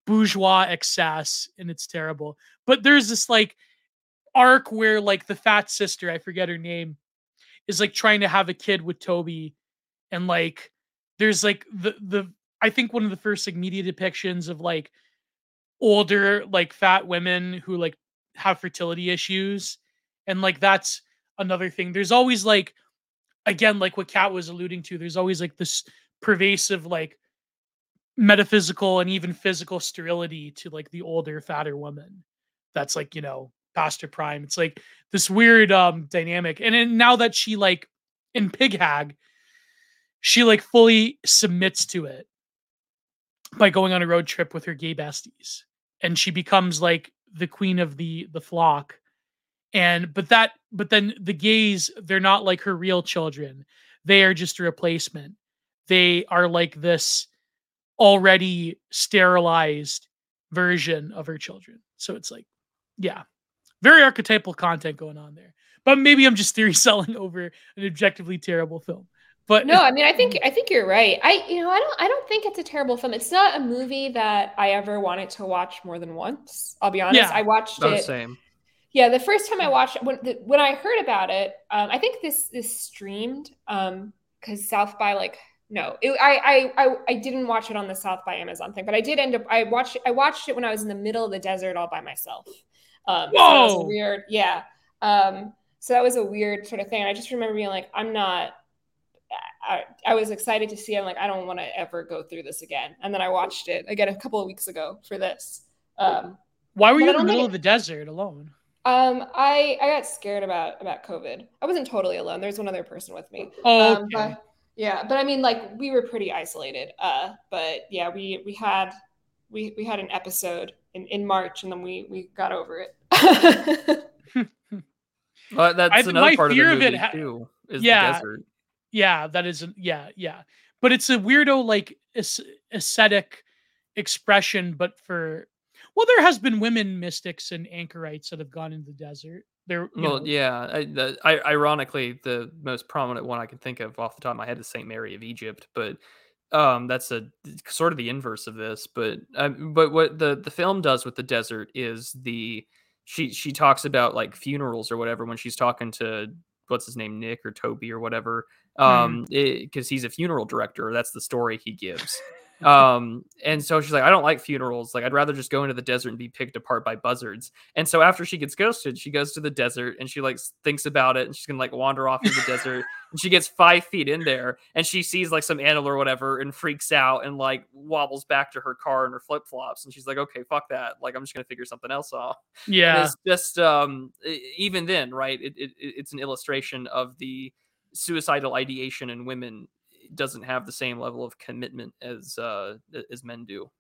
[SPEAKER 1] bourgeois excess and it's terrible. But there's this like arc where like the fat sister, I forget her name, is like trying to have a kid with Toby. And like there's like the the I think one of the first like media depictions of like older like fat women who like have fertility issues. And like that's another thing. There's always like again, like what Kat was alluding to, there's always like this pervasive like metaphysical and even physical sterility to like the older fatter woman that's like you know past her prime it's like this weird um dynamic and now that she like in pig hag she like fully submits to it by going on a road trip with her gay besties and she becomes like the queen of the the flock. And but that but then the gays they're not like her real children. They are just a replacement. They are like this already sterilized version of her children. So it's like yeah very archetypal content going on there. But maybe i'm just theory selling over an objectively terrible film but
[SPEAKER 2] No, I mean, I think I think you're right. I, you know, I don't, I don't think it's a terrible film. It's not a movie that I ever wanted to watch more than once. I'll be honest.
[SPEAKER 1] Yeah.
[SPEAKER 2] I watched
[SPEAKER 3] Not the
[SPEAKER 2] it.
[SPEAKER 3] same
[SPEAKER 2] Yeah, the first time I watched it, when the, when I heard about it, um, I think this this streamed um because South by like no, it, I, I I I didn't watch it on the South by Amazon thing, but I did end up I watched I watched it when I was in the middle of the desert all by myself. Um, so that was
[SPEAKER 1] Whoa!
[SPEAKER 2] weird, yeah. Um, so that was a weird sort of thing, and I just remember being like, I'm not. I, I was excited to see. it. I'm like, I don't want to ever go through this again. And then I watched it again a couple of weeks ago for this. Um,
[SPEAKER 1] why were you in the middle
[SPEAKER 2] think
[SPEAKER 1] of the desert alone
[SPEAKER 2] Um, I I got scared about about COVID. I wasn't totally alone. There's one other person with me.
[SPEAKER 1] Oh,
[SPEAKER 2] um, but, yeah, but I mean, like we were pretty isolated. Uh, but yeah, we we had we we had an episode in in March, and then we we got over it.
[SPEAKER 3] well, that's I, another part of the movie of ha- too. Is
[SPEAKER 1] yeah,
[SPEAKER 3] the desert.
[SPEAKER 1] Yeah, that is yeah yeah. But it's a weirdo like ascetic expression, but for well, there has been women mystics and anchorites that have gone into the desert. There,
[SPEAKER 3] well, know. yeah. I, the, I, ironically, the most prominent one I can think of off the top of my head is Saint Mary of Egypt, but um, that's a sort of the inverse of this. But um, but what the the film does with the desert is the she she talks about like funerals or whatever when she's talking to what's his name Nick or Toby or whatever. Um because mm. he's a funeral director that's the story he gives. Um and so she's like i don't like funerals like i'd rather just go into the desert and be picked apart by buzzards. And so after she gets ghosted she goes to the desert and she like thinks about it and she's gonna like wander off in the desert and she gets five feet in there and she sees like some animal or whatever and freaks out and like wobbles back to her car in her flip-flops and she's like okay fuck that like i'm just gonna figure something else out.
[SPEAKER 1] Yeah.
[SPEAKER 3] and it's just um even then right it, it it's an illustration of the suicidal ideation in women doesn't have the same level of commitment as uh as men do.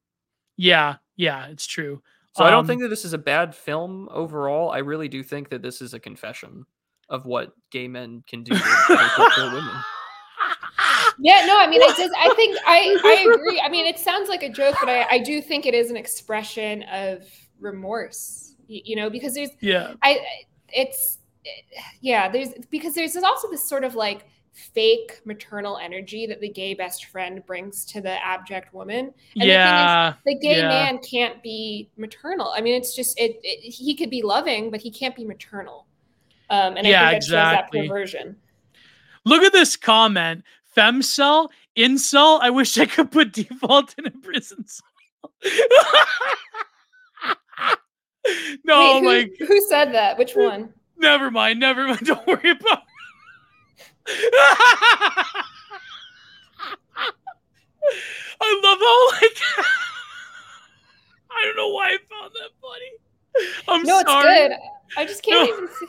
[SPEAKER 1] Yeah, yeah, it's true.
[SPEAKER 3] So um, I don't um think that this is a bad film overall. I really do think that this is a confession of what gay men can do to women.
[SPEAKER 2] Yeah, no, I mean, I just, I think I, I agree. I mean, it sounds like a joke, but I, I do think it is an expression of remorse. You, you know, because there's,
[SPEAKER 1] yeah,
[SPEAKER 2] I, it's, yeah, there's because there's also this sort of like fake maternal energy that the gay best friend brings to the abject woman.
[SPEAKER 1] And yeah.
[SPEAKER 2] The, is, the gay yeah. man can't be maternal. I mean, it's just it, it, he could be loving, but he can't be maternal. Um, and
[SPEAKER 1] yeah,
[SPEAKER 2] I think
[SPEAKER 1] exactly.
[SPEAKER 2] that perversion.
[SPEAKER 1] Look at this comment. Femcel, insult. I wish I could put default in a prison cell. no,
[SPEAKER 2] Wait, who,
[SPEAKER 1] like
[SPEAKER 2] who said that? Which one?
[SPEAKER 1] Never mind. Never mind. Don't worry about. I love how like I don't know why I found that funny. I'm
[SPEAKER 2] no,
[SPEAKER 1] sorry.
[SPEAKER 2] it's good. I just can't no. even see.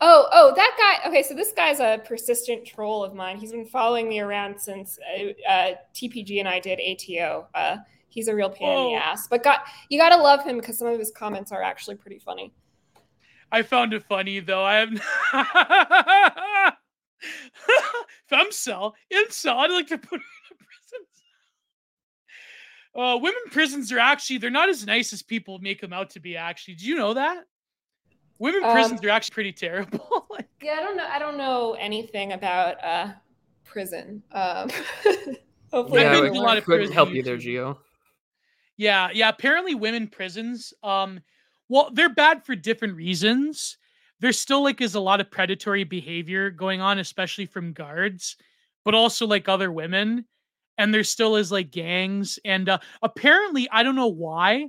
[SPEAKER 2] Oh, oh, that guy. Okay, so this guy's a persistent troll of mine. He's been following me around since uh, uh, TPG and I did ATO. Uh, he's a real pain oh. in the ass, but got you got to love him because some of his comments are actually pretty funny.
[SPEAKER 1] I found it funny though. I have. Femcel, incel. I'd like to put in prisons. Uh, women prisons are actually they're not as nice as people make them out to be. Actually, do you know that? Women um, prisons are actually pretty terrible.
[SPEAKER 2] like, yeah, I don't know. I don't know anything about uh, prison. Um,
[SPEAKER 3] hopefully, yeah, I a lot of couldn't help you there, Gio.
[SPEAKER 1] Yeah, yeah. Apparently, women prisons. Um, well, they're bad for different reasons there still like is a lot of predatory behavior going on, especially from guards, but also like other women. And there still is like gangs. And uh, apparently, I don't know why,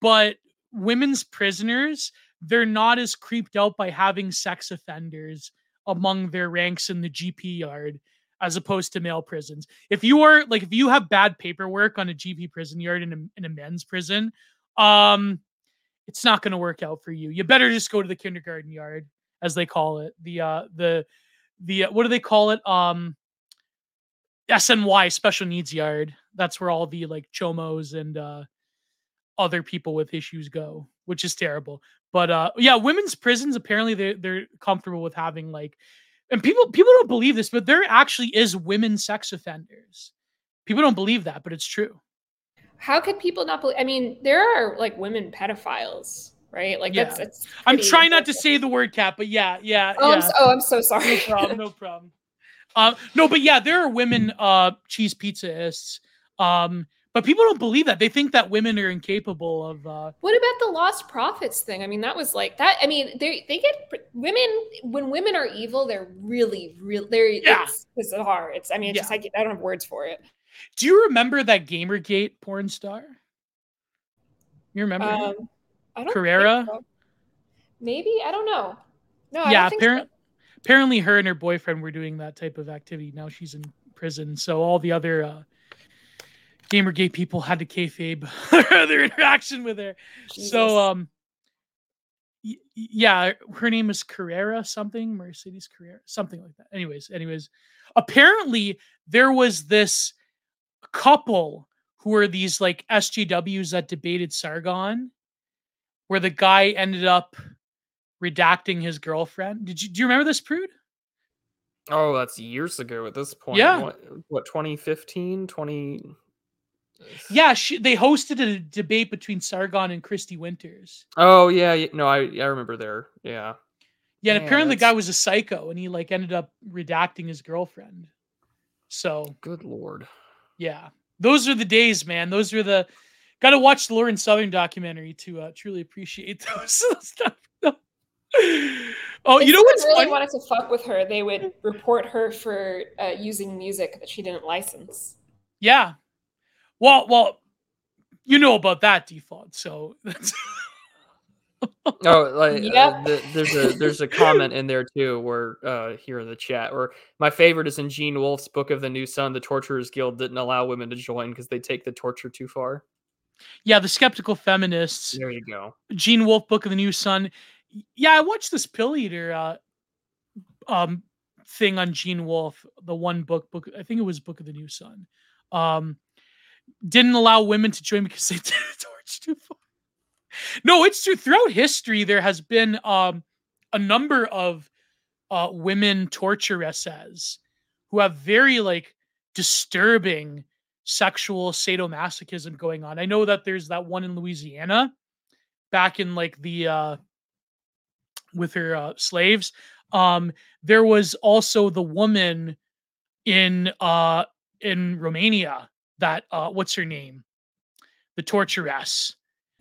[SPEAKER 1] but women's prisoners, they're not as creeped out by having sex offenders among their ranks in the GP yard as opposed to male prisons. If you are like if you have bad paperwork on a GP prison yard in a, in a men's prison, um it's not going to work out for you. You better just go to the kindergarten yard, as they call it. The uh the the uh, what do they call it? Um SNY special needs yard. That's where all the like chomos and uh other people with issues go, which is terrible. But uh yeah, women's prisons apparently they they're comfortable with having like and people people don't believe this, but there actually is women sex offenders. People don't believe that, but it's true
[SPEAKER 2] how could people not believe? I mean, there are like women pedophiles, right? Like
[SPEAKER 1] yeah.
[SPEAKER 2] that's, that's
[SPEAKER 1] I'm trying not to say the word cat, but yeah, yeah.
[SPEAKER 2] Oh,
[SPEAKER 1] yeah.
[SPEAKER 2] I'm so, oh, I'm so sorry.
[SPEAKER 1] No problem. No problem. Uh, no, but yeah, there are women uh, cheese pizzaists. Um, but people don't believe that. They think that women are incapable of. Uh...
[SPEAKER 2] What about the lost profits thing? I mean, that was like that. I mean, they they get women when women are evil. They're really, really. They're
[SPEAKER 1] yeah.
[SPEAKER 2] It's bizarre. It's. I mean, it's yeah. just I, I don't have words for it.
[SPEAKER 1] Do you remember that Gamergate porn star? You remember um,
[SPEAKER 2] I don't
[SPEAKER 1] Carrera?
[SPEAKER 2] So. Maybe I don't know. No,
[SPEAKER 1] yeah. Apparently, so. apparently, her and her boyfriend were doing that type of activity. Now she's in prison, so all the other uh, Gamergate people had to kayfabe their interaction with her. Jesus. So, um, yeah, her name is Carrera something, Mercedes Carrera, something like that. Anyways, anyways, apparently there was this couple who were these like SJWs that debated Sargon, where the guy ended up redacting his girlfriend. Did you do you remember this prude?
[SPEAKER 3] Oh, that's years ago at this point.
[SPEAKER 1] Yeah.
[SPEAKER 3] What, what 2015, 20 uh,
[SPEAKER 1] Yeah, she, they hosted a debate between Sargon and Kristi Winters.
[SPEAKER 3] Oh yeah, no, I I remember there. Yeah.
[SPEAKER 1] Yeah, and
[SPEAKER 3] Man,
[SPEAKER 1] apparently the guy was a psycho and he like ended up redacting his girlfriend. So
[SPEAKER 3] Good lord.
[SPEAKER 1] Yeah. Those are the days, man. Those are the gotta watch the Lauren Southern documentary to uh, truly appreciate those stuff. oh,
[SPEAKER 2] If
[SPEAKER 1] you know what's
[SPEAKER 2] really
[SPEAKER 1] funny?
[SPEAKER 2] wanted to fuck with her, they would report her for uh, using music that she didn't license.
[SPEAKER 1] Yeah. Well, well, you know about that default, so that's
[SPEAKER 3] Oh, like uh, the, there's a there's a comment in there too, where uh here in the chat, where my favorite is in Gene Wolfe's Book of the New Sun. The Torturers Guild didn't allow women to join because they take the torture too far.
[SPEAKER 1] yeah, the skeptical feminists.
[SPEAKER 3] There you go.
[SPEAKER 1] Gene Wolfe book of the new sun. Yeah, I watched this pill eater uh um thing on Gene Wolfe, the one book book I think it was Book of the New Sun. Um didn't allow women to join because they did the torch too far. No, it's true. Throughout history, there has been um a number of uh women torturesses who have very like disturbing sexual sadomasochism going on. I know that there's that one in Louisiana back in like the uh with her uh, slaves um there was also the woman in uh in Romania that uh what's her name the torturess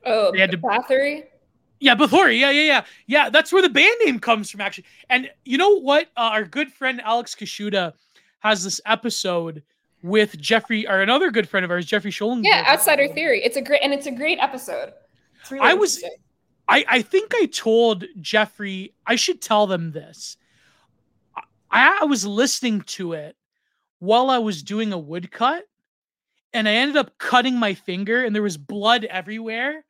[SPEAKER 2] Oh,
[SPEAKER 1] They had to-
[SPEAKER 2] Bathory?
[SPEAKER 1] yeah Bathory yeah yeah yeah yeah that's where the band name comes from actually and you know what uh, our good friend Alex Kaschuta has this episode with Jeffrey or another good friend of ours Jeffrey Schollenberg
[SPEAKER 2] Yeah, Outsider Theory. It's a great and it's a great episode. Really
[SPEAKER 1] I was- I, I think I told Jeffrey I should tell them this. I, I was listening to it while I was doing a woodcut, and I ended up cutting my finger, and there was blood everywhere.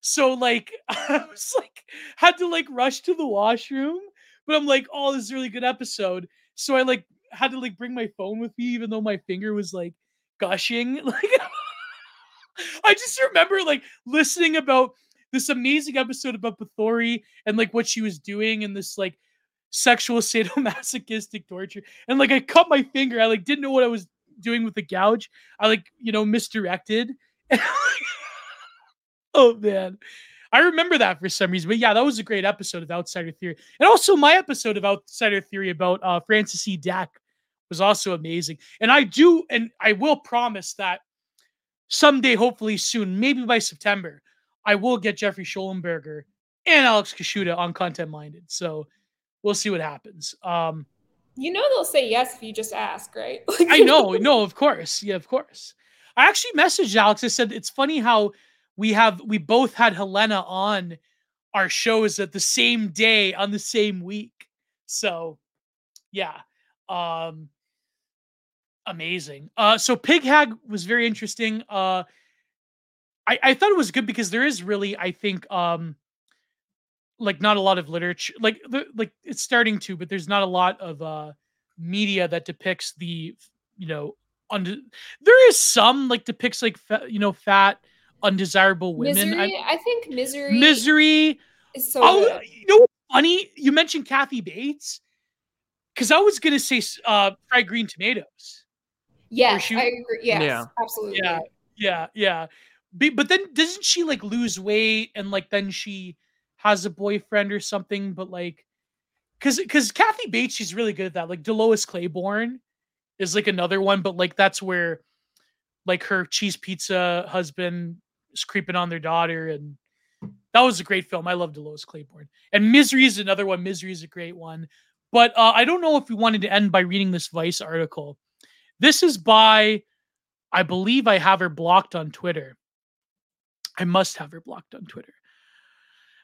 [SPEAKER 1] So like I was like had to like rush to the washroom, but I'm like, oh, this is a really good episode. So I like had to like bring my phone with me, even though my finger was like gushing. Like I just remember like listening about this amazing episode about Bathory and like what she was doing and this like sexual sadomasochistic torture. And like I cut my finger. I like didn't know what I was doing with the gouge. I like, you know, misdirected. Oh man. I remember that for some reason. But yeah, that was a great episode of Outsider Theory. And also my episode of Outsider Theory about uh Francis E. Dec was also amazing. And I do and I will promise that someday, hopefully soon, maybe by September, I will get Jeffrey Schollenberger and Alex Kaschuta on Content Minded. So we'll see what happens. Um,
[SPEAKER 2] You know they'll say yes if you just ask, right?
[SPEAKER 1] I know, no, of course, yeah, of course. I actually messaged Alex. I said it's funny how we have we both had Helena on our shows at the same day on the same week. So, yeah, um, amazing. Uh, so Pig Hag was very interesting. Uh, I I thought it was good because there is really I think um like not a lot of literature like the, like it's starting to but there's not a lot of uh media that depicts the you know under there is some like depicts like you know fat undesirable women
[SPEAKER 2] Misery.
[SPEAKER 1] I,
[SPEAKER 2] I, think misery.
[SPEAKER 1] misery
[SPEAKER 2] is so
[SPEAKER 1] oh
[SPEAKER 2] good.
[SPEAKER 1] you know funny you mentioned kathy bates because i was gonna say s- uh fried green tomatoes
[SPEAKER 2] Yes,
[SPEAKER 1] she-
[SPEAKER 2] I agree. Yes,
[SPEAKER 3] Yeah.
[SPEAKER 2] absolutely.
[SPEAKER 1] yeah yeah yeah Be- but then doesn't she like lose weight and like then she has a boyfriend or something but like because because kathy bates she's really good at that like dolores claiborne is like another one but like that's where like her cheese pizza husband is creeping on their daughter and that was a great film i love dolores claiborne and misery is another one misery is a great one but uh, i don't know if we wanted to end by reading this vice article this is by i believe i have her blocked on twitter i must have her blocked on twitter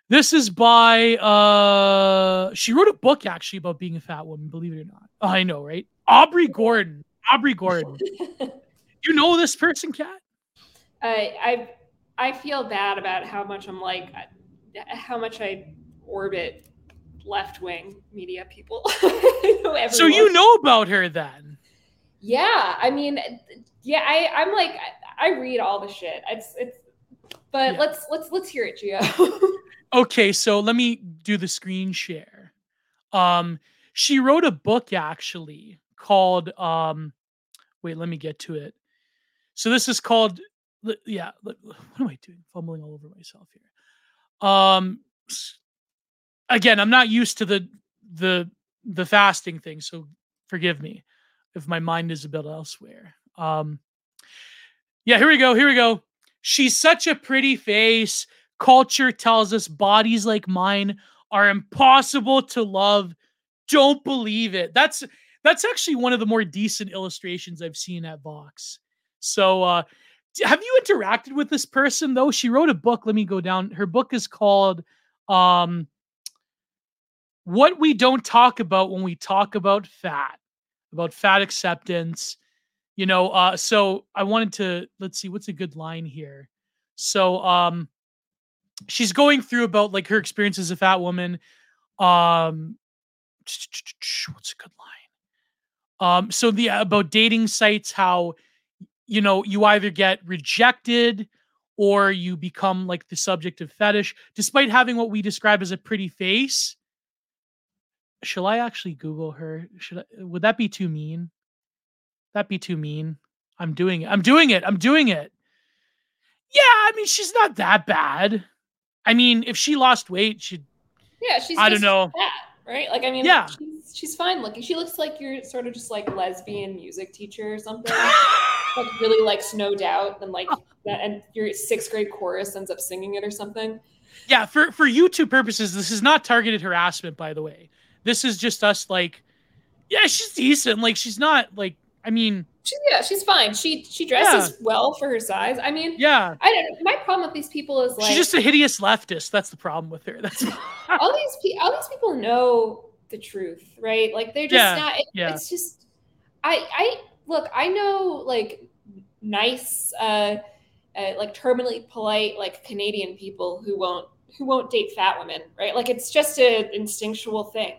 [SPEAKER 1] this is by uh she wrote a book actually about being a fat woman, believe it or not. Oh, I know, right? Aubrey Gordon. Aubrey Gordon. you know this person, Kat?
[SPEAKER 2] I I I feel bad about how much I'm like how much I orbit left wing media people.
[SPEAKER 1] so you know about her then?
[SPEAKER 2] Yeah, I mean, yeah, I I'm like I read all the shit. It's it's, but yeah. let's let's let's hear it, Gio.
[SPEAKER 1] okay, so let me do the screen share. Um, she wrote a book actually called um, wait, let me get to it. So this is called yeah. What am I doing? Fumbling all over myself here. Um, again, I'm not used to the the the fasting thing, so forgive me if my mind is a bit elsewhere. Um, yeah, here we go. Here we go. She's such a pretty face. Culture tells us bodies like mine are impossible to love. Don't believe it. That's that's actually one of the more decent illustrations I've seen at Vox. So uh have you interacted with this person though? She wrote a book. Let me go down. Her book is called um what we don't talk about when we talk about fat, about fat acceptance. You know, uh, so I wanted to let's see what's a good line here. So um she's going through about like her experience as a fat woman. Um what's a good line? Um, so the about dating sites, how you know you either get rejected or you become like the subject of fetish, despite having what we describe as a pretty face shall I actually Google her? Should I, would that be too mean? That be too mean. I'm doing it. I'm doing it. I'm doing it. Yeah, I mean she's not that bad. I mean, if she lost weight, she'd.
[SPEAKER 2] Yeah, she's.
[SPEAKER 1] I don't know.
[SPEAKER 2] Fat, right? Like, I mean,
[SPEAKER 1] yeah,
[SPEAKER 2] she's fine looking. She looks like you're sort of just like lesbian music teacher or something. like really likes snowed Doubt and like oh. that, and your sixth grade chorus ends up singing it or something.
[SPEAKER 1] Yeah, for for YouTube purposes, this is not targeted harassment, by the way. This is just us like, yeah, she's decent. Like she's not like I mean,
[SPEAKER 2] she, yeah, she's fine. She she dresses yeah. well for her size. I mean,
[SPEAKER 1] yeah.
[SPEAKER 2] I don't. My problem with these people is like
[SPEAKER 1] she's just a hideous leftist. That's the problem with her. That's
[SPEAKER 2] all these all these people know the truth, right? Like they're just yeah. not. It, yeah. It's just I I look. I know like nice, uh, uh, like terminally polite, like Canadian people who won't who won't date fat women, right? Like it's just an instinctual thing.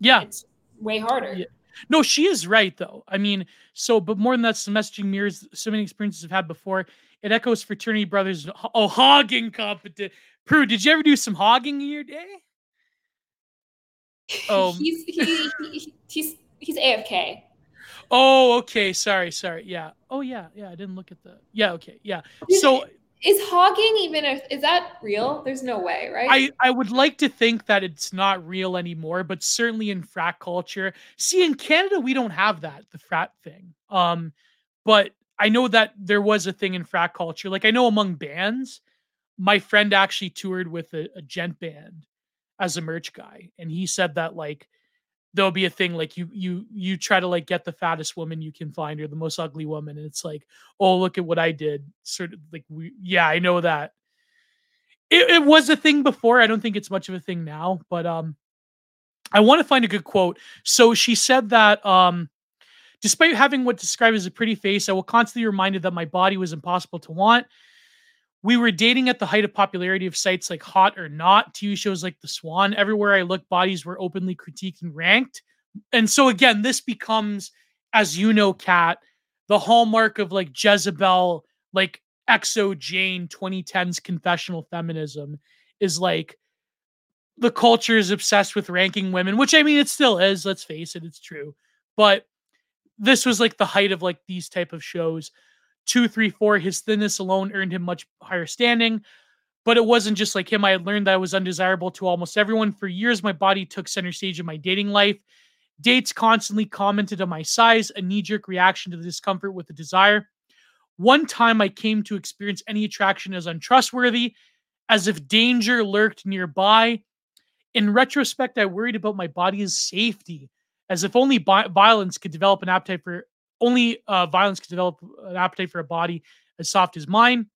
[SPEAKER 1] Yeah.
[SPEAKER 2] It's way harder.
[SPEAKER 1] Yeah. No, she is right though. I mean, so but more than that, the messaging mirrors so many experiences I've had before. It echoes fraternity brothers. Oh, hogging competition. Prue, did you ever do some hogging in your day?
[SPEAKER 2] Oh, he's he, he, he's he's AFK.
[SPEAKER 1] Oh, okay. Sorry, sorry. Yeah. Oh, yeah, yeah. I didn't look at the. Yeah. Okay. Yeah. So
[SPEAKER 2] is hogging even a, is that real? There's no way, right?
[SPEAKER 1] I I would like to think that it's not real anymore, but certainly in frat culture. See, in Canada we don't have that the frat thing. Um, but I know that there was a thing in frat culture. Like I know among bands, my friend actually toured with a, a djent band as a merch guy, and he said that like there'll be a thing like you you you try to like get the fattest woman you can find or the most ugly woman and it's like oh look at what i did sort of like we yeah i know that. It, it was a thing before i don't think it's much of a thing now but um i want to find a good quote. So she said that um despite having what described as a pretty face i will constantly reminded that my body was impossible to want we were dating at the height of popularity of sites like Hot or Not, TV shows like The Swan. Everywhere I looked, bodies were openly critiqued and ranked. And so again, this becomes, as you know, Kat, the hallmark of like Jezebel, like xoJane 2010s confessional feminism is like the culture is obsessed with ranking women, which I mean it still is, let's face it, it's true. But this was like the height of like these type of shows two, three, four, his thinness alone earned him much higher standing. But it wasn't just like him. I had learned that I was undesirable to almost everyone. For years, my body took center stage in my dating life. Dates constantly commented on my size, a knee jerk reaction to the discomfort with the desire. One time I came to experience any attraction as untrustworthy, as if danger lurked nearby. In retrospect, I worried about my body's safety, as if only bi- violence could develop an appetite for only uh, violence can develop an appetite for a body as soft as mine.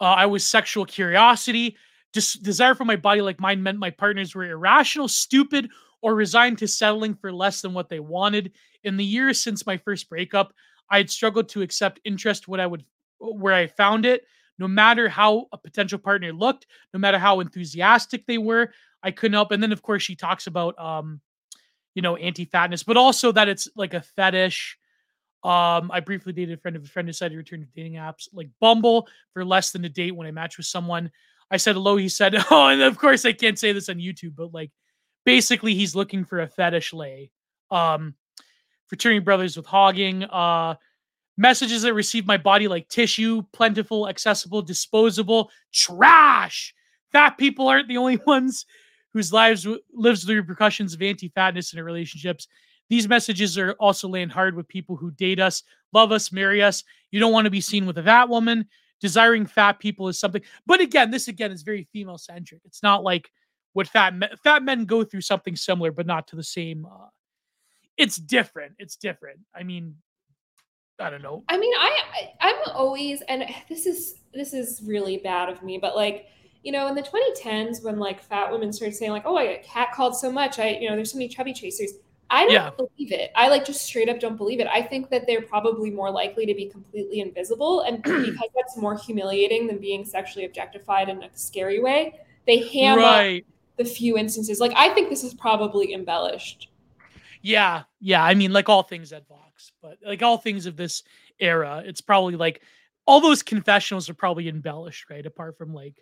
[SPEAKER 1] Uh, I was sexual curiosity. Just desire for my body like mine meant my partners were irrational, stupid, or resigned to settling for less than what they wanted. In the years since my first breakup, I had struggled to accept interest what I would where I found it. no matter how a potential partner looked, no matter how enthusiastic they were, I couldn't help. And then of course she talks about um, you know, anti-fatness, but also that it's like a fetish. Um, I briefly dated a friend of a friend who decided to return to dating apps like Bumble for less than a date when I matched with someone. I said hello. He said, Oh, and of course I can't say this on YouTube, but like basically he's looking for a fetish lay. Um, fraternity brothers with hogging. Uh, messages that receive my body like tissue, plentiful, accessible, disposable, trash. Fat people aren't the only ones whose lives lives the repercussions of anti-fatness in their relationships. These messages are also laying hard with people who date us, love us, marry us. You don't want to be seen with a fat woman. Desiring fat people is something, but again, this again is very female centric. It's not like what fat men, fat men go through something similar, but not to the same. Uh, it's different. It's different. I mean, I don't know.
[SPEAKER 2] I mean, I, I I'm always, and this is this is really bad of me, but like you know, in the 2010s, when like fat women started saying like, "Oh, I got catcalled so much," I, you know, there's so many chubby chasers. I don't yeah. believe it. I like just straight up don't believe it. I think that they're probably more likely to be completely invisible, and because that's more humiliating than being sexually objectified in a scary way, they ham right. up the few instances. Like I think this is probably embellished.
[SPEAKER 1] Yeah, yeah. I mean, like all things at Vox, but like all things of this era, it's probably like all those confessionals are probably embellished, right? Apart from like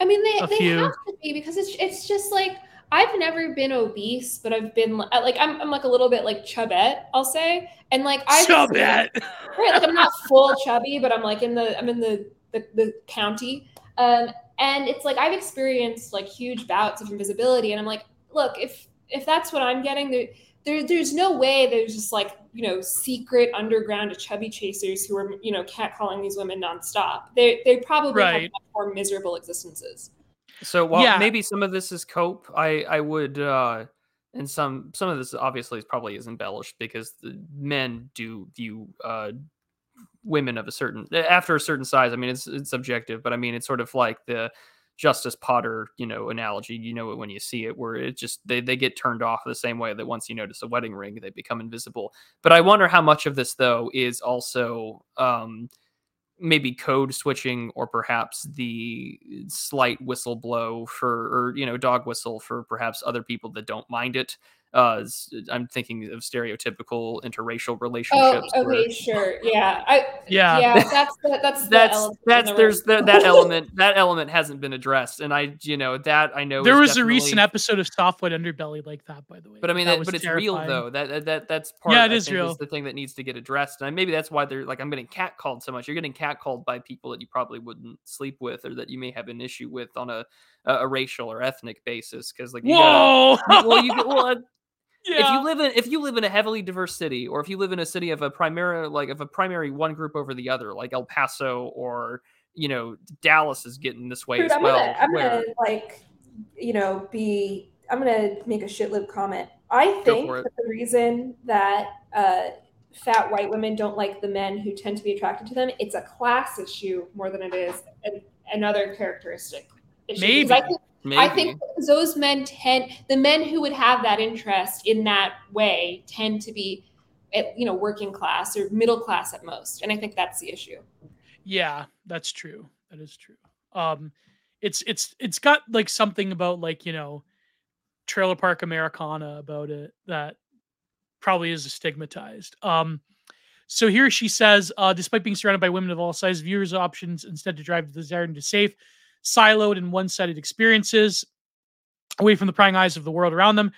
[SPEAKER 2] I mean, they, they few. have to be because it's it's just like I've never been obese, but I've been like I'm, I'm like a little bit like chubette, I'll say, and like I
[SPEAKER 1] chubette,
[SPEAKER 2] right? Like I'm not full chubby, but I'm like in the I'm in the the, the county, um, and it's like I've experienced like huge bouts of invisibility, and I'm like, look, if if that's what I'm getting, there, there there's no way there's just like you know secret underground chubby chasers who are you know catcalling these women nonstop. They they probably right. have more miserable existences.
[SPEAKER 3] So while yeah. maybe some of this is cope, I I would uh and some some of this obviously is probably is embellished because the men do view uh women of a certain after a certain size. I mean it's it's subjective, but I mean it's sort of like the Justice Potter, you know, analogy. You know it when you see it, where it just they they get turned off the same way that once you notice a wedding ring, they become invisible. But I wonder how much of this though is also um, maybe code switching or perhaps the slight whistle blow for or you know dog whistle for perhaps other people that don't mind it uh i'm thinking of stereotypical interracial oh, relationships
[SPEAKER 2] oh okay where, sure yeah I,
[SPEAKER 1] yeah.
[SPEAKER 2] yeah that's the, that's
[SPEAKER 3] that's the that's the there's the, that element that element hasn't been addressed and i you know that i know
[SPEAKER 1] there was a recent episode of soft white underbelly like that by the way
[SPEAKER 3] but i mean that, but it's real though that that that's part yeah it is real is the thing that needs to get addressed and maybe that's why they're like i'm getting catcalled so much you're getting catcalled by people that you probably wouldn't sleep with or that you may have an issue with on a a, racial or ethnic basis because like
[SPEAKER 1] you whoa!
[SPEAKER 3] gotta, well you well yeah. If you live in if you live in a heavily diverse city, or if you live in a city of a primary like of a primary one group over the other, like El Paso or you know Dallas is getting this way Dude, as
[SPEAKER 2] I'm
[SPEAKER 3] well.
[SPEAKER 2] Gonna, I'm where... gonna like you know be I'm gonna make a shitlib comment. I think the reason that uh, fat white women don't like the men who tend to be attracted to them, it's a class issue more than it is an, another characteristic issue.
[SPEAKER 1] Maybe. I
[SPEAKER 2] think, Maybe. I think those men tend, the men who would have that interest in that way tend to be, at, you know, working class or middle class at most, and I think that's the issue.
[SPEAKER 1] Yeah, that's true. That is true. Um, it's it's it's got like something about like you know, trailer park Americana about it that probably is stigmatized. Um, so here she says, uh, despite being surrounded by women of all sizes, viewers options instead to drive the desire into safe siloed and one sided experiences away from the prying eyes of the world around them.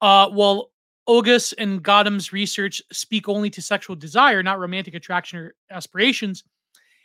[SPEAKER 1] Uh, while Ogas and Gaddam's research speak only to sexual desire, not romantic attraction or aspirations,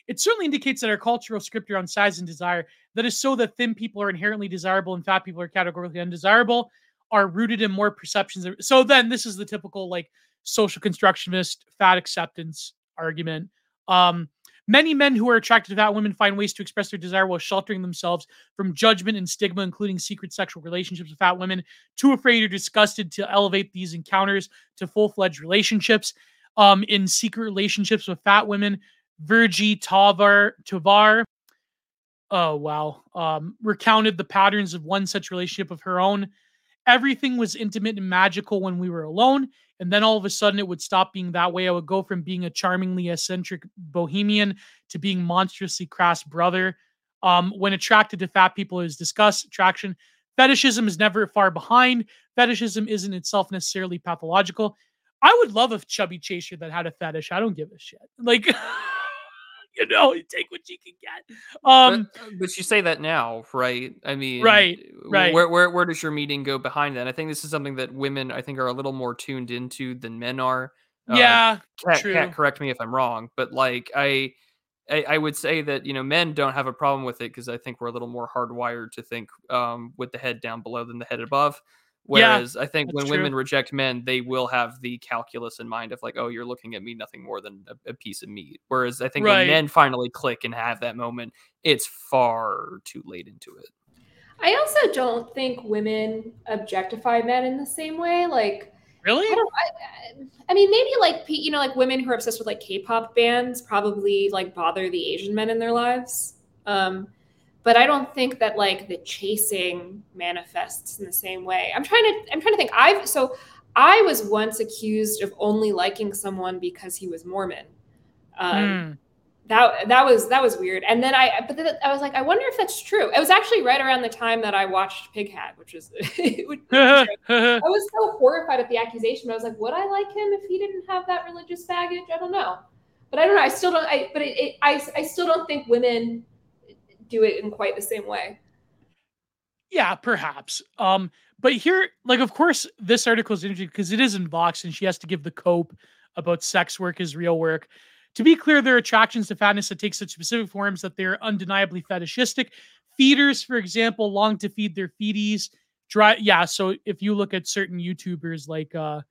[SPEAKER 1] it certainly indicates that our cultural script around size and desire, that is so that thin people are inherently desirable and fat people are categorically undesirable, are rooted in more perceptions. Of, so then this is the typical like social constructionist fat acceptance argument. Um, Many men who are attracted to fat women find ways to express their desire while sheltering themselves from judgment and stigma, including secret sexual relationships with fat women, too afraid or disgusted to elevate these encounters to full fledged relationships. Um, in secret relationships with fat women, Virgie Tovar, Tovar oh wow, um, recounted the patterns of one such relationship of her own. Everything was intimate and magical when we were alone. And then all of a sudden it would stop being that way. I would go from being a charmingly eccentric bohemian to being monstrously crass brother. Um, when attracted to fat people is disgust, attraction. Fetishism is never far behind. Fetishism isn't itself necessarily pathological. I would love a chubby chaser that had a fetish. I don't give a shit. Like you know, you take what you can get. Um,
[SPEAKER 3] but, uh, but, you say that now, right? I mean,
[SPEAKER 1] right, right.
[SPEAKER 3] Where, where where does your meeting go behind that? I think this is something that women, I think, are a little more tuned into than men are.
[SPEAKER 1] Uh, yeah,
[SPEAKER 3] uh, cat, cat, correct me if I'm wrong, but like I, I, I, would say that you know men don't have a problem with it because I think we're a little more hardwired to think um, with the head down below than the head above. Whereas yeah, I think when true. women reject men, they will have the calculus in mind of like, oh, you're looking at me nothing more than a, a piece of meat. Whereas I think right. when men finally click and have that moment, it's far too late into it.
[SPEAKER 2] I also don't think women objectify men in the same way. Like,
[SPEAKER 1] really? I,
[SPEAKER 2] I, I mean, maybe like you know, like women who are obsessed with like K-pop bands probably like bother the Asian men in their lives. Um, but I don't think that like the chasing manifests in the same way. I'm trying to I'm trying to think. I've so I was once accused of only liking someone because he was Mormon. Um, mm. That that was that was weird. And then I but then I was like, I wonder if that's true. It was actually right around the time that I watched Pig Hag, which was I was so horrified at the accusation. I was like, would I like him if he didn't have that religious baggage? I don't know. But I don't know. I still don't. I but it, it, I I still don't think women do it in quite the same way.
[SPEAKER 1] Yeah, perhaps. Um, but here, like, of course, this article is interesting because it is in Vox, and she has to give the cope about sex work is real work. To be clear, there are attractions to fatness that take such specific forms that they're undeniably fetishistic. Feeders, for example, long to feed their feedees. Dry, yeah. So if you look at certain YouTubers like uh,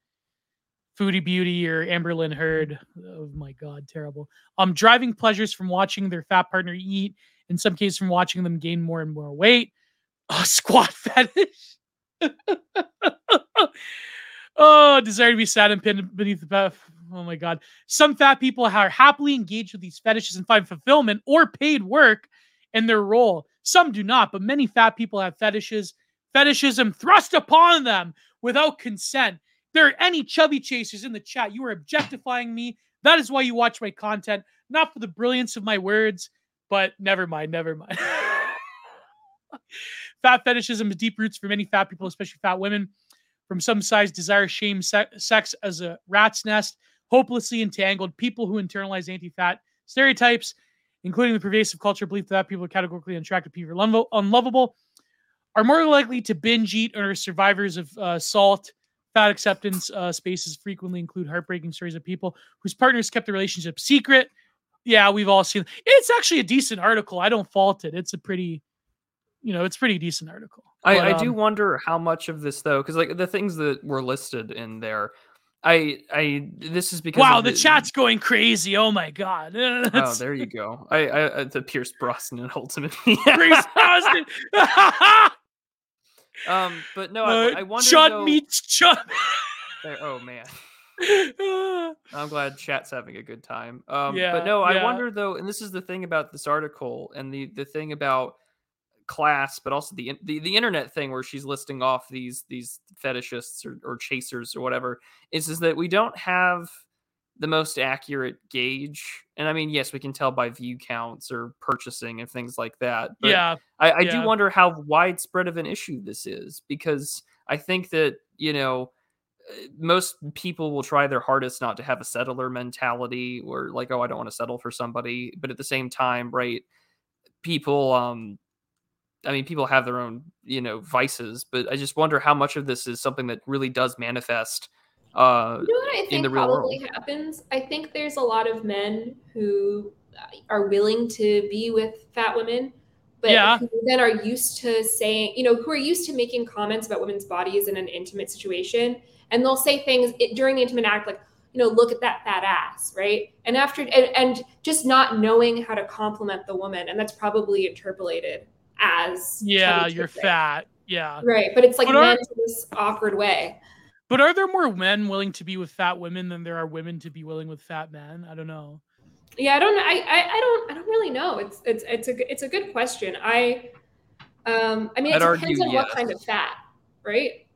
[SPEAKER 1] Foodie Beauty or Amberlynn Heard, oh my god, terrible. Um, driving pleasures from watching their fat partner eat in some cases from watching them gain more and more weight. Oh, squat fetish. oh, desire to be sat and pinned beneath the bed. Oh my god. Some fat people are happily engaged with these fetishes and find fulfillment or paid work in their role. Some do not, but many fat people have fetishes, fetishism thrust upon them without consent. There are any chubby chasers in the chat. You are objectifying me. That is why you watch my content, not for the brilliance of my words. But never mind, never mind. fat fetishism has deep roots for many fat people, especially fat women. From some size, desire, shame, se- sex as a rat's nest, hopelessly entangled. People who internalize anti-fat stereotypes, including the pervasive culture belief that people are categorically unattractive, people are unlovable, are more likely to binge eat or survivors of uh, salt. Fat acceptance uh, spaces frequently include heartbreaking stories of people whose partners kept the relationship secret yeah, we've all seen. It's actually a decent article. I don't fault it. It's a pretty, you know, it's pretty decent article.
[SPEAKER 3] I, but, I um, do wonder how much of this though, because like the things that were listed in there, I I this is because
[SPEAKER 1] wow, the, the, chat's going crazy. Oh my god.
[SPEAKER 3] oh, there you go. I I the Pierce Brosnan ultimately.
[SPEAKER 1] Pierce Brosnan.
[SPEAKER 3] um, but no, I, uh, I wonder.
[SPEAKER 1] Chud
[SPEAKER 3] though,
[SPEAKER 1] meets Chud.
[SPEAKER 3] oh man. I'm glad chat's having a good time. Um, yeah, but no, I wonder though, and this is the thing about this article, and the the thing about class, but also the the, the internet thing where she's listing off these these fetishists or, or chasers or whatever is is that we don't have the most accurate gauge. And I mean, yes, we can tell by view counts or purchasing and things like that.
[SPEAKER 1] But yeah,
[SPEAKER 3] I, I
[SPEAKER 1] yeah.
[SPEAKER 3] do wonder how widespread of an issue this is because I think that you know most people will try their hardest not to have a settler mentality or like oh i don't want to settle for somebody but at the same time right people um i mean people have their own you know vices but i just wonder how much of this is something that really does manifest uh
[SPEAKER 2] you know what i think
[SPEAKER 3] in the
[SPEAKER 2] real
[SPEAKER 3] probably
[SPEAKER 2] world? happens i think there's a lot of men who uh, are willing to be with fat women but yeah. who then are used to saying, you know, who are used to making comments about women's bodies in an intimate situation. And they'll say things during the intimate act like you know look at that fat ass right? And after and, and just not knowing how to compliment the woman. And that's probably interpolated as
[SPEAKER 1] yeah you're fat. Yeah.
[SPEAKER 2] Right. But it's like meant in this awkward way.
[SPEAKER 1] But are there more men willing to be with fat women than there are women to be willing with fat men? I don't know
[SPEAKER 2] yeah i don't i i, I don't i don't really know it's it's it's a it's a good question i um i mean it I'd depends on yes. what kind of fat right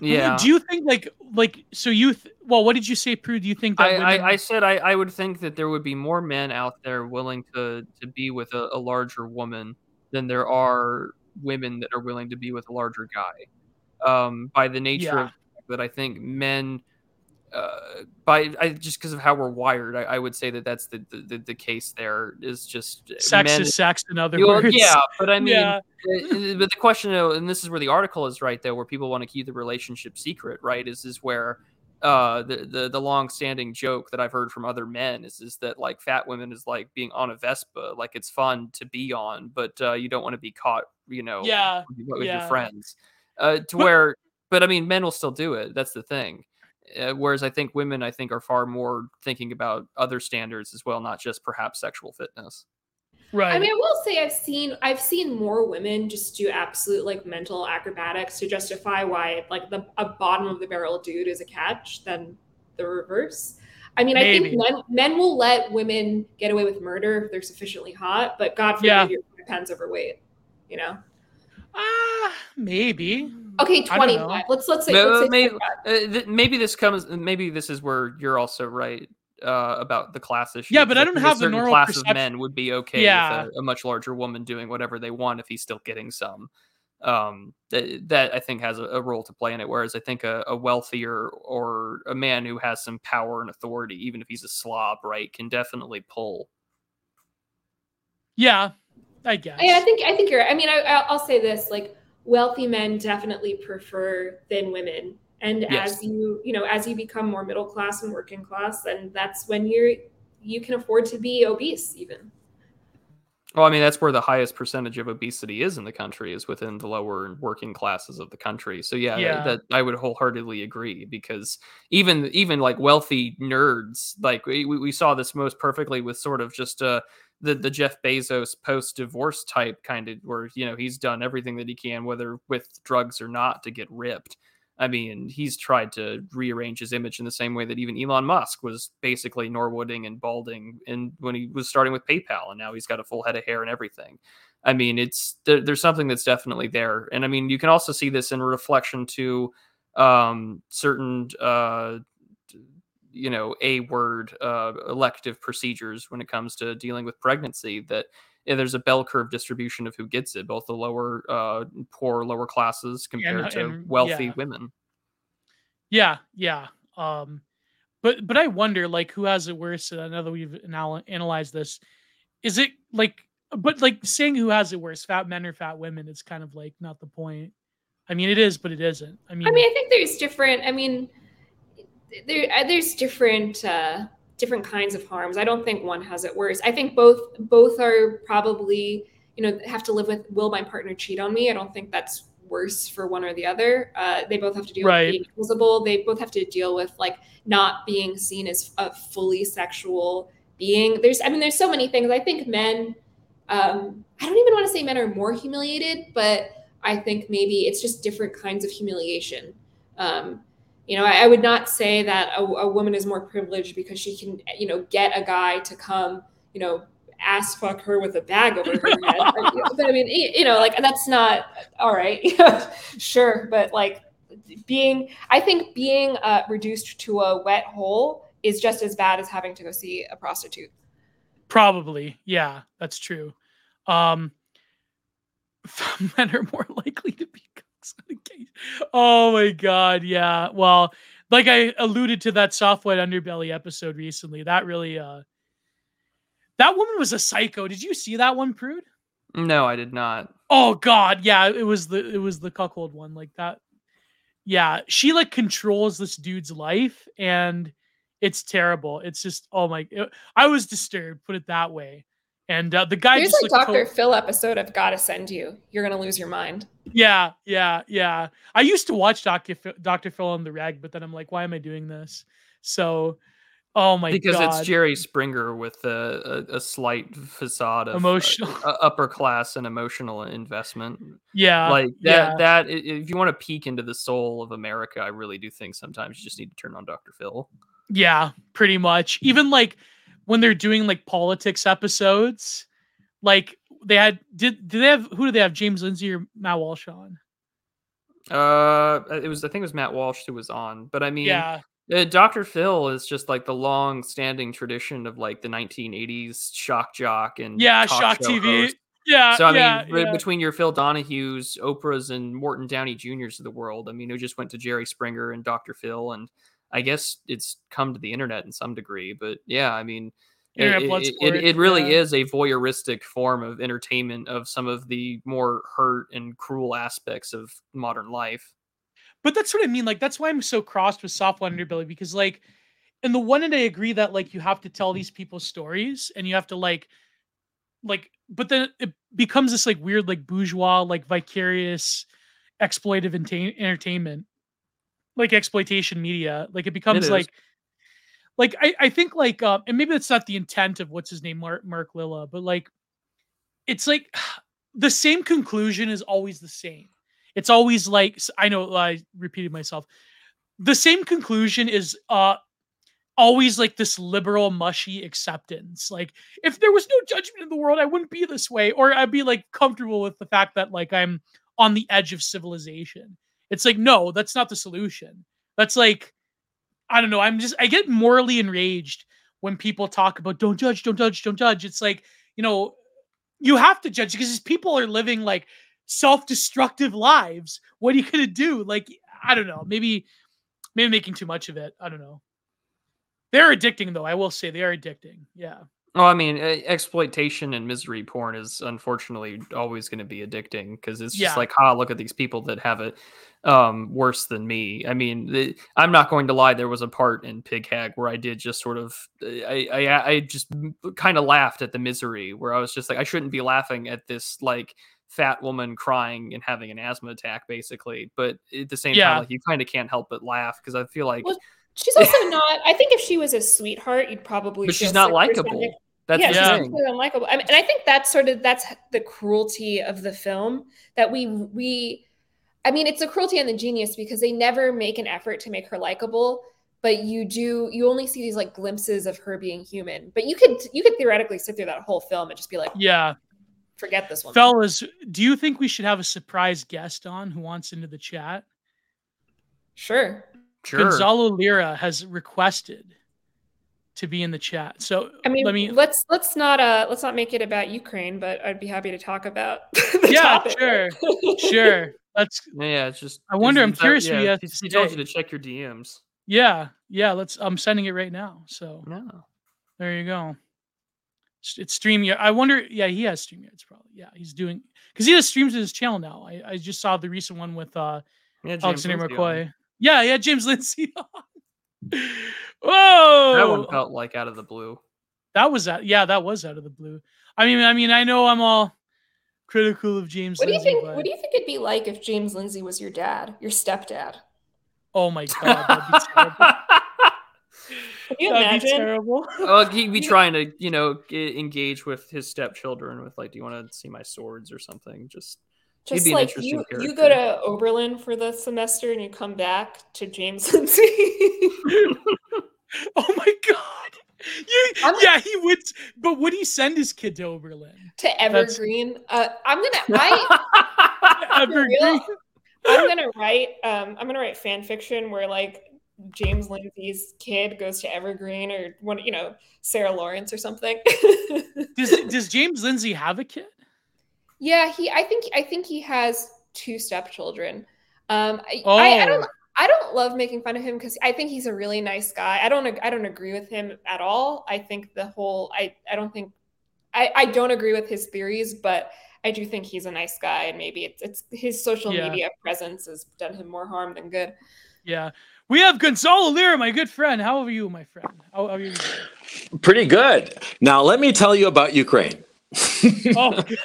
[SPEAKER 3] Yeah.
[SPEAKER 1] Do you think like like so you th- well what did you say Prue? Do you think that
[SPEAKER 3] I,
[SPEAKER 1] women...
[SPEAKER 3] I, I, said I, I would think that there would be more men out there willing to to be with a, a larger woman than there are women that are willing to be with a larger guy. Um, by the nature
[SPEAKER 1] Yeah.
[SPEAKER 3] of that, I think men, uh, by I, just because of how we're wired, I, I would say that that's the, the the case. There is just
[SPEAKER 1] sex
[SPEAKER 3] men,
[SPEAKER 1] is sex in other
[SPEAKER 3] Well,
[SPEAKER 1] words.
[SPEAKER 3] yeah, but I mean,
[SPEAKER 1] Yeah.
[SPEAKER 3] uh, but the question, and this is where the article is right, though, where people want to keep the relationship secret, right? Is is where uh the the the long standing joke that I've heard from other men is is that like fat women is like being on a Vespa, like it's fun to be on, but uh, you don't want to be caught, you know,
[SPEAKER 1] Yeah,
[SPEAKER 3] with, with
[SPEAKER 1] yeah.
[SPEAKER 3] your friends. Uh, to where, but I mean, men will still do it. That's the thing. Uh, whereas I think women, I think, are far more thinking about other standards as well, not just perhaps sexual fitness.
[SPEAKER 1] Right.
[SPEAKER 2] I mean, I will say I've seen I've seen more women just do absolute like mental acrobatics to justify why like the a bottom of the barrel dude is a catch than the reverse. I mean, I think men men will let women get away with murder if they're sufficiently hot, but God forbid
[SPEAKER 1] Yeah.
[SPEAKER 2] your pants overweight. You know?
[SPEAKER 1] Ah, maybe.
[SPEAKER 2] Okay, twenty Let's let's say,
[SPEAKER 3] No,
[SPEAKER 2] let's say
[SPEAKER 3] maybe- Uh, maybe this comes. Maybe this is where you're also right uh, about the class issue.
[SPEAKER 1] Yeah, but
[SPEAKER 3] 'cause
[SPEAKER 1] I don't
[SPEAKER 3] think a
[SPEAKER 1] have the normal
[SPEAKER 3] class
[SPEAKER 1] perception-
[SPEAKER 3] of men would be okay
[SPEAKER 1] Yeah.
[SPEAKER 3] with a, a much larger woman doing whatever they want if he's still getting some. Um, that, that I think has a, a role to play in it. Whereas I think a, a wealthier or a man who has some power and authority, even if he's a slob, right, can definitely pull.
[SPEAKER 1] Yeah, I guess.
[SPEAKER 2] Yeah, I think I think you're. I mean, I, I- I'll say this: like, wealthy men definitely prefer thin women, and
[SPEAKER 3] Yes.
[SPEAKER 2] as you you know, as you become more middle class and working class, then that's when you're you can afford to be obese, even.
[SPEAKER 3] Well, I mean, that's where the highest percentage of obesity is in the country is within the lower and working classes of the country. So yeah,
[SPEAKER 1] Yeah.
[SPEAKER 3] that I would wholeheartedly agree because even even like wealthy nerds, like we, we we saw this most perfectly with sort of just uh the the Jeff Bezos post divorce type kind of where you know he's done everything that he can, whether with drugs or not, to get ripped. I mean, he's tried to rearrange his image in the same way that even Elon Musk was basically Norwooding and balding, and when he was starting with PayPal, and now he's got a full head of hair and everything. I mean, it's there, there's something that's definitely there, and I mean, you can also see this in reflection to um, certain, uh, you know, a word uh, elective procedures when it comes to dealing with pregnancy. That yeah, there's a bell curve distribution of who gets it, both the lower, uh, poor, lower classes compared to
[SPEAKER 1] and-
[SPEAKER 3] wealthy
[SPEAKER 1] yeah.
[SPEAKER 3] women.
[SPEAKER 1] Yeah, yeah. Um, but but I wonder like who has it worse. And I know that we've now analyzed this. Is it like, but like saying who has it worse, fat men or fat women? It's kind of like not the point. I mean, it is, but it isn't. I mean,
[SPEAKER 2] I mean, I think there's different. I mean, there uh, there's different uh, different kinds of harms. I don't think one has it worse. I think both both are probably you know have to live with will my partner cheat on me. I don't think that's worse for one or the other. Uh, they both have to deal
[SPEAKER 1] Right.
[SPEAKER 2] with being visible. They both have to deal with like not being seen as a fully sexual being. There's I mean, there's so many things. I think men. Um, I don't even want to say men are more humiliated, but I think maybe it's just different kinds of humiliation. Um, you know, I, I would not say that a, a woman is more privileged because she can, you know, get a guy to come, you know, ass fuck her with a bag over her head. but I mean, you know, like that's not all right. sure, but like being, I think being uh, reduced to a wet hole is just as bad as having to go see a prostitute.
[SPEAKER 1] Probably, yeah, that's true. Um, men are more likely to be cooks on occasion. Oh my god, yeah. Well, like I alluded to that soft white underbelly episode recently. That really, uh, that woman was a psycho. Did you see that one, Prude?
[SPEAKER 3] No, I did not.
[SPEAKER 1] Oh god, yeah, it was the it was the cuckold one like that. Yeah, she like controls this dude's life and it's terrible. It's just oh my I was disturbed, put it that way. And uh, the guy
[SPEAKER 2] There's
[SPEAKER 1] just
[SPEAKER 2] like Dr.
[SPEAKER 1] to-
[SPEAKER 2] Phil episode I've got to send you. You're going to lose your mind.
[SPEAKER 1] Yeah, yeah, yeah. I used to watch Dr. Phil, Dr. Phil on the rag, but then I'm like, why am I doing this? So, oh my god.
[SPEAKER 3] because
[SPEAKER 1] god.
[SPEAKER 3] it's Jerry Springer with a, a, a slight facade of
[SPEAKER 1] Emotional.
[SPEAKER 3] uh, uh, upper class and emotional investment.
[SPEAKER 1] yeah.
[SPEAKER 3] like that.
[SPEAKER 1] yeah.
[SPEAKER 3] That if you want to peek into the soul of America, I really do think sometimes you just need to turn on Dr. Phil.
[SPEAKER 1] Yeah, pretty much. Even like when they're doing like politics episodes, like they had did did they have who do they have James Lindsay or Matt Walsh on?
[SPEAKER 3] Uh, it was I think it was Matt Walsh who was on, but I mean,
[SPEAKER 1] Yeah.
[SPEAKER 3] uh, Dr. Phil is just like the long-standing tradition of like the 1980s shock jock and
[SPEAKER 1] Yeah, Shock TV.
[SPEAKER 3] host.
[SPEAKER 1] Yeah.
[SPEAKER 3] So I
[SPEAKER 1] yeah,
[SPEAKER 3] mean,
[SPEAKER 1] yeah.
[SPEAKER 3] between your Phil Donahue's, Oprah's, and Morton Downey Jr.'s of the world, I mean, who just went to Jerry Springer and Dr. Phil, and I guess it's come to the internet in some degree. But yeah, I mean, it, it, it, it really
[SPEAKER 1] yeah.
[SPEAKER 3] is a voyeuristic form of entertainment of some of the more hurt and cruel aspects of modern life.
[SPEAKER 1] but that's what I mean. Like that's why I'm so crossed with soft underbelly because like in the one end I agree that like you have to tell these people stories and you have to like like but then it becomes this like weird like bourgeois like vicarious exploitive enta- entertainment like exploitation media like it becomes
[SPEAKER 3] is.
[SPEAKER 1] like like I, I think like um and maybe that's not the intent of what's his name mark mark laita but like it's like the same conclusion is always the same. It's always like I know i repeated myself. The same conclusion is uh always like this liberal mushy acceptance. Like if there was no judgment in the world i wouldn't be this way or i'd be like comfortable with the fact that like i'm on the edge of civilization it's like no that's not the solution. That's like i don't know i'm just i get morally enraged when people talk about don't judge don't judge don't judge. It's like you know you have to judge because these people are living like self-destructive lives. What are you gonna do? Like i don't know maybe maybe making too much of it. I don't know. They're addicting though i will say they are addicting. Yeah
[SPEAKER 3] Oh, I mean, exploitation and misery porn is unfortunately always going to be addicting because it's just
[SPEAKER 1] Yeah.
[SPEAKER 3] like, ah, look at these people that have it um, worse than me. I mean, the, I'm not going to lie. There was a part in Pig Hag where I did just sort of, I, I, I just kind of laughed at the misery where I was just like, I shouldn't be laughing at this like fat woman crying and having an asthma attack, basically. But at the same
[SPEAKER 1] Yeah.
[SPEAKER 3] time, like you kind of can't help but laugh because I feel like,
[SPEAKER 2] Well, She's also not. I think if she was a sweetheart, you'd probably.
[SPEAKER 3] but she's not likable.
[SPEAKER 2] Something.
[SPEAKER 3] That's
[SPEAKER 2] yeah,
[SPEAKER 1] Yeah.
[SPEAKER 2] she's
[SPEAKER 3] thing.
[SPEAKER 2] completely unlikable. I mean, and I think that's sort of that's the cruelty of the film that we we. I mean, it's a cruelty and the genius because they never make an effort to make her likable, but you do. You only see these like glimpses of her being human. But you could you could theoretically sit through that whole film and just be like,
[SPEAKER 1] yeah
[SPEAKER 2] forget this one.
[SPEAKER 1] fellas do you think we should have a surprise guest on who wants into the chat
[SPEAKER 2] Sure.
[SPEAKER 3] Sure.
[SPEAKER 1] gonzalo lira has requested to be in the chat so
[SPEAKER 2] I mean,
[SPEAKER 1] let me
[SPEAKER 2] let's let's not uh let's not make it about Ukraine, but I'd be happy to talk about. the
[SPEAKER 1] Yeah,
[SPEAKER 2] topic.
[SPEAKER 1] sure. sure let's
[SPEAKER 3] Yeah, it's just.
[SPEAKER 1] I wonder, I'm
[SPEAKER 3] is that-
[SPEAKER 1] curious he
[SPEAKER 3] yeah,
[SPEAKER 1] has
[SPEAKER 3] he, he told you to check your DMs.
[SPEAKER 1] yeah yeah let's i'm sending it right now so
[SPEAKER 3] No.
[SPEAKER 1] There you go. S- It's StreamYard. I wonder. Yeah, he has StreamYards probably. Yeah, he's doing because he has streams in his channel now. I, I just saw the recent one with uh
[SPEAKER 3] Yeah, James
[SPEAKER 1] Alexander McCoy. Yeah, yeah, James Lindsay. On. Whoa,
[SPEAKER 3] That one felt like out of the blue.
[SPEAKER 1] that was that. Yeah, that was out of the blue. I mean, I mean, I know I'm all critical of James
[SPEAKER 2] What do you think?
[SPEAKER 1] but
[SPEAKER 2] What do you think it'd be like if James Lindsay was your dad, your stepdad?
[SPEAKER 1] oh my god, that'd be terrible.
[SPEAKER 2] Can you
[SPEAKER 1] that'd be terrible.
[SPEAKER 3] well, he'd be trying to, you know, engage with his stepchildren with like, "Do you want to see my swords or something?" Just he'd
[SPEAKER 2] Just
[SPEAKER 3] be
[SPEAKER 2] like
[SPEAKER 3] interesting
[SPEAKER 2] you, you go to Oberlin for the semester and you come back to James Lindsay.
[SPEAKER 1] Oh my god. You, yeah, he would. But would he send his kid to Oberlin?
[SPEAKER 2] to Evergreen. Uh, I'm gonna. I,
[SPEAKER 1] Evergreen.
[SPEAKER 2] real? I'm gonna write. Um, I'm gonna write fan fiction where like James Lindsay's kid goes to Evergreen or one, you know, Sarah Lawrence or something.
[SPEAKER 1] Does does James Lindsay have a kid?
[SPEAKER 2] Yeah, he. I think. I think he has two stepchildren. Um, I, I, I don't.
[SPEAKER 1] Oh.
[SPEAKER 2] I don't love making fun of him because I think he's a really nice guy. I don't. I don't agree with him at all. I think the whole. I. I don't think. I. I don't agree with his theories, but I do think he's a nice guy, and maybe it's it's his social
[SPEAKER 1] Yeah.
[SPEAKER 2] media presence has done him more harm than good.
[SPEAKER 1] Yeah. We have Gonzalo Lira, my good friend. How are you, my friend? How, how are you?
[SPEAKER 4] Pretty good. Now, let me tell you about Ukraine.
[SPEAKER 1] Oh, God.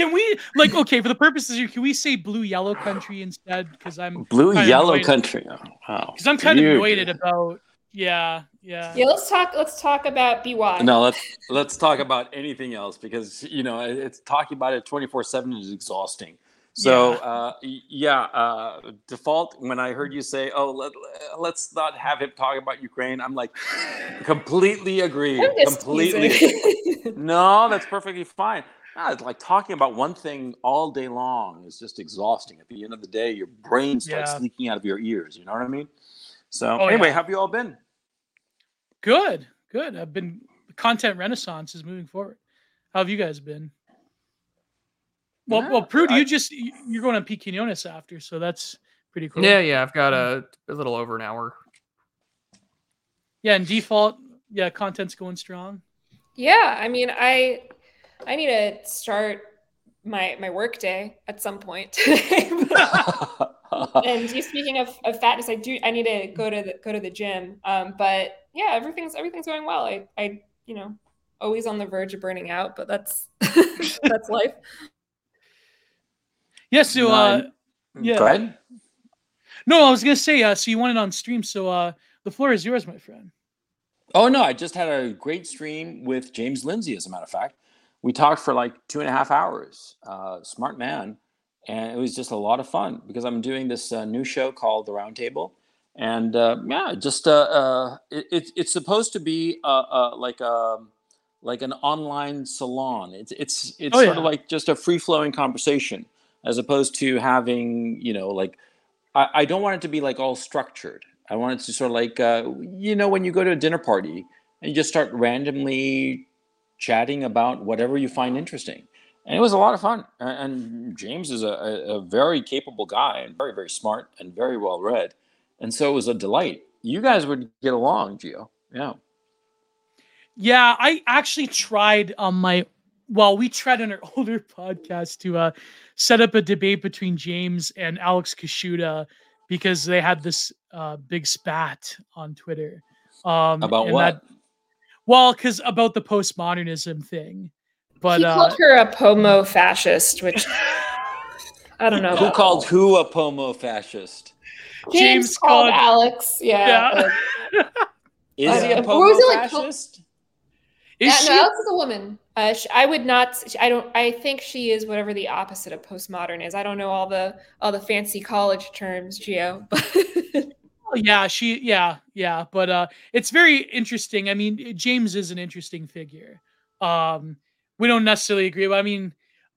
[SPEAKER 1] Can we like okay for the purposes here? Can we say blue yellow country instead? Because I'm
[SPEAKER 4] Blue yellow
[SPEAKER 1] annoyed-
[SPEAKER 4] country. Oh, wow.
[SPEAKER 1] Because I'm kind of
[SPEAKER 4] You-
[SPEAKER 1] annoyed about. Yeah, yeah.
[SPEAKER 2] Yeah, let's talk. Let's talk about BY.
[SPEAKER 4] No, let's let's talk about anything else because you know it's talking about it twenty four seven is exhausting. So
[SPEAKER 1] Yeah.
[SPEAKER 4] uh, yeah, uh, default. When I heard you say, "Oh, let, let's not have him talk about Ukraine," I'm like, completely agree. Completely. no, that's perfectly fine. Yeah, like talking about one thing all day long is just exhausting. At the end of the day, your brain starts
[SPEAKER 1] Yeah.
[SPEAKER 4] leaking out of your ears. You know what I mean? So
[SPEAKER 1] Oh,
[SPEAKER 4] anyway,
[SPEAKER 1] yeah.
[SPEAKER 4] how have you all been?
[SPEAKER 1] Good, good. I've been content renaissance is moving forward. How have you guys been? Well,
[SPEAKER 4] Yeah,
[SPEAKER 1] well, Prude,
[SPEAKER 4] I-
[SPEAKER 1] you just you- you're going on P. Quinones after, so that's pretty cool.
[SPEAKER 3] Yeah, yeah. I've got a, mm-hmm. a little over an hour.
[SPEAKER 1] yeah. And default, yeah, content's going strong.
[SPEAKER 2] Yeah, I mean, I I need to start my my work day at some point today. and you speaking of, of fatness, I do I need to go to the go to the gym. Um, but yeah, everything's everything's going well. I I you know always on the verge of burning out, but that's that's life.
[SPEAKER 1] Yeah. So, uh, yeah.
[SPEAKER 4] Go ahead.
[SPEAKER 1] no, I was gonna say, uh, so you want it on stream, so uh, the floor is yours, my friend.
[SPEAKER 4] Oh no, I just had a great stream with James Lindsay. As a matter of fact, we talked for like two and a half hours. Uh, smart man, and it was just a lot of fun because I'm doing this uh, new show called The Roundtable, and uh, yeah, just uh, uh, it, it's it's supposed to be uh, uh, like a like an online salon. It's it's it's
[SPEAKER 1] Oh,
[SPEAKER 4] sort of like just a free flowing conversation, as opposed to having you know like I, I don't want it to be like all structured. I want it to sort of like uh, you know when you go to a dinner party and you just start randomly chatting about whatever you find interesting. And it was a lot of fun. And James is a, a, very capable guy and very, very smart and very well read. And so it was a delight. You guys would get along, Gio. Yeah.
[SPEAKER 1] Yeah, I actually tried on my well, we tried on our older podcast to uh set up a debate between James and Alex Kaschuta because they had this uh big spat on Twitter. Um
[SPEAKER 4] About
[SPEAKER 1] and
[SPEAKER 4] what?
[SPEAKER 1] that- well, because about the postmodernism thing. But
[SPEAKER 2] he
[SPEAKER 1] uh
[SPEAKER 2] called her a pomo fascist, which I don't know.
[SPEAKER 4] Who
[SPEAKER 2] about.
[SPEAKER 4] called who a pomo fascist?
[SPEAKER 2] James,
[SPEAKER 1] James
[SPEAKER 2] called
[SPEAKER 1] called-
[SPEAKER 2] Alex? Yeah.
[SPEAKER 1] Yeah.
[SPEAKER 2] uh,
[SPEAKER 4] Is he a
[SPEAKER 2] or
[SPEAKER 4] pomo
[SPEAKER 2] was it like po-
[SPEAKER 1] is
[SPEAKER 2] yeah,
[SPEAKER 1] she
[SPEAKER 2] no, Alex is a woman. Uh, sh I would not. I don't. I think she is whatever the opposite of postmodern is. I don't know all the all the fancy college terms, Gio. But
[SPEAKER 1] yeah she yeah yeah but uh it's very interesting i mean james is an interesting figure um we don't necessarily agree but i mean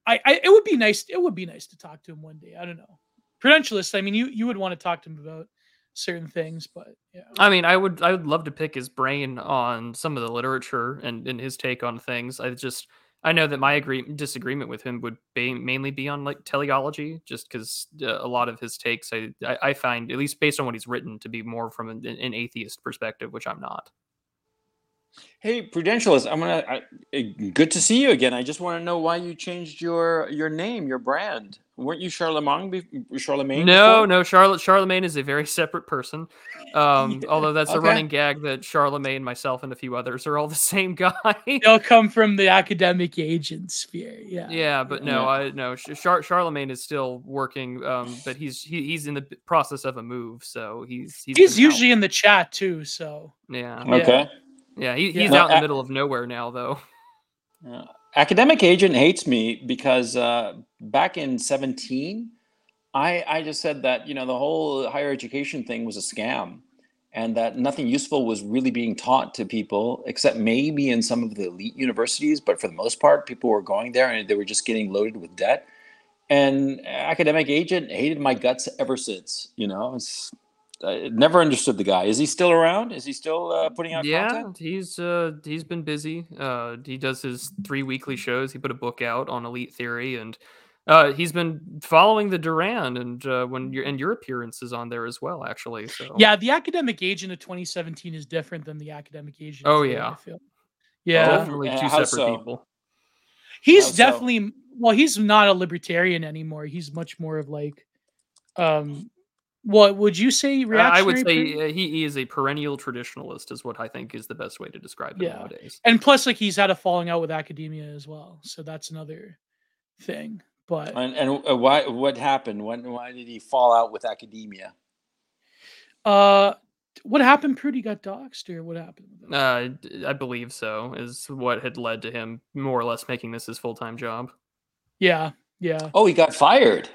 [SPEAKER 1] I, I it would be nice it would be nice to talk to him one day i don't know prudentialist i mean you you would want to talk to him about certain things but yeah
[SPEAKER 3] I mean, I would I would love to pick his brain on some of the literature and, and his take on things. I just I know that my agree disagreement with him would mainly be on like teleology, just because uh, a lot of his takes I, I I find at least based on what he's written to be more from an, an atheist perspective, which I'm not.
[SPEAKER 4] Hey, Prudentialist, I'm gonna. I, eh, good to see you again. I just want to know why you changed your your name, your brand. Weren't you Charlemagne? Be- Charlemagne?
[SPEAKER 3] No,
[SPEAKER 4] before?
[SPEAKER 3] no, Charlotte Charlemagne is a very separate person. Um,
[SPEAKER 1] Yeah,
[SPEAKER 3] although that's a running gag that Charlemagne, myself, and a few others are all the same guy.
[SPEAKER 1] they'll come from the academic agent sphere yeah
[SPEAKER 3] Yeah, but no,
[SPEAKER 4] Yeah.
[SPEAKER 3] I no. Char- Charlemagne is still working, um, but he's he, he's in the process of a move, so he's he's,
[SPEAKER 1] he's
[SPEAKER 3] been out.
[SPEAKER 1] usually in the chat too so
[SPEAKER 3] yeah
[SPEAKER 4] Okay.
[SPEAKER 3] yeah he,
[SPEAKER 1] Yeah.
[SPEAKER 3] he's
[SPEAKER 4] Well,
[SPEAKER 3] out in the middle of nowhere now though.
[SPEAKER 4] Yeah. Academic agent hates me because uh, back in 17, I, I just said that, you know, the whole higher education thing was a scam and that nothing useful was really being taught to people except maybe in some of the elite universities. But for the most part, people were going there and they were just getting loaded with debt. And academic agent hated my guts ever since, you know, it's, I never understood the guy. Is he still around? Is he still uh, putting out
[SPEAKER 3] Yeah,
[SPEAKER 4] content?
[SPEAKER 3] he's uh he's been busy. Uh, he does his three weekly shows. He put a book out on elite theory, and uh, he's been following the Duran and uh, when your and your appearances on there as well, actually. So
[SPEAKER 1] yeah the academic agent of 2017 is different than the academic agent
[SPEAKER 3] Oh, yeah.
[SPEAKER 1] I yeah
[SPEAKER 4] Oh,
[SPEAKER 3] definitely
[SPEAKER 4] uh,
[SPEAKER 3] two separate
[SPEAKER 4] so?
[SPEAKER 3] people.
[SPEAKER 1] he's
[SPEAKER 4] How so?
[SPEAKER 1] definitely well he's not a libertarian anymore he's much more of like um what would you say
[SPEAKER 3] Uh,
[SPEAKER 1] reactionary
[SPEAKER 3] I would say uh, he, he is a perennial traditionalist, is what I think is the best way to describe it
[SPEAKER 1] Yeah.
[SPEAKER 3] nowadays.
[SPEAKER 1] and plus like he's had a falling out with academia as well so that's another thing but
[SPEAKER 4] And, and uh, why? What happened? When? Why did he fall out with academia?
[SPEAKER 1] uh what happened Prudy got doxxed or what happened with?
[SPEAKER 3] Uh, d- I believe so. Is what had led to him more or less making this his full time job.
[SPEAKER 1] yeah yeah
[SPEAKER 4] Oh, he got fired.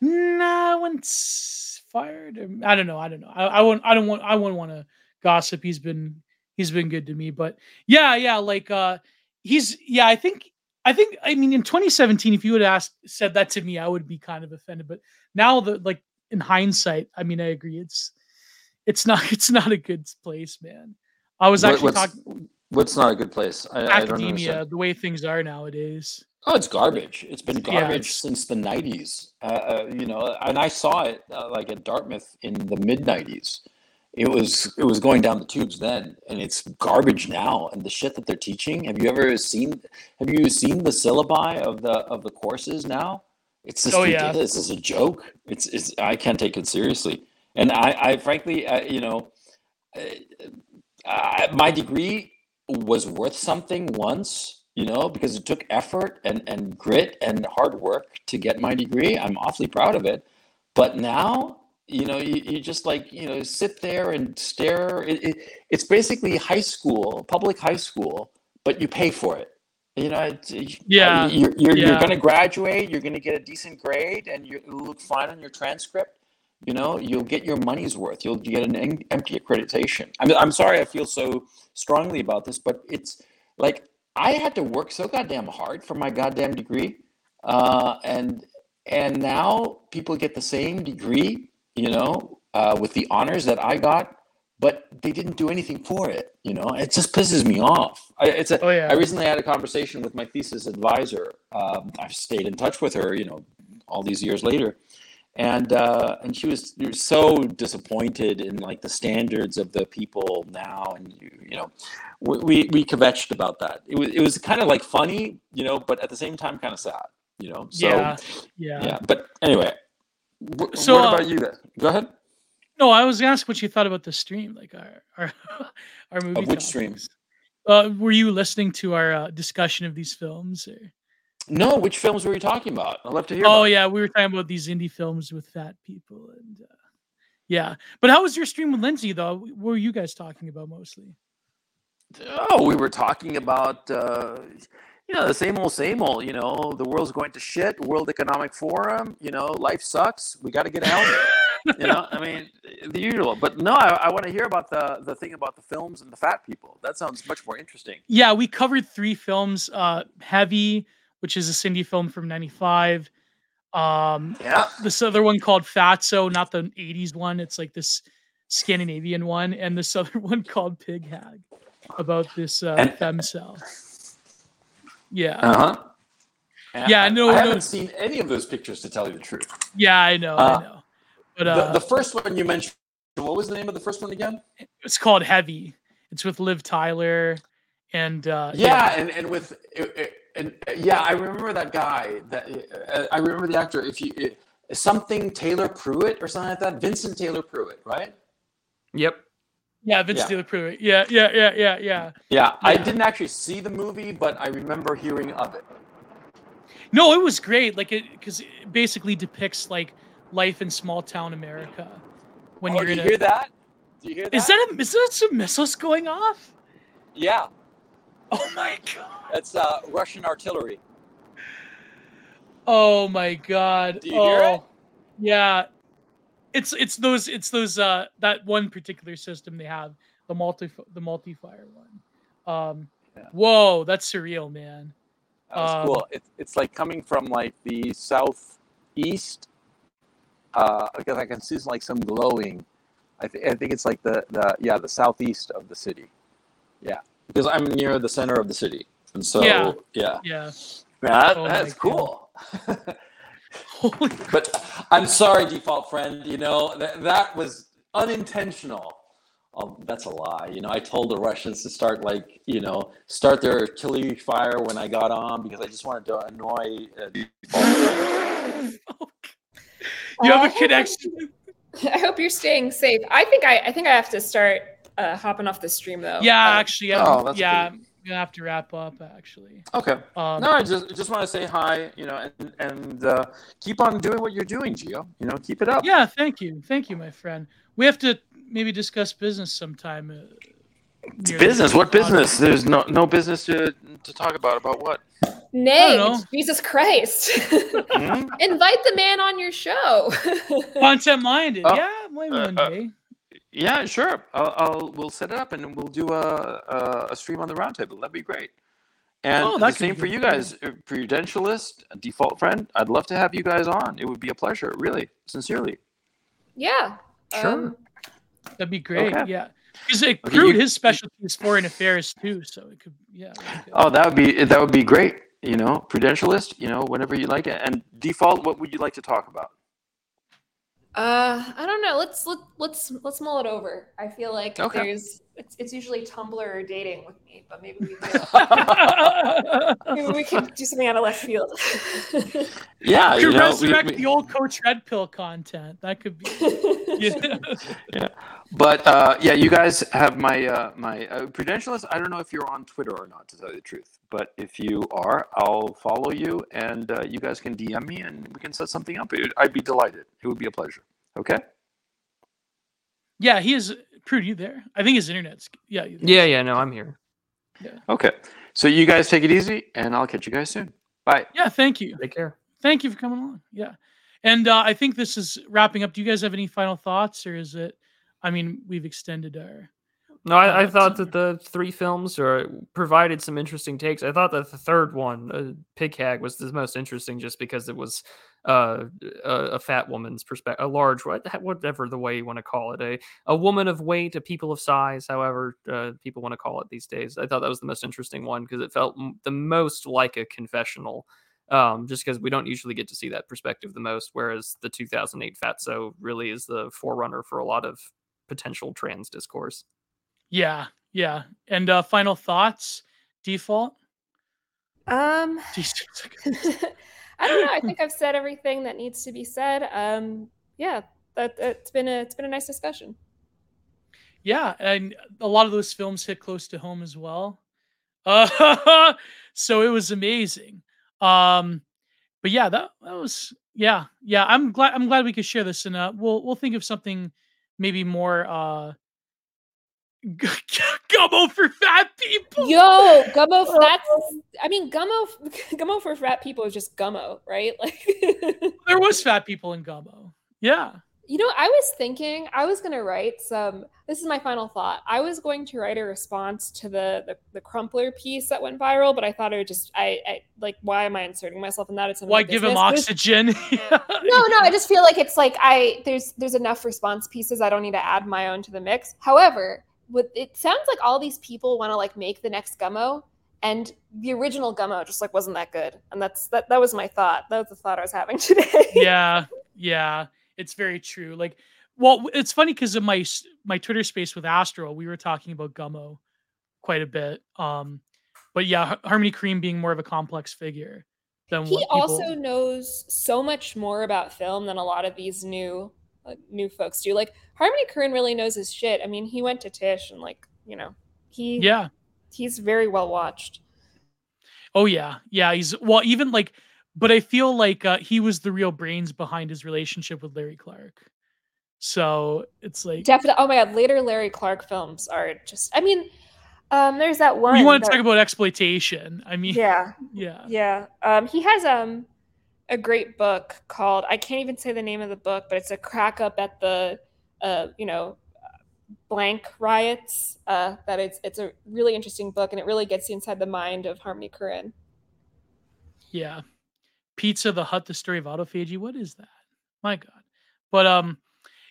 [SPEAKER 1] Nah once fired or- i don't know i don't know i, I won't i don't want i wouldn't want to gossip he's been he's been good to me but yeah yeah like uh he's yeah i think I think I mean in 2017, if you would have asked said that to me, I would be kind of offended. But now the like in hindsight, I mean, I agree. It's it's not it's not a good place, man. I was actually
[SPEAKER 4] what's,
[SPEAKER 1] talking
[SPEAKER 4] what's not a good place? I,
[SPEAKER 1] academia, I the way things are nowadays.
[SPEAKER 4] Oh, it's garbage. It's been garbage yeah, it's, since the '90s. Uh, uh, you know, and I saw it uh, like at Dartmouth in the mid '90s. It was it was going down the tubes then, and it's garbage now. And the shit that they're teaching. Have you ever seen? Have you seen the syllabi of the of the courses now? It's just oh, ridiculous. Yeah. It's a joke. It's it's. I can't take it seriously. And I, I frankly, uh, you know, uh, my degree was worth something once you know, because it took effort and, and grit and hard work to get my degree. I'm awfully proud of it. But now, you know, you, you just like, you know, sit there and stare. It, it, it's basically high school, public high school, but you pay for it. You know, uh,
[SPEAKER 1] yeah,
[SPEAKER 4] you're, you're, yeah. you're going to graduate, you're going to get a decent grade, and you look fine on your transcript. You know, you'll get your money's worth. You'll get an empty accreditation. I mean, I'm sorry I feel so strongly about this, but it's like I had to work so goddamn hard for my goddamn degree, uh, and and now people get the same degree, you know, uh, with the honors that I got, but they didn't do anything for it. You know, it just pisses me off. I, it's a, oh, yeah. I recently had a conversation with my thesis advisor. Um, I've stayed in touch with her, you know, all these years later, and uh, and she was, was so disappointed in like the standards of the people now, and you, you know, we we kvetched about that. It was it was kind of like funny, you know, but at the same time kind of sad, you know. So
[SPEAKER 1] yeah, yeah.
[SPEAKER 4] yeah. But anyway, wh- so what uh, about you? Then go ahead.
[SPEAKER 1] No, I was gonna what you thought about the stream, like our our our movie.
[SPEAKER 4] Of which streams?
[SPEAKER 1] Uh, were you listening to our uh, discussion of these films? Or?
[SPEAKER 4] No, which films were you talking about? I'd love to hear.
[SPEAKER 1] Oh yeah, we were talking about these indie films with fat people, and uh, yeah. But how was your stream with Lindsay though? What were you guys talking about mostly?
[SPEAKER 4] Oh, we were talking about uh, you know the same old, same old. You know, the world's going to shit. World Economic Forum. You know, life sucks. We got to get out. you know, I mean, the usual. But no, I, I want to hear about the the thing about the films and the fat people. That sounds much more interesting.
[SPEAKER 1] Yeah, we covered three films. Uh, Heavy which is a Cindy film from '95. Um,
[SPEAKER 4] yeah.
[SPEAKER 1] This other one called Fatso, not the '80s one. It's like this Scandinavian one, and this other one called Pig Hag, about this uh, and. Yeah.
[SPEAKER 4] Uh
[SPEAKER 1] huh. Yeah, no,
[SPEAKER 4] I
[SPEAKER 1] no.
[SPEAKER 4] haven't seen any of those pictures to tell you the truth.
[SPEAKER 1] Yeah, I know, uh, I know.
[SPEAKER 4] But uh, the, the first one you mentioned, what was the name of the first one again?
[SPEAKER 1] It's called Heavy. It's with Liv Tyler, and uh,
[SPEAKER 4] yeah, yeah, and and with it, it, and uh, yeah, I remember that guy. That uh, I remember the actor. If you it, something Taylor Pruitt or something like that, Vincent Taylor Pruitt, right?
[SPEAKER 3] Yep.
[SPEAKER 1] Yeah, Vincent yeah. Taylor Pruitt. Yeah, yeah, yeah, yeah, yeah,
[SPEAKER 4] yeah. Yeah, I didn't actually see the movie, but I remember hearing of it.
[SPEAKER 1] No, it was great. Like it, because it basically depicts like life in small town America.
[SPEAKER 4] When oh, you're in you a, hear that? Do you hear that?
[SPEAKER 1] Is that a, is that some missiles going off?
[SPEAKER 4] Yeah.
[SPEAKER 1] Oh my god.
[SPEAKER 4] That's uh, Russian artillery.
[SPEAKER 1] Oh my god.
[SPEAKER 4] Do you oh, hear it?
[SPEAKER 1] Yeah. It's it's those it's those uh that one particular system they have the multi the multi fire one. Um yeah. whoa, that's surreal, man.
[SPEAKER 4] That was um, cool. It's it's like coming from like the southeast. Uh, because I can see like some glowing. I, th- I think it's like the the yeah the southeast of the city. Yeah because I'm near the center of the city, and so
[SPEAKER 1] yeah,
[SPEAKER 4] yeah,
[SPEAKER 1] yeah.
[SPEAKER 4] That, oh that's cool. but I'm sorry, default friend. You know that that was unintentional. Um, that's a lie. You know, I told the Russians to start like you know start their artillery fire when I got on because I just wanted to annoy. Uh,
[SPEAKER 1] you have a connection.
[SPEAKER 2] I hope you're staying safe. I think I, I think I have to start uh, hopping off the stream though.
[SPEAKER 1] Yeah, uh, actually, yeah, oh, yeah, I'm gonna have to wrap up actually.
[SPEAKER 4] Okay. Um, no, I just just want to say hi, you know, and and uh, keep on doing what you're doing, Gio. You know, keep it up.
[SPEAKER 1] Yeah, thank you, thank you, my friend. We have to maybe discuss business sometime. Uh,
[SPEAKER 4] business? What business? There's no no business to to talk about. About what?
[SPEAKER 2] Nay, Jesus Christ! mm-hmm. Invite the man on your show.
[SPEAKER 1] Content minded, oh, yeah, maybe one uh, day.
[SPEAKER 4] Yeah, sure. I'll, I'll we'll set it up and we'll do a a, a stream on the roundtable. That'd be great. And
[SPEAKER 1] Oh,
[SPEAKER 4] the
[SPEAKER 1] that
[SPEAKER 4] same for you guys, uh, Prudentialist, default friend. I'd love to have you guys on. It would be a pleasure, really, sincerely.
[SPEAKER 2] Yeah.
[SPEAKER 3] Sure.
[SPEAKER 2] Um,
[SPEAKER 1] That'd be great.
[SPEAKER 4] Okay.
[SPEAKER 1] Yeah. Because it
[SPEAKER 4] Okay,
[SPEAKER 1] Prude,
[SPEAKER 4] you-
[SPEAKER 1] his specialty is foreign affairs too, so it could yeah. that'd.
[SPEAKER 4] Oh, that would be that would be great. You know, Prudentialist. You know, whenever you like it. And default, what would you like to talk about?
[SPEAKER 2] Uh, I don't know. Let's let, let's let's mull it over. I feel like
[SPEAKER 4] Okay.
[SPEAKER 2] there's it's, it's usually Tumblr or dating with me, but maybe we could, maybe we could do something out of left field.
[SPEAKER 4] Yeah, you
[SPEAKER 1] could
[SPEAKER 4] know,
[SPEAKER 1] resurrect
[SPEAKER 4] we-
[SPEAKER 1] the old Coach Red Pill content. That could be. Yeah.
[SPEAKER 4] But uh, yeah, you guys have my uh, my uh, Prudentialist. I don't know if you're on Twitter or not, to tell you the truth. But if you are, I'll follow you, and uh, you guys can DM me, and we can set something up. It, I'd be delighted. It would be a pleasure. Okay.
[SPEAKER 1] yeah, he is. Prude, you there? I think his internet's. Yeah.
[SPEAKER 3] Yeah, yeah, no, I'm here. Yeah.
[SPEAKER 4] Okay. So you guys take it easy, and I'll catch you guys soon. Bye.
[SPEAKER 1] Yeah. Thank you.
[SPEAKER 3] Take care.
[SPEAKER 1] Thank you for coming along. Yeah. And uh, I think this is wrapping up. Do you guys have any final thoughts, or is it? I mean, we've extended our.
[SPEAKER 3] No, I, I thought that the three films are provided some interesting takes. I thought that the third one, uh, Pig Hag, was the most interesting just because it was uh, a, a fat woman's perspective, a large, whatever the way you want to call it, a a woman of weight, a people of size, however uh, people want to call it these days. I thought that was the most interesting one because it felt m- the most like a confessional. Um, just because we don't usually get to see that perspective the most, whereas the 2008 Fatso really is the forerunner for a lot of potential trans discourse.
[SPEAKER 1] Yeah. Yeah. And uh, final thoughts. Default.
[SPEAKER 2] um,
[SPEAKER 1] Jeez.
[SPEAKER 2] I don't know. I think I've said everything that needs to be said. Um, yeah, that it's been a it's been a nice discussion.
[SPEAKER 1] Yeah, and a lot of those films hit close to home as well. Uh, so it was amazing. Um, but yeah, that that was yeah, yeah. I'm glad I'm glad we could share this, and uh, we'll we'll think of something maybe more uh, gummo for fat people.
[SPEAKER 2] Yo, gummo. That's I mean, gummo. Gummo for fat people is just gummo, right? Like,
[SPEAKER 1] There was fat people in gummo. Yeah.
[SPEAKER 2] you know, I was thinking I was gonna write some. This is my final thought. I was going to write a response to the the, the Crumpler piece that went viral, but I thought it would just I, I like why am I inserting myself in that? It's none
[SPEAKER 1] Why give him oxygen?
[SPEAKER 2] no no i just feel like it's like i there's there's enough response pieces i don't need to add my own to the mix however with it sounds like all these people want to like make the next gummo and the original gummo just like wasn't that good and that's that that was my thought that was the thought i was having today.
[SPEAKER 1] Yeah yeah it's very true like well it's funny because in my my twitter space with astro we were talking about gummo quite a bit um but yeah harmony Korine being more of a complex figure than
[SPEAKER 2] he
[SPEAKER 1] what people,
[SPEAKER 2] also knows so much more about film than a lot of these new new folks do like harmony Korine really knows his shit i mean he went to Tisch and like you know he
[SPEAKER 1] yeah
[SPEAKER 2] he's very well watched
[SPEAKER 1] oh yeah yeah he's well even like but i feel like uh, he was the real brains behind his relationship with larry clark so it's like
[SPEAKER 2] Definitely. Oh my god, later Larry Clark films are just. I mean, um, there's that one.
[SPEAKER 1] you want to
[SPEAKER 2] that-
[SPEAKER 1] talk about exploitation i mean
[SPEAKER 2] Yeah,
[SPEAKER 1] yeah
[SPEAKER 2] yeah. Um, he has um a great book called I can't even say the name of the book, but it's a crack up at the uh you know blank riots. Uh, that it's it's a really interesting book and it really gets you inside the mind of Harmony Korine.
[SPEAKER 1] Yeah. Pizza the Hut, the story of autophagy. What is that? My God. But um,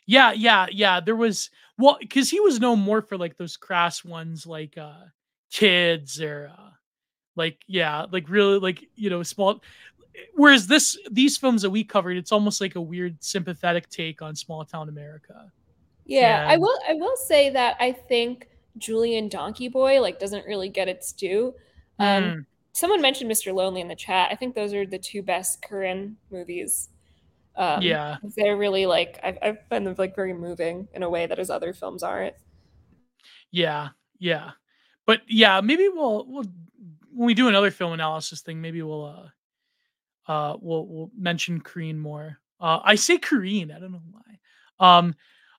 [SPEAKER 1] yeah, yeah, yeah. There was well, because he was known more for like those crass ones like uh kids or uh like yeah, like really like you know, small whereas this these films that we covered, it's almost like a weird sympathetic take on small town America.
[SPEAKER 2] Yeah, I will. I will say that I think Julien Donkey Boy like doesn't really get its due. Um,
[SPEAKER 1] Mm,
[SPEAKER 2] someone mentioned Mr. Lonely in the chat. I think those are the two best Korine movies. Um,
[SPEAKER 1] yeah.
[SPEAKER 2] they're really like I, I find them like very moving in a way that his other films aren't.
[SPEAKER 1] Yeah, yeah. But yeah, maybe we'll we'll when we do another film analysis thing, maybe we'll uh uh we'll we'll mention Korean more. Uh I say Korean, I don't know why. Um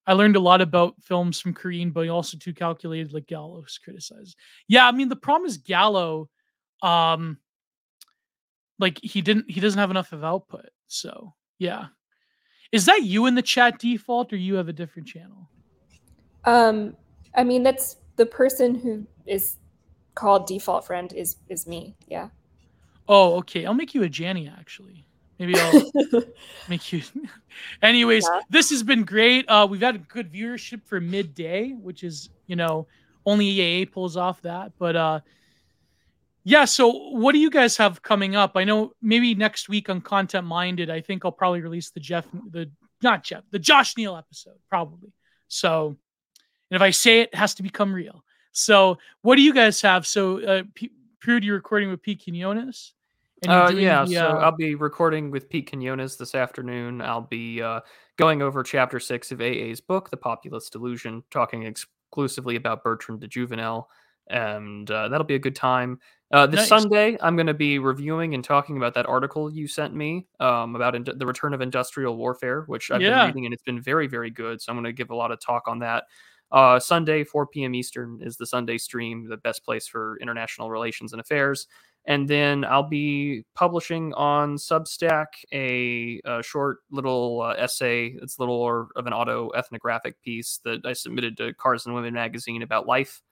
[SPEAKER 1] I learned a lot about films from Korean, but also too calculated like Gallo's criticized. Yeah, I mean the problem is Gallo um like he didn't he doesn't have enough of output. So yeah. Is that you in the chat default or you have a different channel?
[SPEAKER 2] Um, I mean that's the person who is called Default Friend is is me. Yeah.
[SPEAKER 1] Oh, okay. I'll make you a Janny actually. Maybe I'll make you. Anyways, yeah. this has been great. Uh, we've had a good viewership for midday, which is you know only EAA pulls off that. But uh, yeah. So what do you guys have coming up? I know maybe next week on Content Minded, I think I'll probably release the Jeff, the not Jeff, the Josh Neal episode probably. So, and if I say it, it has to become real. So, what do you guys have? So, uh, P- Prude, you're recording with Pete Quinones.
[SPEAKER 3] Uh, yeah, the, uh... so I'll be recording with Pete Quinones this afternoon. I'll be uh, going over chapter six of AA's book, The Populist Delusion, talking exclusively about Bertrand de Jouvenel, and uh, that'll be a good time. Uh, this nice. Sunday, I'm going to be reviewing and talking about that article you sent me um, about in- the return of industrial warfare, which I've yeah. been reading and it's been very, very good. So I'm going to give a lot of talk on that. Uh, Sunday, 4 p.m. Eastern is the Sunday stream, the best place for international relations and affairs. And then I'll be publishing on Substack a, a short little uh, essay. It's a little of an auto ethnographic piece that I submitted to Cars and Women magazine about life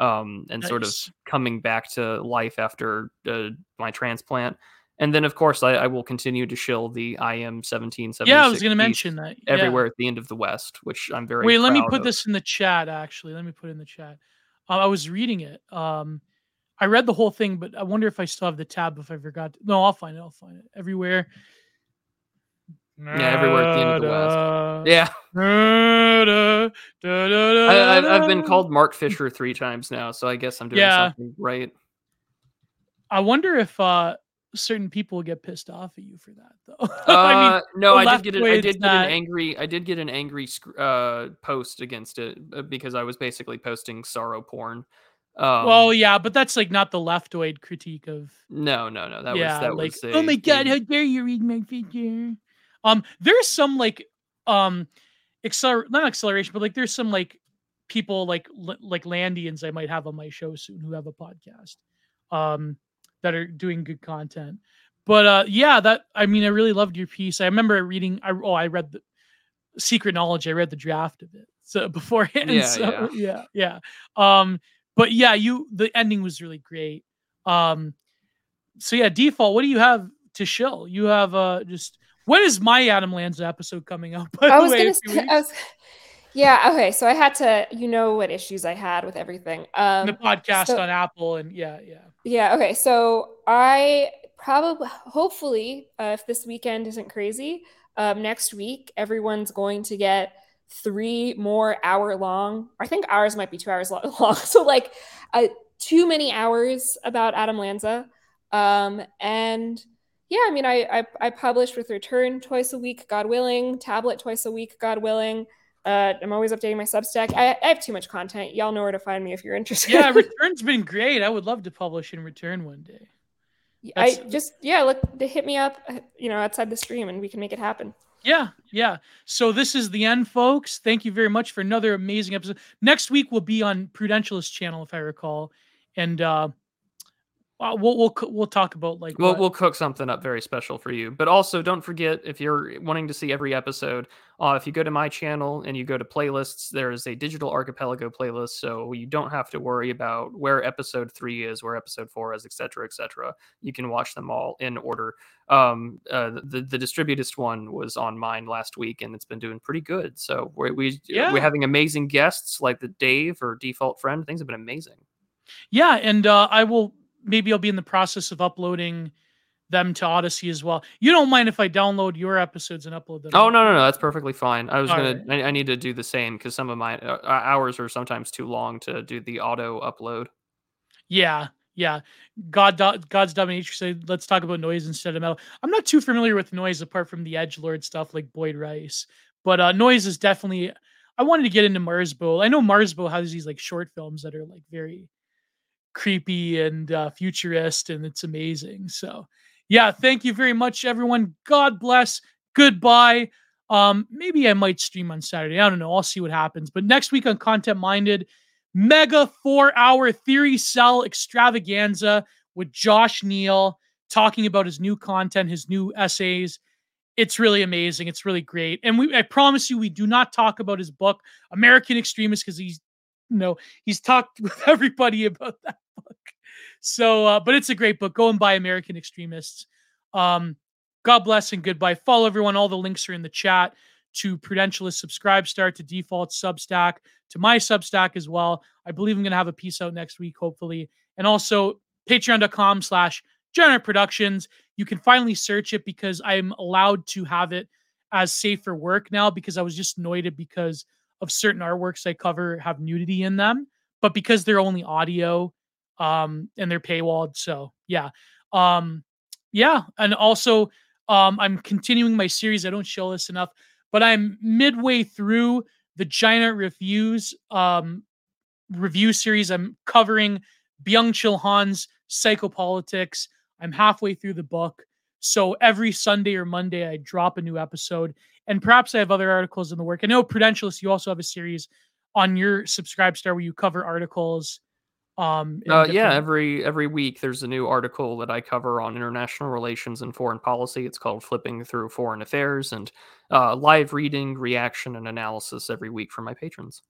[SPEAKER 3] um, and nice. sort of coming back to life after uh, my transplant. And then, of course, I, I, will continue to shill the IM seventeen seventy.
[SPEAKER 1] Yeah, I was going to mention that
[SPEAKER 3] yeah. everywhere at the end of the West, which I'm very.
[SPEAKER 1] Wait, let me put
[SPEAKER 3] of.
[SPEAKER 1] this in the chat. Actually, let me put it in the chat. Uh, I was reading it. Um, I read the whole thing, but I wonder if I still have the tab. If I forgot, to... no, I'll find it. I'll find it everywhere.
[SPEAKER 3] Yeah, everywhere at the end of the West. Yeah. I, have been called Mark Fisher three times now, so I guess I'm doing yeah. something right.
[SPEAKER 1] I wonder if uh, certain people get pissed off at you for that, though.
[SPEAKER 3] Uh, I mean, no, I did get an, I did get an angry I did get an angry uh, post against it uh, because I was basically posting sorrow porn.
[SPEAKER 1] Um, well, yeah, but that's like not the leftoid critique of.
[SPEAKER 3] No, no, no. That yeah, was that
[SPEAKER 1] like,
[SPEAKER 3] was.
[SPEAKER 1] A, oh my god, how dare you read my figure? Um, there's some like um, acceler not acceleration, but like there's some like people like like Landians I might have on my show soon who have a podcast, um, that are doing good content. But uh, yeah, that I mean, I really loved your piece. I remember reading. I oh, I read the Secret Knowledge. I read the draft of it so beforehand. Yeah, so, yeah, yeah, yeah. Um, but yeah, you the ending was really great. Um, so yeah, default. What do you have to show? You have uh just when is my Adam Lanza episode coming up?
[SPEAKER 2] I was way, gonna. I was, yeah. Okay. So I had to. You know what issues I had with everything. Um,
[SPEAKER 1] the podcast so, on Apple and yeah, yeah.
[SPEAKER 2] Yeah. Okay. So I probably, hopefully, uh, if this weekend isn't crazy, um, next week everyone's going to get three more hour long. I think ours might be two hours long. so like, uh, too many hours about Adam Lanza. Um, and yeah, I mean, I, I, I publish with Return twice a week, God willing, Tablet twice a week, God willing. Uh, I'm always updating my Substack. I, I, have too much content. Y'all know where to find me if you're interested.
[SPEAKER 1] Yeah, Return's been great. I would love to publish in Return one day.
[SPEAKER 2] That's... I just yeah, look, hit me up, uh, you know, outside the stream, and we can make it happen.
[SPEAKER 1] Yeah, yeah. So this is the end, folks. Thank you very much for another amazing episode. Next week will be on Prudentialist channel, if I recall, and uh, uh, we'll we'll we'll talk about like
[SPEAKER 3] we'll what... we'll cook something up very special for you. But also, don't forget if you're wanting to see every episode, uh, if you go to my channel and you go to playlists, there is a digital archipelago playlist, so you don't have to worry about where episode three is, where episode four is, etc., etc. You can watch them all in order. Um, uh, the the distributist one was on mine last week, and it's been doing pretty good. So we're, we yeah. we're having amazing guests like the Dave or Default Friend. Things have been amazing.
[SPEAKER 1] Yeah, and uh, I will maybe I'll be in the process of uploading them to Odysee as well. You don't mind if I download your episodes and upload them?
[SPEAKER 3] Oh no, no, no, that's perfectly fine. I was All gonna, right. I, I, need to do the same because some of my uh, hours are sometimes too long to do the auto upload.
[SPEAKER 1] Yeah, yeah. God, God's dominator said, "Let's talk about noise instead of metal." I'm not too familiar with noise apart from the edge lord stuff like Boyd Rice, but uh, noise is definitely. I wanted to get into Merzbow. I know Merzbow has these like short films that are like very creepy and uh, futurist, and it's amazing. So, yeah, thank you very much, everyone. God bless. Goodbye. Um, maybe I might stream on Saturday. I don't know. I'll see what happens. But next week on Content Minded, mega four hour theory cell extravaganza with Josh Neal talking about his new content, his new essays. It's really amazing. It's really great. And we I promise you, we do not talk about his book, American Extremist, because he's you know, he's talked with everybody about that book. so, uh, but it's a great book. Go and buy American Extremists. Um, God bless and goodbye. Follow everyone. All the links are in the chat to Prudentialist SubscribeStar, to Default Substack, to my Substack as well. I believe I'm going to have a piece out next week, hopefully. And also patreon.com slash Giant Art Productions. You can finally search it because I'm allowed to have it as safe for work now because I was just annoyed because of certain artworks I cover have nudity in them, but because they're only audio um and they're paywalled. So yeah. Um yeah. And also um I'm continuing my series. I don't show this enough, but I'm midway through the Giant Reviews um review series. I'm covering Byung Chul Han's psychopolitics. I'm halfway through the book. So every Sunday or Monday, I drop a new episode. And perhaps I have other articles in the work. I know Prudentialist, you also have a series on your subscribe star where you cover articles. Um,
[SPEAKER 3] uh, yeah, every every week there's a new article that I cover on international relations and foreign policy. It's called "Flipping Through Foreign Affairs," and uh, live reading, reaction, and analysis every week for my patrons.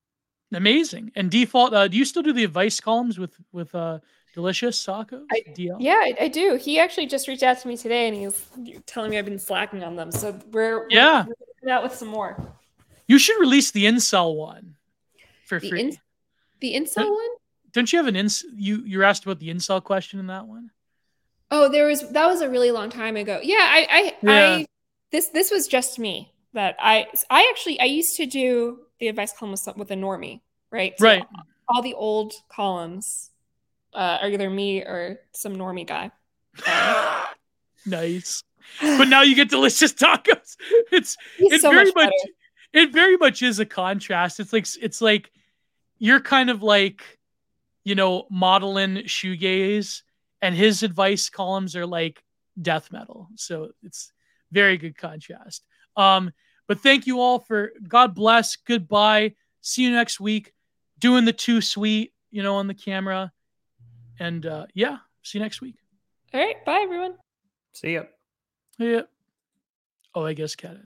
[SPEAKER 1] Amazing. And default, uh, do you still do the advice columns with with uh, Delicious Tacos?
[SPEAKER 2] Yeah, I, I, do. He actually just reached out to me today, and he's telling me I've been slacking on them. So we're
[SPEAKER 1] yeah
[SPEAKER 2] we're out with some more.
[SPEAKER 1] You should release the incel one for
[SPEAKER 2] the
[SPEAKER 1] free.
[SPEAKER 2] In, the incel don't, one?
[SPEAKER 1] Don't you have an ins? You you asked about the incel question in that one.
[SPEAKER 2] Oh, there was that was a really long time ago. Yeah, I I, yeah. I this this was just me that I I actually I used to do the advice column with, with a normie, right?
[SPEAKER 1] So right.
[SPEAKER 2] All the old columns uh, are either me or some normie guy.
[SPEAKER 1] Nice. But now you get delicious tacos. It's it's so very much, much it very much is a contrast. It's like it's like you're kind of like you know modeling shoegaze, and his advice columns are like death metal. So it's very good contrast. Um, but thank you all for God bless. Goodbye. See you next week. Doing the too sweet, you know, on the camera. And uh, yeah, see you next week.
[SPEAKER 2] All right. Bye, everyone.
[SPEAKER 3] See ya.
[SPEAKER 1] Yeah. Oh, I guess cat.